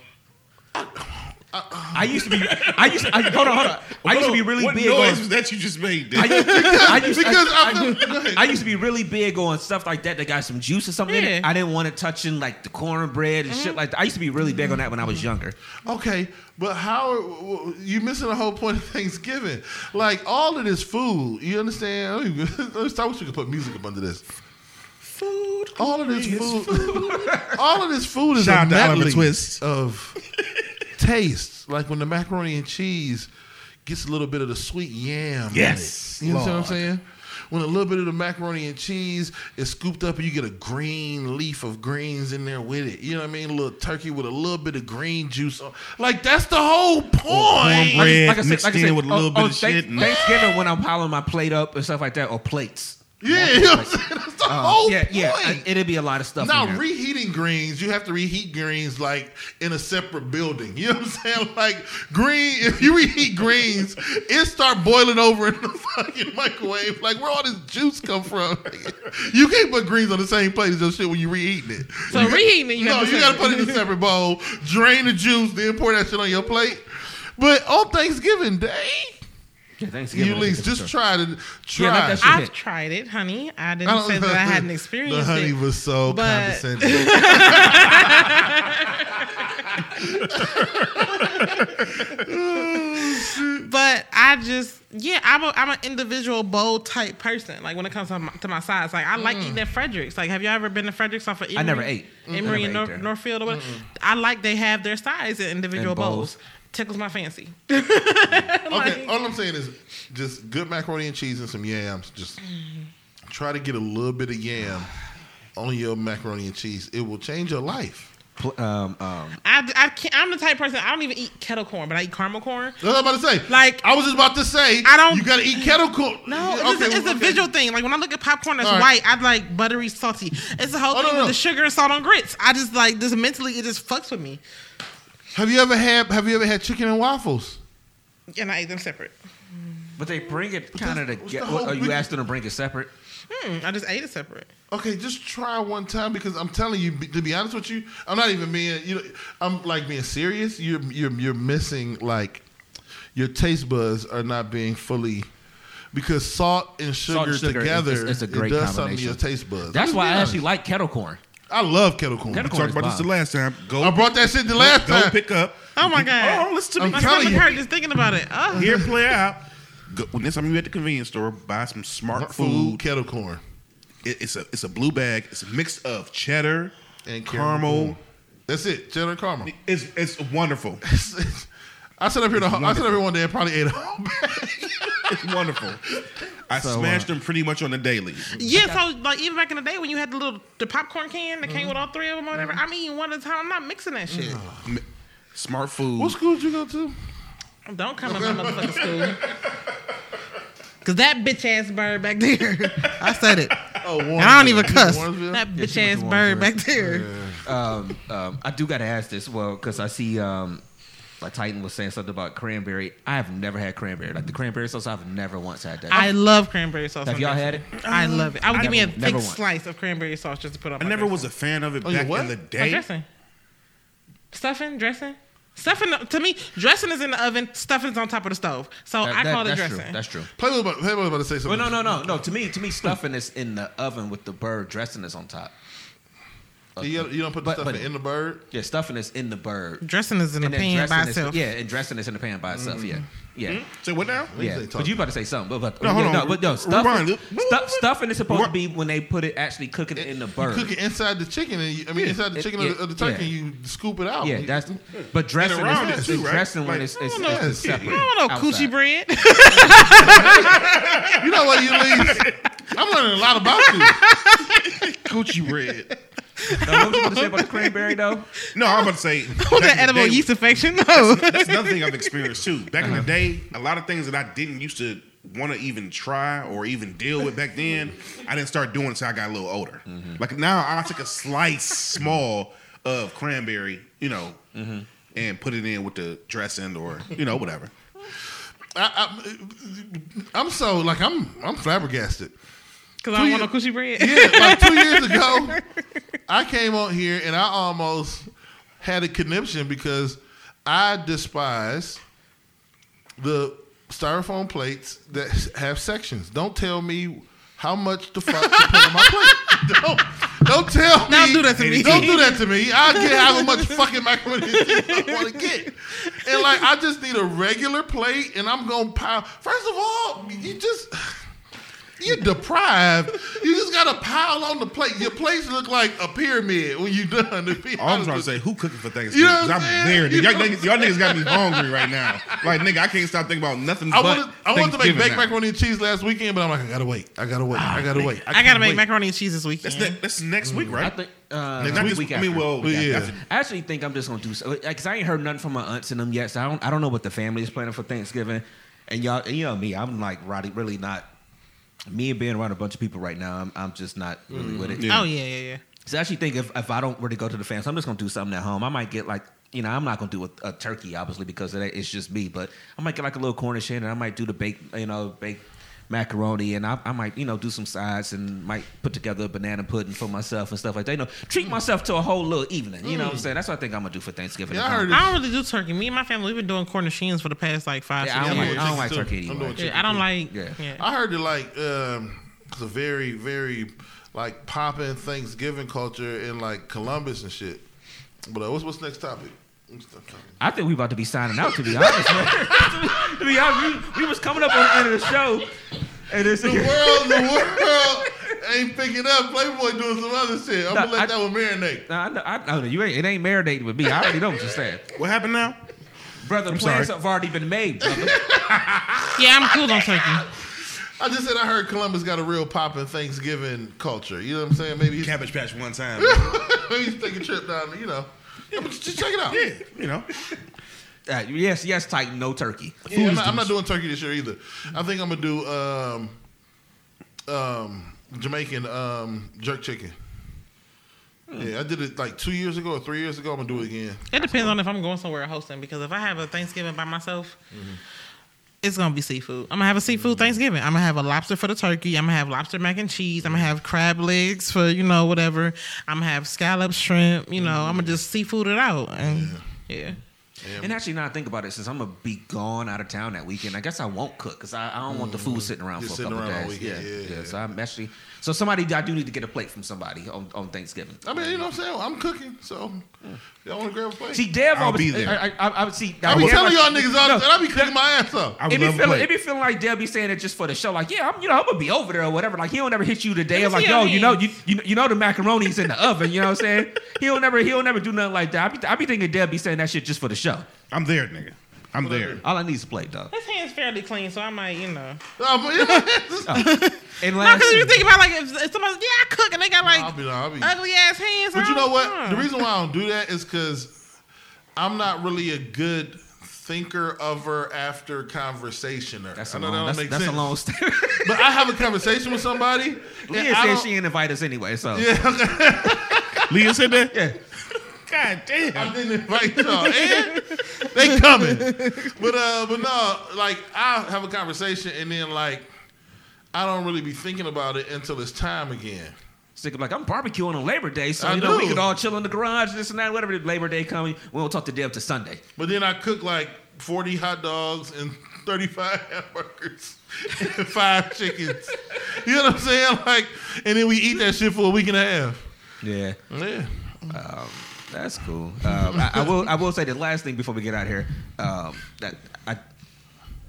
I used to be. I used. To, I, hold on, hold on. I used to be really what big noise on. was that you just made? I, Dad? I used, because I, I'm the, go ahead. I used to be really big on stuff like that that got some juice or something in it. Yeah. I didn't want it touching like the cornbread and shit mm-hmm. like that. I used to be really big on that when I was mm-hmm. younger. Okay, but how you missing the whole point of Thanksgiving? Like all of this food, you understand? Let me- Let's talk. We could put music up under this. Food. All of this food, all of this food is Shout a out to Oliver medley Twist. of tastes. Like when the macaroni and cheese gets a little bit of the sweet yam. in Yes, it. you know what I'm saying? When a little bit of the macaroni and cheese is scooped up and you get a green leaf of greens in there with it. You know what I mean? A little turkey with a little bit of green juice on. Like that's the whole point. cornbread. mixed in with a oh, little bit oh, of Thank- shit Thanksgiving when I'm piling my plate up and stuff like that, or plates. Yeah, you know what I'm saying? That's the Uh, whole yeah, yeah. point. I- It'd be a lot of stuff. Now reheating greens, you have to reheat greens like in a separate building. You know what I'm saying? Like green, if you reheat greens, it start boiling over in the fucking microwave. Like where all this juice come from? You can't put greens on the same plate as your shit when you reheating it. So You got- reheating it, you no, have to you got to put it in a separate bowl, drain the juice, then pour that shit on your plate. But on Thanksgiving Day, Yeah, Thanksgiving. you at least just try to try. Yeah, let I've hit. tried it, honey. I I didn't don't- say that I hadn't The experienced honey it. was so But- condescending. But I just, yeah, I'm a, I'm an individual bowl type person. Like when it comes to my, to my sides, like I like mm. eating at Fredericks. Like, have you ever been to Fredericks off of Emory? I never ate. I Emory never in ate North. Northfield or whatever. I like they have their size in individual And bowls. bowls. Tickles my fancy. Okay, all I'm saying is just good macaroni and cheese and some yams. Just try to get a little bit of yam on your macaroni and cheese, it will change your life. Pl- Um, um, I, I can't, I'm the type of person I don't even eat kettle corn, but I eat caramel corn. That's what I'm about to say. Like- I was just about to say, I don't- You got to eat kettle corn. No, Yeah, it's, a, it's a visual thing. Like when I look at popcorn that's All right. white, I like buttery, salty. It's the whole Oh, no, thing no. with the sugar and salt on grits. I just like this mentally, it just fucks with me, Have you ever had Have you ever had chicken and waffles? and I eat them separate. but they bring it kind of what's together. the whole Oh, you big- asked them to bring it separate. Hmm, I just ate it separate. Okay, just try one time because I'm telling you, to be honest with you, I'm not even being. You know, I'm like being serious. You're you're you're missing like your taste buds are not being fully. Because salt and sugar, Salt and sugar, together, it's- it's a great it does something to combination. your taste buds. That's why be I actually like kettle corn. I love kettle corn. Kettle We corn talked about this the bomb. last time. Go, I brought that shit the last go time. Go pick up. Oh my god! Oh, listen to I'm My me. telling stomach you. hurt just thinking about it. Oh. Here, play out. Go, when next time you at the convenience store, buy some Smartfood, food. kettle corn, It, it's a it's a blue bag. It's a mix of cheddar and caramel. That's it, cheddar and caramel. It's it's wonderful. I sat up here. The, I sat up here one day and probably ate a whole bag. It's wonderful. I So, smashed uh, them pretty much on the daily. Yeah, so like even back in the day when you had the little the popcorn can that came Mm-hmm. with all three of them or whatever, I'm eating one at a time. I'm not mixing that shit. Mm. Smartfood. what school did you go to? Don't come in my motherfucking school. Cause that bitch ass bird back there, I said it. Oh, And I don't even cuss. That bitch she went ass bird back there. um, um, I do got to ask this, well, because I see, um, like Titan was saying something about cranberry. I have never had cranberry. Like the cranberry sauce, I've never once had that. I love cranberry sauce. have on y'all had it? I love it. I would I give me a never- thick once. slice of cranberry sauce just to put on. I my never dressing. was a fan of it Oh, you back what? in the My day. Oh, dressing. Stuffing, dressing. Stuffing to me, dressing is in the oven. Stuffing is on top of the stove. So That- I that- call it that's dressing. true. That's true. Playboy about, Playboy about to say something. Well, no, no, no, no. To me, to me, stuffing is in the oven with the bird dressing is on top. You, you don't put the But- stuff but- in the bird. Yeah, stuffing is in the bird. Dressing is in the And then pan by dressing is- itself. yeah, and dressing is in the pan by itself. Mm-hmm. Yeah, yeah. Mm-hmm. So what now? Yeah, ain't but you about to say something, but, but No, hold yeah, on. no, but no, Rewind. stuffing, stuff, stuffing is supposed to be when they put it actually cooking it in the bird. You cook it inside the chicken, and you, I mean inside the It- chicken yeah, of, the, turkey, yeah. and you scoop it out. Yeah, that's. But dressing around is, it is too, right? dressing when Like- it's, it's, I don't it's, know. it's separate. I don't know coochie bread. you know what, you leave. I'm learning a lot about you. Coochie bread. No, what was you about to say about the cranberry though? No, I'm about to say. With that in the edible day- yeast infection. No. That's another thing I've experienced too. Back Uh-huh. in the day, a lot of things that I didn't used to want to even try or even deal with back then, I didn't start doing until I got a little older. Mm-hmm. Like now, I take a slice small of cranberry, you know, Mm-hmm. and put it in with the dressing or you know whatever. I, I, I'm so like I'm I'm flabbergasted. Because I don't want no coochie bread. Yeah, like two years ago, I came on here and I almost had a conniption because I despise the styrofoam plates that have sections. Don't tell me how much the fuck to put on my plate. Don't, don't tell me. Don't do that to me. Don't do that to me. I get how much fucking macaroni I want to get. And like, I just need a regular plate, and I'm gonna pile. First of all, you just. You're deprived. You just got to pile on the plate. Your plates look like a pyramid when you done. To be All I'm trying to say, who cooking for Thanksgiving? You know 'Cause what I'm I'm there. You Y'all, know- niggas, y'all niggas got me hungry right now. Like nigga, I can't stop thinking about nothing. I but wanted, I wanted to make baked macaroni and cheese last weekend, but I'm like, I gotta wait. I gotta wait. I gotta wait. I gotta make wait. macaroni and cheese this weekend. That's, ne- that's next week, right? I right? think uh, Next not week. week I mean, well, Well, yeah. after- I actually think I'm just gonna do so because I ain't heard nothing from my aunts and them yet. So I don't I don't know what the family is planning for Thanksgiving. And y'all, and you know me, I'm like really, really not. Me and being around a bunch of people right now, I'm, I'm just not really with it. Yeah. Oh yeah, yeah, yeah. So I actually think if, if I don't really go to the fans, I'm just gonna do something at home. I might get like you know I'm not gonna do a, a turkey obviously because it, it's just me, but I might get like a little Cornish hen and I might do the baked you know baked macaroni and I, I might you know do some sides and might put together a banana pudding for myself and stuff like that. You know, treat myself to a whole little evening. You know what I'm saying? That's what I think I'm gonna do for Thanksgiving. Yeah, I I don't really do turkey. Me and my family, we've been doing Cornish hens for the past like five, Yeah, I don't years. like, I don't like turkey too. I'm anyway. Yeah, I don't like. Yeah. Yeah. I heard that like um, it's a very, very like popping Thanksgiving culture in like Columbus and shit. But uh, what's what's next topic? What's the topic? I think we about to be signing out. To be honest, man. to be honest, we, we was coming up on the end of the show, and it's The world, the world ain't picking up. Playboy doing some other shit. I'm Nah, gonna let I- that one marinate. Nah, I know, I know you ain't. It ain't marinating with me. I already know what you're saying, What happened now? brother. I'm plans sorry. have already been made, brother. Yeah, I'm cool on turkey. I just said I heard Columbus got a real poppin' Thanksgiving culture. You know what I'm saying? Maybe he's, Cabbage Patch one time. maybe he's taking a trip down. You know, yeah, but just check it out. yeah, you know. Uh, yes, yes, Titan, no turkey. Yeah, I'm, not, I'm not doing turkey this year either. I think I'm gonna do um, um, Jamaican um, jerk chicken. Yeah, I did it like two years ago or three years ago. I'm gonna do it again. It depends on if I'm going somewhere hosting because if I have a Thanksgiving by myself, Mm-hmm. It's gonna be seafood. I'm gonna have a seafood mm-hmm. Thanksgiving. I'm gonna have a lobster for the turkey. I'm gonna have lobster mac and cheese. I'm gonna mm-hmm. have crab legs for you know whatever. I'm gonna have scallops, shrimp. You know, I'm gonna mm-hmm. just seafood it out and yeah. And actually, now I think about it, since I'm gonna be gone out of town that weekend, I guess I won't cook because I, I don't want the food sitting around Just for a couple around all days. weekend. Yeah, Yeah, yeah, yeah. So I'm actually so somebody I do need to get a plate from somebody on, on Thanksgiving. I mean, you know what I'm saying? I'm cooking, so y'all want to grab a plate? See, Dev I'll always, be there. I, I, I, I see. I be telling y'all niggas all No, the time. I be cooking my ass up. I would It be love a feeling, plate. it be feeling like Dev be saying it just for the show. Like, yeah, I'm, you know, I'm gonna be over there or whatever. Like, he don't ever hit you today. day Let of like, see yo, your you know, you, you know, you know the macaroni's in the oven. You know what I'm saying? He'll never, he'll never do nothing like that. I be, I be thinking Dev be saying that shit just for the show. I'm there, nigga. I'm there. All I need is a plate, though. His hands fairly clean, so I might you know. Oh, you know, And No, last, because you think about like if, if somebody yeah I cook and they got like I'll be, I'll be. ugly ass hands. But you know what? The reason why I don't do that is because I'm not really a good thinker of her after conversationer. that's I a know long, that that's, that's a sense. long story. But I have a conversation with somebody. Leah said she didn't invite us anyway, so Yeah, okay. Leah said that? yeah. God damn. I didn't invite y'all. And they coming. But uh, but no, like I have a conversation and then like I don't really be thinking about it until it's time again. Sick of like I'm barbecuing on Labor Day, so I you know we do. could all chill in the garage, this and that, whatever. Labor Day coming, we won't talk to Dev to Sunday. But then I cook like 40 hot dogs and 35 hamburgers and five chickens. You know what I'm saying? Like, and then we eat that shit for a week and a half. Yeah. Yeah. That's cool. Um, I, I will. I will say the last thing before we get out here. Um, that I,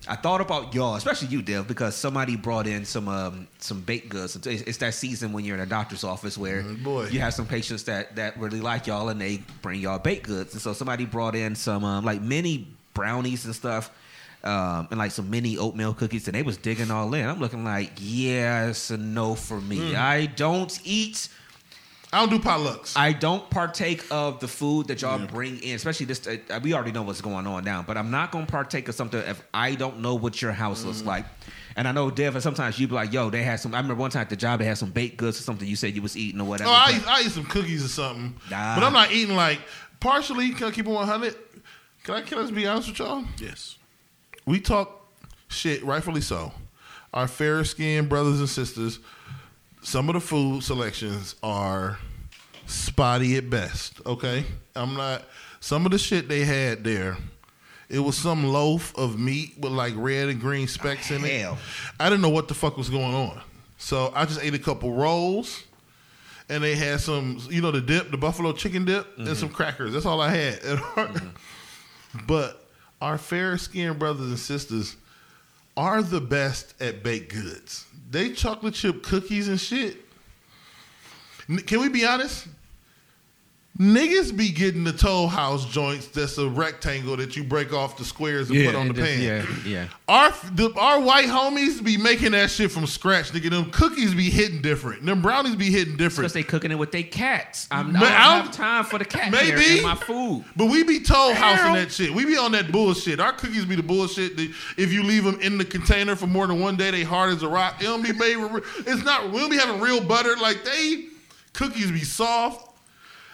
I thought about y'all, especially you, Dev, because somebody brought in some um, some baked goods. It's, it's that season when you're in a doctor's office where boy. you have some patients that that really like y'all and they bring y'all baked goods. And so somebody brought in some um, like mini brownies and stuff. Um, and like some mini oatmeal cookies, and they was digging all in. I'm looking like, yeah, it's a no for me. Mm. I don't eat I don't do potlucks. I don't partake of the food that y'all bring in, especially this. Uh, we already know what's going on now, but I'm not going to partake of something if I don't know what your house Mm. looks like. And I know, Dev, and sometimes you'd be like, "Yo, they had some." I remember one time at the job they had some baked goods or something. You said you was eating or whatever. Oh, I eat, I eat some cookies or something. Nah. But I'm not eating like partially. Can I keep it 100? Can I can I just be honest with y'all? Yes. We talk shit, rightfully so. Our fair skinned brothers and sisters, some of the food selections are spotty at best. Okay, I'm not. Some of the shit they had there, it was some loaf of meat with like red and green specks in it. Hell. I didn't know what the fuck was going on, so I just ate a couple rolls. And they had some, you know, the dip, the buffalo chicken dip, and mm-hmm. some crackers. That's all I had. Mm-hmm. But our fair skinned brothers and sisters are the best at baked goods. They chocolate chip cookies and shit. Can we be honest? Niggas be getting the Toll House joints that's a rectangle that you break off the squares and Yeah, put on the pan. Yeah, yeah. Our the, our white homies be making that shit from scratch, nigga. Them cookies be hitting different. Them brownies be hitting different. Because they cooking it with their cats. I'm, Man, I don't I don't- have time for the cat Maybe. hair in my food. But we be Toll House Ow. that shit. We be on that bullshit. Our cookies be the bullshit. That if you leave them in the container for more than one day, they hard as a rock. It don't be made. With, it's not. We don't be having real butter. Like they cookies be soft.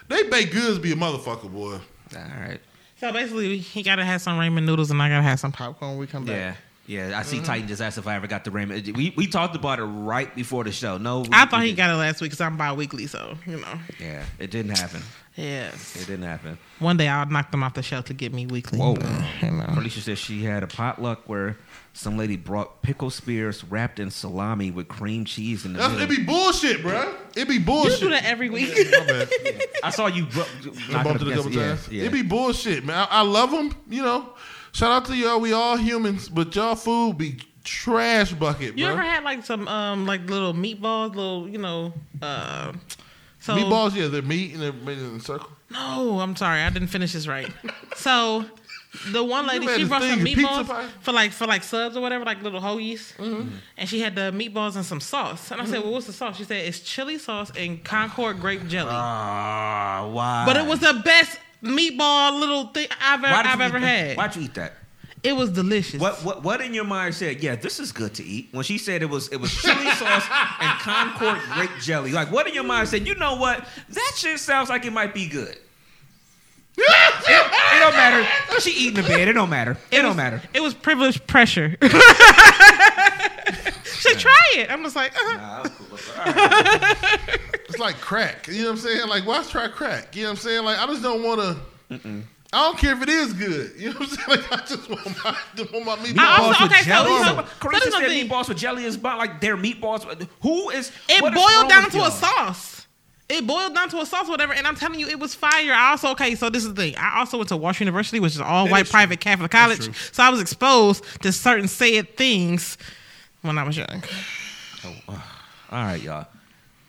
They baked goods be a motherfucker, boy. All right. So basically, he gotta have some ramen noodles, and I gotta have some popcorn when we come Yeah. back. Yeah, Yeah, I Mm-hmm. see Titan just asked if I ever got the ramen. We we talked about it right before the show. No, we- I thought he didn't. got it last week because I'm bi-weekly, so you know. Yeah, it didn't happen. Yes. It didn't happen. One day I'll knock them off the shelf to get me weekly. Whoa. but, you know. Felicia said she had a potluck where some lady brought pickle spears wrapped in salami with cream cheese in the That's, it middle. be bullshit, bruh. It be bullshit. You bullshit. do that every week. My bad. I saw you. Bu- I knock bumped up it a couple against- yeah, times. Yeah, It be bullshit, man. I, I love them. You know, shout out to y'all. We all humans, but y'all food be trash bucket, You bro. ever had like some um like little meatballs, little you know, uh, so Meatballs, yeah, they're meat and they're made in a circle. No, I'm sorry, I didn't finish this right. So The one lady she brought some thing, a pizza meatballs for like for like subs or whatever, like little hoagies, Mm-hmm. and she had the meatballs and some sauce. And I said, "Well, what's the sauce?" She said, "It's chili sauce and Concord grape jelly." Ah, why? but it was the best meatball little thing I've ever, I've ever that? had. Why'd you eat that? It was delicious. What what what in your mind said, yeah, this is good to eat? When she said it was it was chili sauce and Concord grape jelly. Like what in your mind said, you know what? That shit sounds like it might be good. it, it don't matter. She eating the bed. It don't matter. It, don't was- matter. It was privileged pressure. she try it. I'm just like, uh-huh. Nah, that cool. All right. It's like crack. You know what I'm saying? Like, why try crack? You know what I'm saying? Like, I just don't want to. I don't care if it is good. You know what I'm saying? Like, I just want my, just want my meatballs. Also- with okay, jelly. so- so Carissa said is the thing. meatballs with jelly is about like their meatballs. Who is it boiled wrong down to a y'all? sauce. It boiled down to a sauce, whatever. And I'm telling you, it was fire. I also okay. So this is the thing. I also went to Walsh University, which is all white is private Catholic college. So I was exposed to certain said things when I was young. All right, y'all.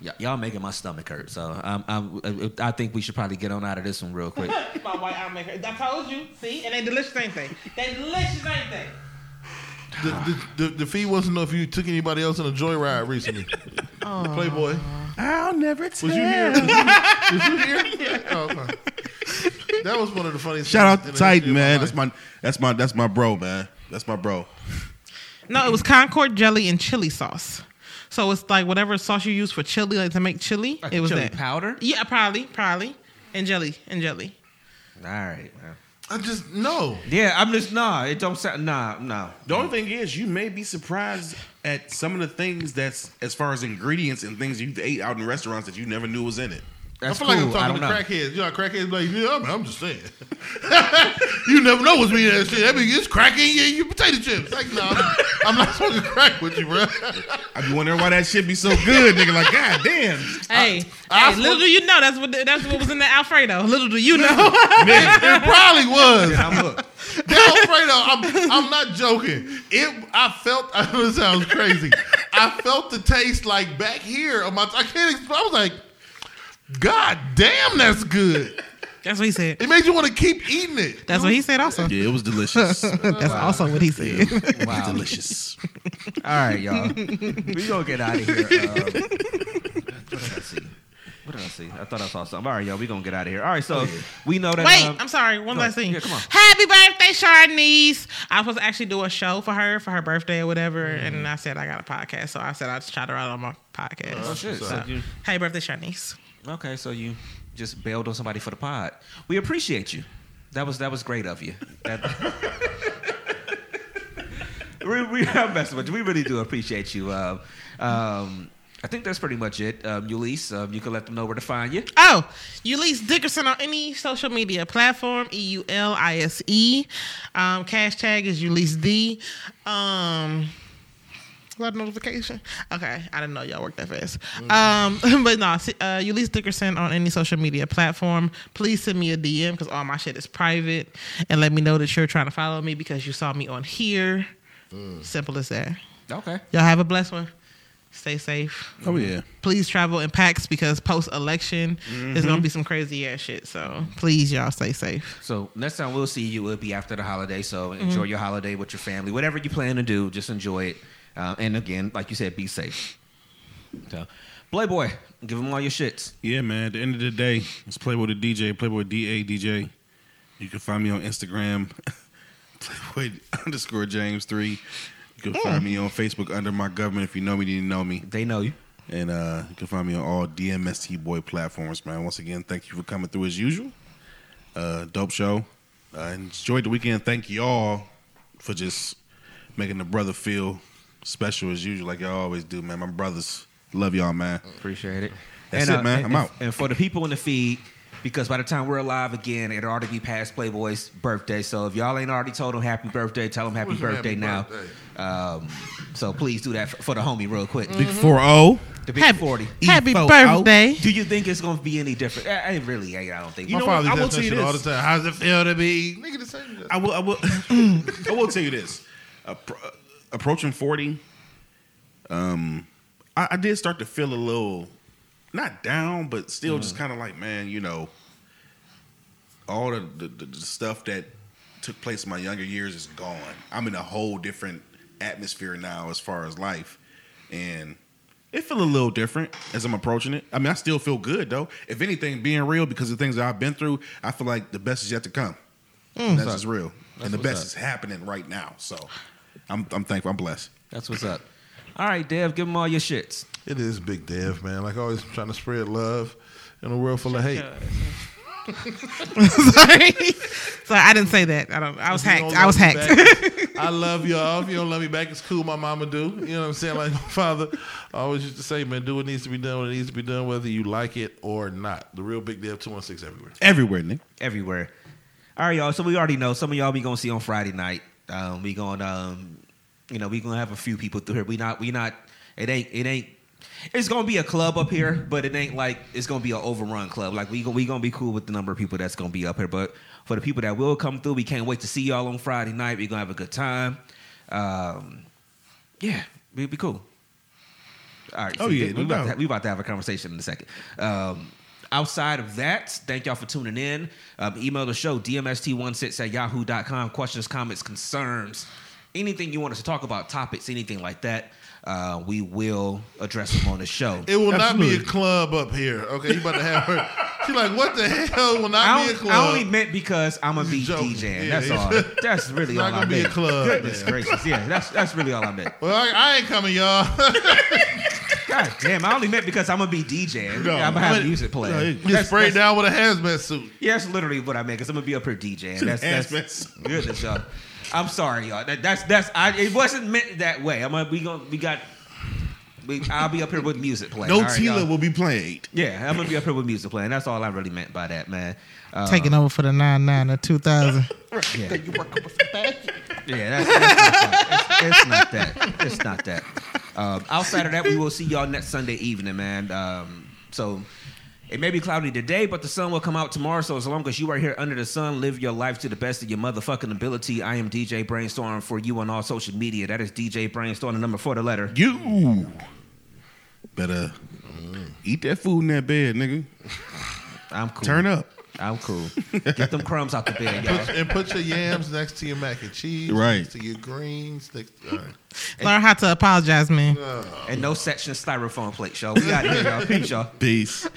Y- y'all making my stomach hurt. So um, I'm, I think we should probably get on out of this one real quick. My white eye maker. I told you. See, and they delicious ain't they? They delicious ain't they? The, the, the, the fee wants to know if you took anybody else on a joyride recently. Playboy. I'll never tell. Was you here? Was you here? Oh, okay. That was one of the funniest. Shout out to the Titan, man. That's my that's my that's my bro, man. That's my bro. No, it was Concord jelly and chili sauce. So it's like whatever sauce you use for chili, like to make chili. Like it was chili that powder? Yeah, probably, probably, and jelly and jelly. All right, man. I just no. Yeah, I'm just nah. It don't sound nah, nah. The only thing is, you may be surprised at some of the things that's as far as ingredients and things you've ate out in restaurants that you never knew was in it. That's I feel cool. like I'm talking to know. crackheads. You know, crackheads like, yeah, I'm, I'm just saying. you never know what's being that shit. That mean it's cracking your, your potato chips. Like, no, I'm, I'm not smoking crack with you, bro. I be wondering why that shit be so good, nigga. Like, god damn. Hey, I hey, little do you know that's what that's what was in the Alfredo. Little do you know. man, it probably was. I'm. That Alfredo, I'm, I'm not joking. It, I felt. I know it sounds crazy. I felt the taste like back here on my. I can't. explain. I was like, God damn, that's good. that's what he said. It made you want to keep eating it. That's what he said. Also, Yeah, it was delicious. that's also what he said. Wow. delicious. All right, y'all. we gonna get out of here. Um, what did I see? What did I see? I thought I saw something. All right, y'all. We gonna get out of here. All right, so we know that. Wait, um, I'm sorry. One go last thing. Yeah, come on. Happy birthday, Sharnice. I was supposed to actually do a show for her for her birthday or whatever, Mm-hmm. and I said I got a podcast, so I said I'd shout her out on my podcast. Oh shit. So- So you, Happy birthday, Sharnice. Okay, so you just bailed on somebody for the pod. We appreciate you. That was that was great of you. That, we we are messing with you. We really do appreciate you. Um, um, I think that's pretty much it. Um, um, you can let them know where to find you. Oh, Eulise Dickerson on any social media platform. E U L I S E. Um, cash tag is Eulise D. Um, what notification? Okay, I didn't know y'all worked that fast. Um, but no, see, uh, Eulise Dickerson on any social media platform. Please send me a DM because all my shit is private, and let me know that you're trying to follow me because you saw me on here. Simple as that. Okay. Y'all have a blessed one. Stay safe Oh yeah. please travel in packs because post election there's gonna be some crazy ass shit. So please, y'all stay safe. So next time we'll see you it'll be after the holiday. So enjoy your holiday with your family. Whatever you plan to do, just enjoy it. Uh, and again, like you said, be safe. So, Playboy, give them all your shits. Yeah, man. At the end of the day, it's Playboy the DJ, Playboy D A DJ. You can find me on Instagram, Playboy underscore James three. You can find me on Facebook under my government if you know me, then you know me. They know you. And uh, you can find me on all DMST Boy platforms, man. Once again, thank you for coming through as usual. Uh, dope show. I enjoyed the weekend. Thank y'all for just making the brother feel special as usual, like y'all always do, man. My brothers love y'all, man. Appreciate it. That's and, it, man. and- I'm out. And for the people in the feed, because by the time we're alive again, it'll already be past Playboy's birthday. So if y'all ain't already told him happy birthday, tell him happy Wish birthday happy now. birthday. Um, so please do that for, for the homie real quick. Big four zero. The big Happy, 40. happy E-fo- birthday. Do you think it's going to be any different? I, I really, I, I don't think. You My know what? father I will tell you shit all the this. time. How's it feel to be? Nigga, the same. I will. I will. I will tell you this. Appro- approaching forty, um, I, I did start to feel a little, not down, but still just kind of like, man, you know, all the, the, the, the stuff that took place in my younger years is gone. I'm in a whole different atmosphere now as far as life, and it feel a little different as I'm approaching it. I mean, I still feel good though. If anything, being real because of the things that I've been through, I feel like the best is yet to come. Mm. That's just real, and the best up. is happening right now. So, I'm I'm thankful. I'm blessed. That's what's up. All right, Dev, give them all your shits. It is Big Dev, man. Like always, trying to spread love in a world full of hate. Sorry. Sorry, I didn't say that. I don't. I was If hacked. I was love hacked. back, I love y'all. If you don't love me back, it's cool. My mama do. You know what I'm saying? Like my father always used to say, man, do what needs to be done when it needs to be done, whether you like it or not. The real Big Dev 216 everywhere. Everywhere, Nick. everywhere. All right, y'all. So we already know some of y'all we gonna see on Friday night. Um, we gonna, um, you know, we gonna have a few people through here. We not, we not. It ain't, it ain't. It's gonna be a club up here, but it ain't like it's gonna be an overrun club. Like we, we gonna be cool with the number of people that's gonna be up here. But for the people that will come through, we can't wait to see y'all on Friday night. We gonna have a good time. Um, yeah, we be cool. All right. Oh, so yeah, we no about, to, we about to have a conversation in a second. Um, outside of that, thank y'all for tuning in. Um, email the show, dmst16 at yahoo.com. Questions, comments, concerns, anything you want us to talk about, topics, anything like that. Uh, we will address them on the show. It will not be a club up here. Okay, you about to have her. She's like, what the hell? It will not I, be a club. I only meant because I'm gonna be Joking. DJing. Yeah, that's all. That's really It's all not I gonna be meant. a club, Goodness man. gracious, yeah. That's that's really all I meant. well, I, I ain't coming, y'all. God damn, I only meant because I'm gonna be DJing. No, I'm gonna have I mean, music playing. no, Get That's- sprayed that's- down with a hazmat suit. Yeah, that's literally what I meant. Cause I'm gonna be up here DJing. That's, that's Hazmat. goodness, y'all. I'm sorry, y'all. That, that's that's. I, it wasn't meant that way. I'm gonna we gonna we got. We, I'll be up here with music playing. No all right, Tila y'all? will be played. Yeah, I'm gonna be up here with music playing. That's all I really meant by that, man. Uh, Taking over for the nine nine of two thousand. Yeah, yeah that's, that's not that. It's, it's not that. It's not that. Um, outside of that, we will see y'all next Sunday evening, man. Um, so it may be cloudy today, but the sun will come out tomorrow. So as long as you are here under the sun, live your life to the best of your motherfucking ability. I am DJ Brainstorm for you on all social media. That is DJ Brainstorm, the number for the letter. You better eat that food in that bed, nigga. I'm cool. Turn up. I'm cool. Get them crumbs out the bed, y'all. Put, and put your yams next to your mac and cheese. Right. Next to your greens. Next, all right. Learn how to apologize, man. And no section styrofoam plates, y'all. We out of here, y'all. Peace, y'all. Peace.